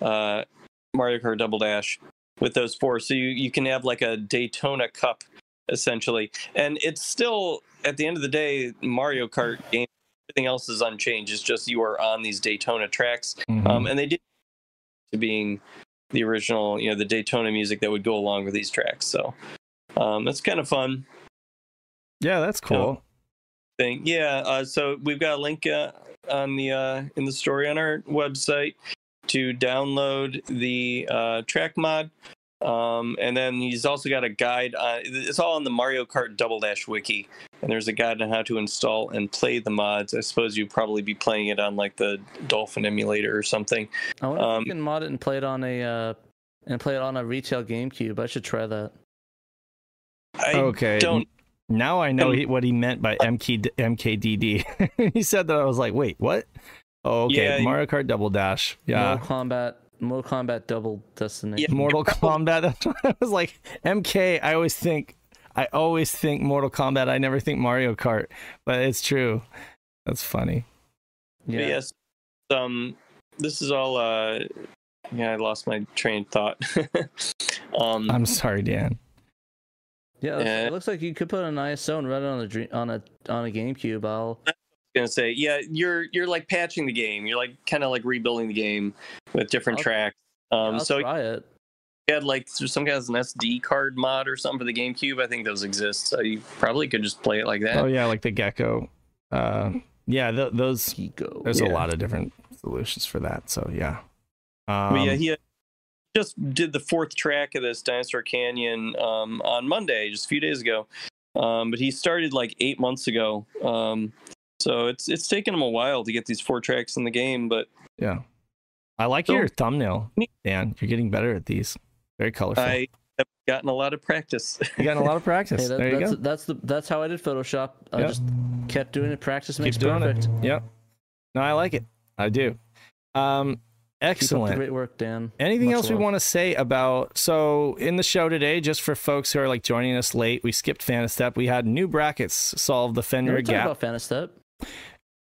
A: uh, Mario Kart Double Dash with those four. So you, you can have like a Daytona Cup essentially. And it's still, at the end of the day, Mario Kart game. Everything else is unchanged. It's just you are on these Daytona tracks.
B: Mhm.
A: Um, and they did to being the original, you know, the Daytona music that would go along with these tracks. So um, that's kind of fun
B: yeah, that's cool.
A: thing. Yeah. Uh, so we've got a link uh, on the uh, in the story on our website to download the uh, track mod. Um, and then he's also got a guide on it's all on the Mario Kart Double Dash wiki, and there's a guide on how to install and play the mods. I suppose you'd probably be playing it on like the Dolphin emulator or something.
C: I wonder
A: Um,
C: if you can mod it and play it on a uh, and play it on a retail GameCube. I should try that.
A: I
B: Okay.
A: don't
B: Now I know he, what he meant by MK, MKDD. he said that I was like, wait, what? Oh, okay.
A: Yeah,
B: Mario Kart Double Dash. Yeah.
C: Mortal Kombat, Mortal Kombat Double Destiny.
A: Yeah.
B: Mortal Kombat. That's what I was like, MK. I always think, I always think Mortal Kombat. I never think Mario Kart, but it's true. That's funny.
A: But yes, um, this is all. Uh, yeah, I lost my train of thought. um,
B: I'm sorry, Dan.
C: Yeah, it,
A: Yeah.
C: it looks like you could put an ISO and run it on a on a on a GameCube. I'll
A: gonna say, yeah, you're you're like patching the game. You're like kind of like rebuilding the game with different
C: I'll-
A: tracks. Um,
C: I'll
A: so
C: try it.
A: you had like some kind of an SD card mod or something for the GameCube. I think those exist, so you probably could just play it like that.
B: Oh yeah, like the gecko. Uh, yeah, th- those.
C: Pico.
B: There's a lot of different solutions for that. So yeah. Um,
A: but yeah, he had- just did the fourth track of this Dinosaur Canyon um, on Monday, just a few days ago. Um, but he started like eight months ago. Um, so it's it's taken him a while to get these four tracks in the game, but
B: yeah. I like
A: So-
B: your thumbnail, Dan. You're getting better at these. Very colorful.
A: I have gotten a lot of practice.
B: you got a lot of practice.
C: Hey, that,
B: there you
C: that's
B: go.
C: that's the that's how I did Photoshop. I
B: Yep.
C: just kept doing it. Practice makes
B: Keep doing
C: perfect.
B: it. Yep. No, I like it. I do. Um,
C: Keep up the
B: excellent.
C: great work, Dan.
B: Anything
C: Much
B: else we want to say about? So in the show today, just for folks who are like joining us late, we skipped Fanastep. We had new brackets solve the
C: No,
B: Fenrir
C: we talked
B: gap.
C: about Fanastep.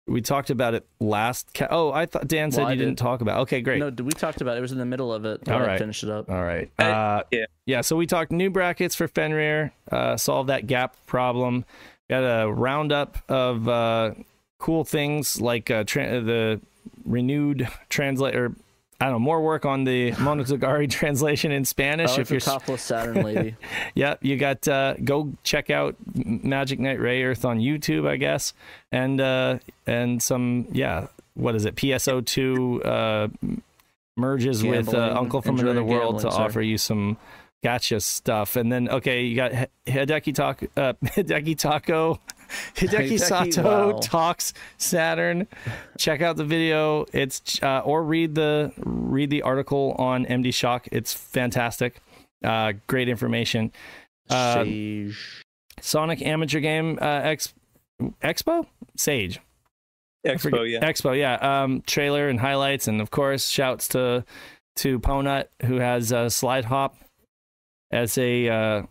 B: We talked about it last. Ca- oh, I thought Dan said
C: Well,
B: you didn't talk about. It. Okay, great.
C: No, we talked about it. It was in the middle of it.
B: All
C: All right,
B: right.
C: finish it up.
B: All right. Uh,
A: yeah.
B: yeah. So we talked new brackets for Fenrir, uh, solve that gap problem. Got a roundup of uh, cool things like uh, tra- the renewed translate or I don't know more work on the Monogatari translation in Spanish.
C: like
B: if you're
C: topless Saturn lady.
B: yep, you got uh, go check out Magic Knight Rayearth on YouTube, I guess, and uh, and some yeah, what is it? PSO two uh, merges with uh, Uncle from Another World to
C: gambling, sir.
B: offer you some gacha stuff, and then okay, you got Hideki Taco, uh, Hideki Taco. Hideki
C: Hideki,
B: Sato
C: wow.
B: talks Saturn. Check out the video. It's uh, or read the read the article on MD Shock. It's fantastic. Uh, great information. Uh, Sonic Amateur Game uh, Ex- Expo Sage
A: Expo, yeah.
B: Expo yeah um, trailer and highlights and of course shouts to to Ponut who has uh, Slide Hop as a uh,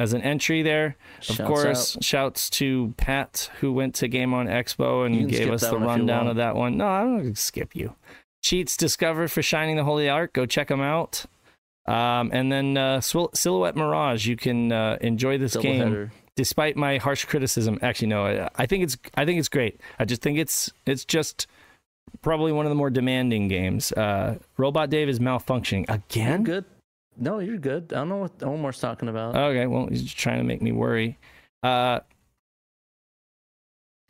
B: as an entry there. Of
C: Shouts
B: course,
C: out.
B: shouts to Pat who went to Game On Expo and gave us the
C: one if you
B: rundown of that one. No, I'm not gonna skip you. Cheats Discover for Shining the Holy Ark. Go check them out. Um, and then uh, Sil- Silhouette Mirage. You can uh, enjoy this
C: Double
B: game
C: header.
B: despite my harsh criticism. Actually, no, I, I think it's I think it's great. I just think it's it's just probably one of the more demanding games. Uh, Robot Dave is malfunctioning
C: You're
B: again.
C: good. No, you're good. I don't know what Omar's talking about.
B: Okay, well he's just trying to make me worry. Uh,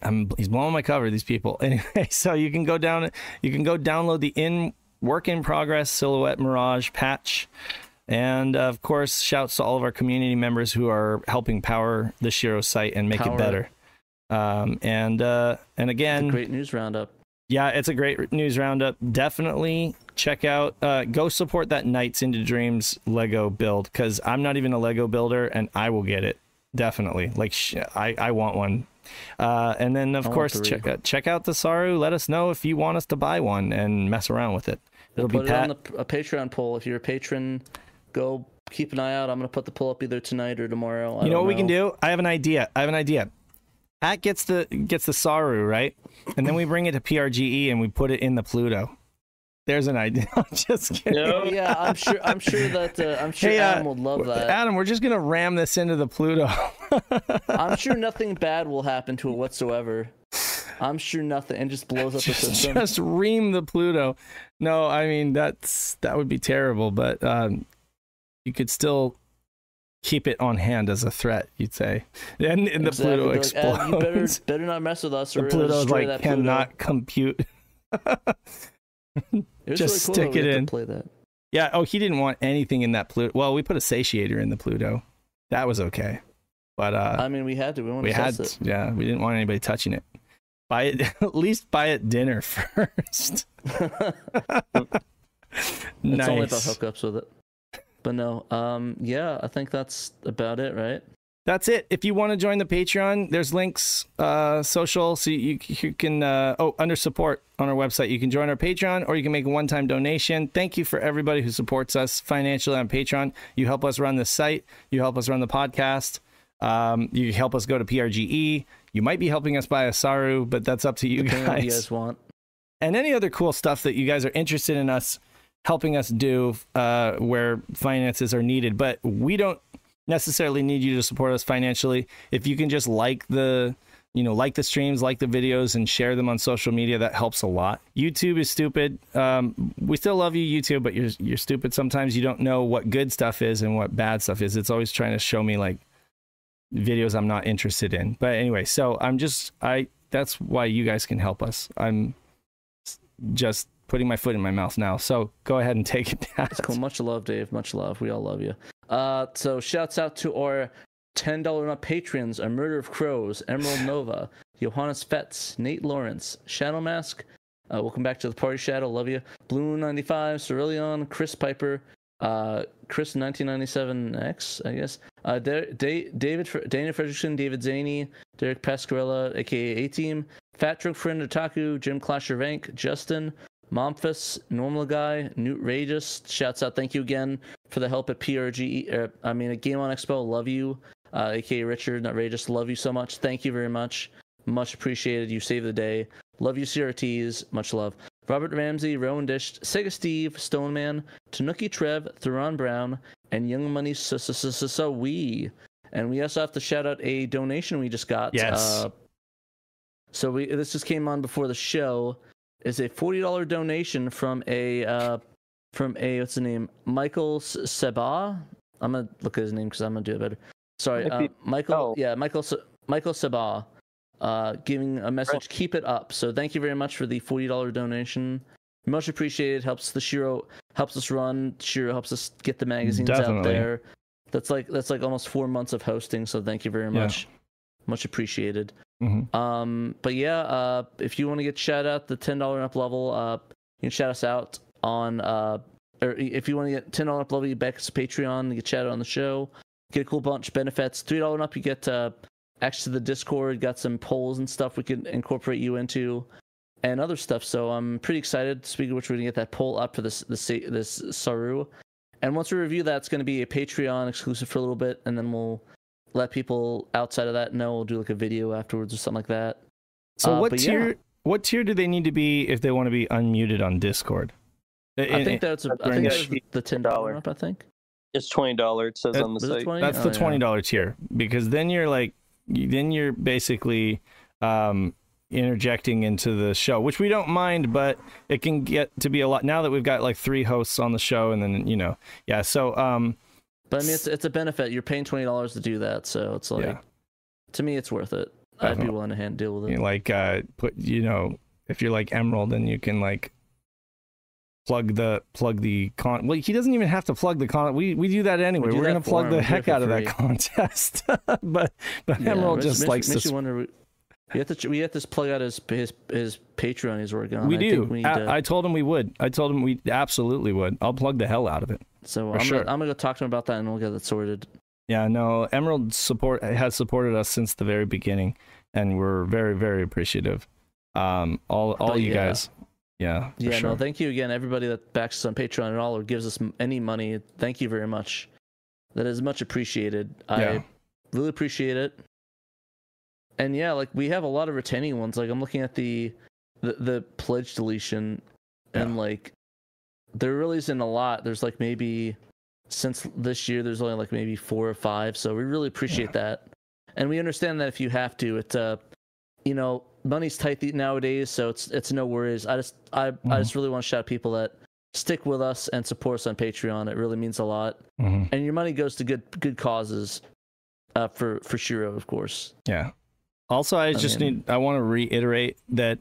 B: I'm he's blowing my cover. These people. Anyway, so you can go down. You can go download the in work in progress Silhouette Mirage patch. And uh, of course, shouts to all of our community members who are helping power the Shiro site and make
C: Power
B: it
C: it.
B: better. Um, and uh, and again,
C: great news roundup.
B: Yeah, it's a great news roundup. Definitely check out, uh, go support that Nights into Dreams Lego build because I'm not even a Lego builder and I will get it. Definitely. Like, sh- I, I want one. Uh, and then, of
C: I
B: course, check, uh, check out the Saroo. Let us know if you want us to buy one and mess around with it. It'll
C: Put
B: be
C: it
B: Pat.
C: on the, a Patreon poll. If you're a patron, go keep an eye out. I'm gonna put the poll up either tonight or tomorrow. I
B: you know what we can do? I have an idea. I have an idea. Pat gets the gets the Saroo right, and then we bring it to PRGE and we put it in the Pluto. There's an idea. I'm just kidding.
A: No.
C: Oh, yeah, I'm sure. I'm sure that uh, I'm sure
B: Hey, uh,
C: Adam would love that.
B: Adam, we're just gonna ram this into the Pluto.
C: I'm sure nothing bad will happen to it whatsoever. I'm sure nothing, and just blows up the
B: just,
C: system.
B: just ream the Pluto. No, I mean that's that would be terrible, but um, you could still keep it on hand as a threat. You'd say, and, and the Pluto
C: like,
B: explodes.
C: "Adam, you better better not mess with us, or
B: the Pluto's
C: destroy
B: like
C: that Pluto."
B: cannot compute. Just
C: really
B: stick
C: cool we
B: it in.
C: Play that.
B: yeah. Oh, he didn't want anything in that Pluto. Well, we put a satiator in the Pluto. That was okay, but uh,
C: I mean, we had to. We wanted
B: we
C: to
B: had
C: it.
B: yeah, we didn't want anybody touching it. Buy it at least buy it dinner first.
C: It's only
B: nice.
C: hookups with it. But no, um, yeah, I think that's about it, right?
B: that's it. If you want to join the Patreon, there's links, uh, social, so you, you can, uh, oh, under support on our website, you can join our Patreon or you can make a one time donation. Thank you for everybody who supports us financially on Patreon. You help us run the site, you help us run the podcast, um, you help us go to PRGE. You might be helping us buy a Saroo, but that's up to you
C: Depending
B: guys.
C: you guys want.
B: And any other cool stuff that you guys are interested in us helping us do uh, where finances are needed. But we don't necessarily need you to support us financially. If you can just like the you know like the streams like the videos and share them on social media that helps a lot. Youtube is stupid. Um, we still love you youtube but you're you're stupid sometimes. You don't know what good stuff is and what bad stuff is. It's always trying to show me like videos i'm not interested in. But anyway so i'm just i that's why you guys can help us. I'm just putting my foot in my mouth now so go ahead and take it down
C: It's cool. Much love, Dave. Much love. We all love you. Uh, so shouts out to our ten dollar up patrons: A Murder of Crows, Emerald Nova, Johannes Fetz, Nate Lawrence, Shadow Mask. Uh, welcome back to the party, Shadow. Love you. Blue ninety five, Cerulean, Chris Piper, uh, Chris nineteen ninety seven X, I guess. Uh, Da- Da- David, Fr- Dana Fredrickson, David Zaney, Derek Pascarella, aka A Team, Fat Drunk Friend Otaku, Jim Clasher Vank, Justin, Momphis, Normal Guy, Newt Rageous, shouts out, thank you again for the help at PRG. Er, I mean, at Game On Expo, love you. Uh, aka Richard, not Rageous, love you so much. Thank you very much. Much appreciated. You saved the day. Love you, CRTs. Much love. Robert Ramsey, Rowan Dish, Sega Steve, Stoneman, Tanuki Trev, Theron Brown, and Young Money So We. And we also have to shout out a donation we just got.
B: Yes.
C: Uh, so we this just came on before the show. Is a forty dollar donation from a uh, from a what's the name Michael Seba. I'm gonna look at his name because I'm gonna do it better. Sorry, uh, Michael.
A: oh.
C: Yeah, Michael Michael Seba. Uh, giving a message. Keep it up. So thank you very much for the forty dollar donation. Much appreciated. Helps the Shiro helps us run. Shiro helps us get the magazines out
B: Definitely.
C: there. That's like that's like almost four months of hosting. So thank you very much.
B: Yeah.
C: much. Much appreciated.
B: Mhm.
C: Um, but yeah, uh, if you want to get shout out the ten dollar up level, uh, you can shout us out on uh, or if you want to get ten dollar up level, you back us to Patreon, you get shout out on the show, get a cool bunch of benefits. Three dollar up, you get uh, access to the Discord, got some polls and stuff we can incorporate you into, and other stuff. So I'm pretty excited. Speaking of which, we're gonna get that poll up for this this this Saroo, and once we review that, it's gonna be a Patreon exclusive for a little bit, and then we'll let people outside of that know. We'll do like a video afterwards or something like that.
B: So
C: Uh,
B: what
C: but yeah.
B: tier? What tier do they need to be if they want to be unmuted on Discord?
C: I think that's a, I think
A: the
C: that's the, the ten dollar up. I think
A: It's twenty dollars. It says
B: That-
A: on the site.
C: twenty?
B: that's
C: Oh,
B: the twenty dollar tier because then you're like, then you're basically um, interjecting into the show, which we don't mind, but it can get to be a lot now that we've got like three hosts on the show, and then you know, yeah. So um,
C: But I mean, it's it's a benefit. You're paying twenty dollars to do that, so it's like
B: Yeah.
C: to me, it's worth it. I'd be willing to hand deal with
B: you
C: it.
B: know, like uh, put you know, if you're like Emerald, then you can like plug the plug the con. Well, he doesn't even have to plug the con. We we do that anyway.
C: We that
B: gonna plug
C: him.
B: the heck out of that contest, but but
C: Yeah,
B: Emerald just
C: makes,
B: likes
C: makes
B: to.
C: you wonder. We have to we have to plug out his his his Patreon he's working on.
B: we
C: I
B: do.
C: Think we need
B: I,
C: to,
B: I told him we would. I told him we absolutely would. I'll plug the hell out of it.
C: So I'm
B: sure.
C: gonna, I'm gonna go talk to him about that, and we'll get it sorted.
B: Yeah, no, Emerald support has supported us since the very beginning, and we're very, very appreciative. Um, all, all
C: But
B: you
C: yeah.
B: guys, yeah,
C: yeah,
B: sure.
C: no, thank you again, everybody that backs us on Patreon and all, or gives us any money. Thank you very much. That is much appreciated. I really appreciate it. And yeah, like we have a lot of retaining ones. Like I'm looking at the the, the pledge deletion, and like there really isn't a lot. There's like maybe since this year, there's only like maybe four or five. So we really appreciate that, and we understand that if you have to, it's uh, you know, money's tight nowadays, so it's it's no worries. I just I I
B: Mhm.
C: just really want to shout out people that stick with us and support us on Patreon. It really means a lot,
B: Mhm.
C: and your money goes to good good causes. Uh, for for Shiro, of course.
B: Yeah. Also, I just
C: mean-
B: need, I want to reiterate that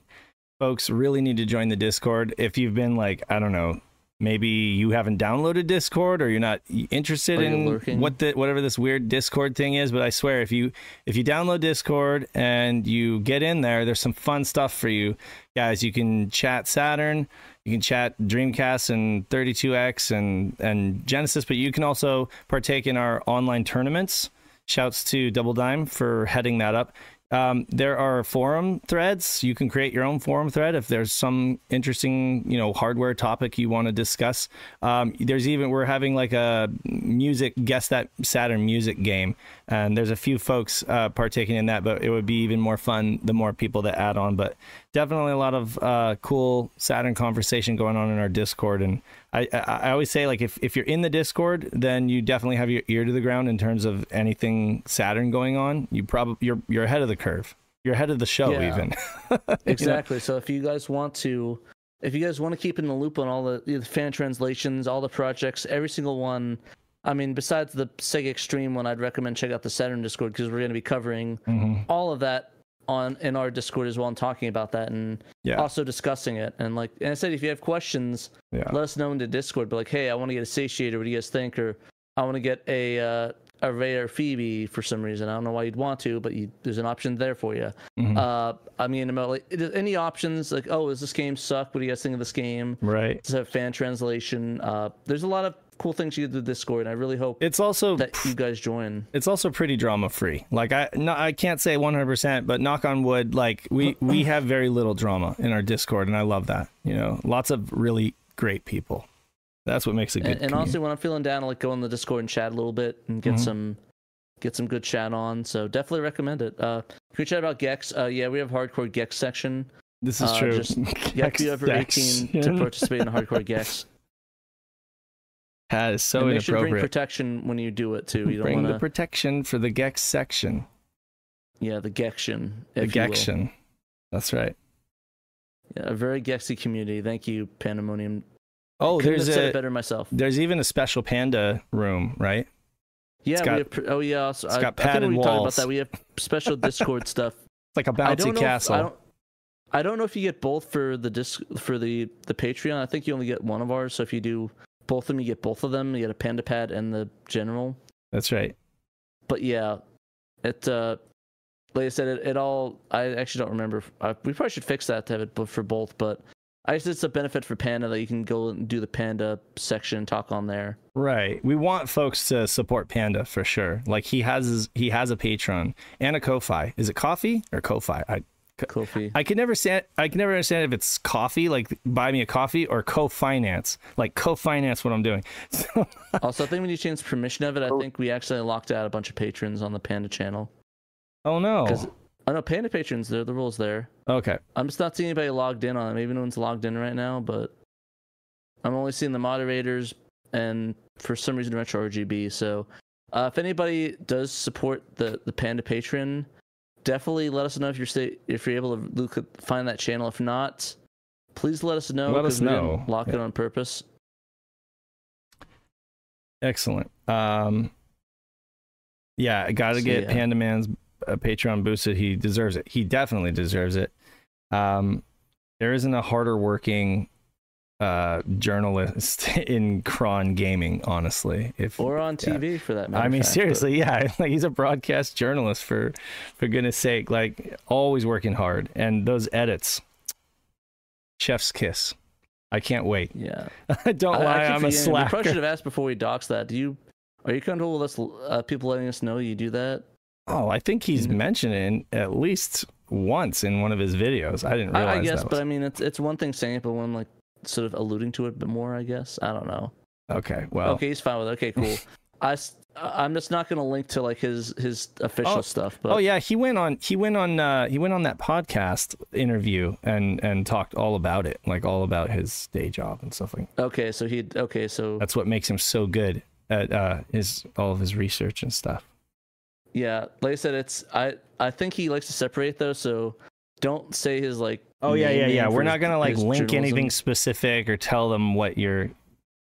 B: folks really need to join the Discord. If you've been like, I don't know, maybe you haven't downloaded Discord or you're not interested
C: Or
B: in what the whatever this weird Discord thing is, but I swear if you if you download Discord and you get in there, there's some fun stuff for you guys. You can chat Saturn, you can chat Dreamcast and 32X and and Genesis, but you can also partake in our online tournaments. Shouts to Double Dime for heading that up. Um, there are forum threads. You can create your own forum thread if there's some interesting, you know, hardware topic you want to discuss. Um, there's even we're having like a music guess that Saturn music game, and there's a few folks uh, partaking in that. But it would be even more fun the more people that add on. But definitely a lot of uh, cool Saturn conversation going on in our Discord, and I, I, I always say like if, if you're in the Discord, then you definitely have your ear to the ground in terms of anything Saturn going on. You probably you're you're ahead of the curve. You're ahead of the show
C: Yeah.
B: even.
C: Exactly. So if you guys want to, if you guys want to keep in the loop on all the, the fan translations, all the projects, every single one. I mean, besides the SegaXtreme one, I'd recommend check out the Saturn Discord because we're going to be covering
B: Mhm.
C: all of that on in our Discord as well and talking about that and
B: Yeah.
C: also discussing it. And like, and I said, if you have questions,
B: Yeah.
C: let us know in the Discord. But like, hey, I want to get a satiator. What do you guys think? Or I want to get a uh, a Rhea or Phoebe for some reason. I don't know why you'd want to, but you, there's an option there for you.
B: Mhm.
C: Uh, I mean, about like any options like, oh, does this game suck? What do you guys think of this game?
B: Right.
C: Does it have fan translation? Uh, there's a lot of cool things you do with Discord, and I really hope
B: It's also
C: that you guys join.
B: it's also pretty drama free. Like I no, I can't say 100%, but knock on wood, like we we have very little drama in our Discord and I love that. You know, lots of really great people. That's what makes a good
C: And, and honestly, when I'm feeling down, I like go on the Discord and chat a little bit and get
B: Mhm.
C: some get some good chat on. So definitely recommend it. Uh, can we chat about Gex? Uh, yeah, we have hardcore Gex section.
B: this is
C: uh,
B: true.
C: just- You have to be over 18 to participate in hardcore Gex.
B: That is so
C: and make sure to bring protection when you do it too. You don't
B: Bring
C: want
B: the protection for the Gex section.
C: yeah, the Gexion.
B: The. Gexion. That's right.
C: Yeah, a very Gexy community. Thank you, Pandemonium.
B: Oh,
C: Couldn't
B: there's a
C: better myself.
B: there's even a special panda room, right?
C: Yeah,
B: got-
C: we have, oh yeah. Also,
B: it's
C: I,
B: got
C: I think we talked about that. We have special Discord stuff.
B: It's like a
C: I
B: bouncy castle.
C: If, I don't. I don't know if you get both for the disc for the the Patreon. I think you only get one of ours. So if you do both of them, you get both of them. You get a Panda Pad and the general.
B: That's right.
C: But yeah, it. uh Like I said, it, it all. I actually don't remember. I, we probably should fix that to have it for both. But I guess it's a benefit for Panda that you can go and do the Panda section and talk on there.
B: Right. We want folks to support Panda for sure. Like he has his, he has a Patreon and a Ko-fi. Is it coffee or Ko-fi? I
C: Kofi.
B: I can never stand I can never understand if it's coffee, like buy me a coffee, or co-finance. Like co-finance what I'm doing. So,
C: also, I think when you change permission of it, I think we actually locked out a bunch of patrons on the Panda channel.
B: oh no.
C: I know Panda patrons. There, the rules there.
B: Okay.
C: I'm just not seeing anybody logged in on it. Maybe no one's logged in right now, but I'm only seeing the moderators and for some reason Retro RGB. So uh, if anybody does support the the Panda patron, definitely let us know if you're if you're able to look find that channel. If not, please let us know.
B: Let us know.
C: Lock it on purpose.
B: Excellent. Um Yeah, I gotta
C: So,
B: get
C: yeah.
B: Panda Man's uh, Patreon boosted. He deserves it. He definitely deserves it. Um there isn't a harder working uh journalist in Cron gaming, honestly. If
C: Or on
B: Yeah.
C: TV for that matter.
B: I mean,
C: fact, but-
B: seriously, yeah. Like he's a broadcast journalist for, for goodness sake. Like always working hard, and those edits, chef's kiss. I can't wait.
C: Yeah.
B: Don't
C: I- I
B: lie, I'm a
C: forgetting, We
B: slacker.
C: probably should have asked before we dox that. Do you? Are you comfortable with us? Uh, people letting us know you do that?
B: Oh, I think he's
C: Mhm.
B: mentioned it in, at least once in one of his videos. I didn't realize
C: I, I guess,
B: that.
C: but I mean, it's it's one thing saying it, but one like sort of alluding to it a bit more. I guess I don't know.
B: Okay, well,
C: okay, he's fine with it. Okay, cool. I I'm just not gonna link to like his his official
B: Oh,
C: stuff. But
B: oh yeah, he went on. He went on. Uh, he went on that podcast interview and and talked all about it, like all about his day job and stuff like.
C: okay, so he okay, so
B: That's what makes him so good at uh, his all of his research and stuff.
C: yeah, like I said, it's I I think he likes to separate though. So don't say his like.
B: Oh yeah, yeah, yeah. We're
C: his-
B: not gonna like
C: his
B: link anything specific or tell them what your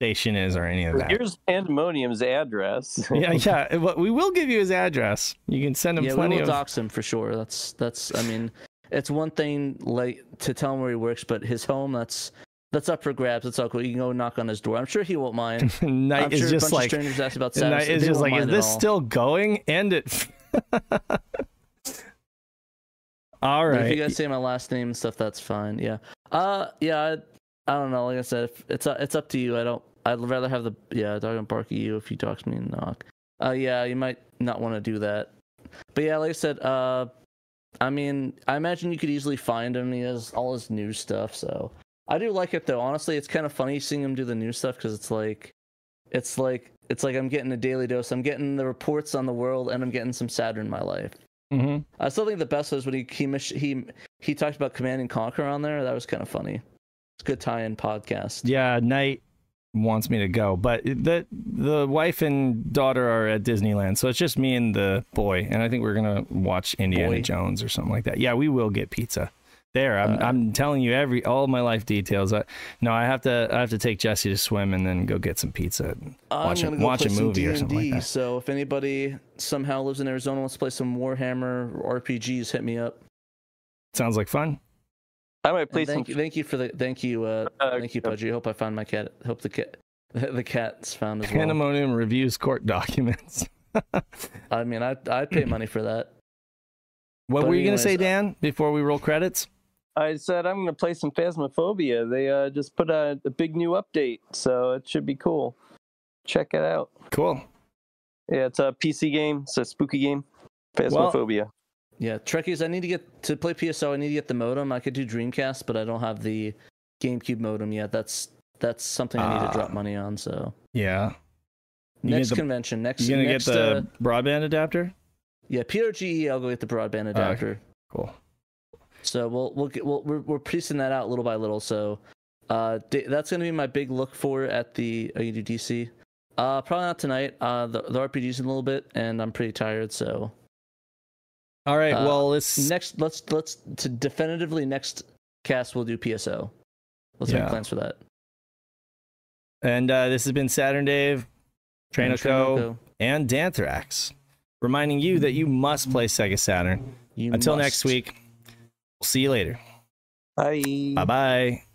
B: station is or any of that.
A: Here's Pandemonium's address.
B: yeah, yeah. But we will give you his address. You can send him
C: yeah, we will
B: of.
C: dox him for sure. That's that's. I mean, it's one thing like to tell him where he works, but his home that's that's up for grabs. It's all cool. You can go knock on his door. I'm sure he won't mind.
B: Night
C: I'm
B: is
C: sure a
B: just
C: bunch
B: like.
C: of strangers ask about
B: Night
C: status.
B: is just like, is this still going? End it. all
C: But if you guys say my last name and stuff, that's fine. Yeah. Uh, yeah. I, I don't know. Like I said, if it's uh, it's up to you. I don't. I'd rather have the yeah. Dog and bark at you if you talk to me and knock. Uh, yeah, you might not want to do that. But yeah, like I said, uh, I mean, I imagine you could easily find him. He has all his new stuff, so I do like it though. Honestly, it's kind of funny seeing him do the new stuff because it's like, it's like it's like I'm getting a daily dose. I'm getting the reports on the world, and I'm getting some Saturn in my life.
B: Mm-hmm.
C: I still think the best was when he he he he talked about Command and Conquer on there. That was kind of funny. It's a good tie-in podcast.
B: Yeah, Knight wants me to go, but the the wife and daughter are at Disneyland, so it's just me and the boy, and I think we're gonna watch Indiana
C: Boy.
B: Jones or something like that. Yeah, we will get pizza. There, I'm,
C: Uh,
B: I'm telling you every all my life details. I, no, I have to I have to take Jesse to swim and then go get some pizza. and Watch a,
C: I'm gonna go
B: watch a
C: play some
B: movie or something like that.
C: So if anybody somehow lives in Arizona wants to play some Warhammer or RPGs, hit me up.
B: Sounds like fun.
A: I might play
C: And
A: some.
C: thank you, thank you for the thank you, uh,
A: Uh,
C: thank you, Pudgy. Hope I found my cat. Hope the cat, the cat's found as well.
B: Pandemonium reviews court documents.
C: I mean, I I'd pay money for that.
B: What
C: But
B: were you gonna say,
C: uh,
B: Dan? Before we roll credits?
A: I said I'm going to play some Phasmophobia. They uh, just put a, a big new update, so it should be cool. Check it out.
B: Cool.
A: Yeah, it's a PC game. It's a spooky game. Phasmophobia.
C: Yeah, Trekkies. I need to get to play PSO. I need to get the modem. I could do Dreamcast, but I don't have the GameCube modem yet. That's that's something I need
B: Ah.
C: to drop money on. So
B: Yeah. You
C: next
B: the-
C: convention, next
B: You gonna
C: next,
B: get the
C: uh,
B: broadband adapter?
C: yeah PRGE. I'll go get the broadband adapter.
B: Cool.
C: So we'll we'll get we'll, we're we're piecing that out little by little. So uh, that's gonna be my big look for at the uh, UDC. Uh, probably not tonight. Uh, the the RPG's in a little bit, and I'm pretty tired. So
B: All right.
C: Uh,
B: well, let's
C: next, let's let's to definitively next cast we'll do PSO. Let's
B: Yeah.
C: make plans for that.
B: and uh, this has been Saturn Dave, Trainoco,
C: Trainoco,
B: and Danthrax, reminding you that you must play Sega Saturn.
C: you
B: Until
C: must.
B: next week, we'll see you later.
A: Bye.
B: Bye bye.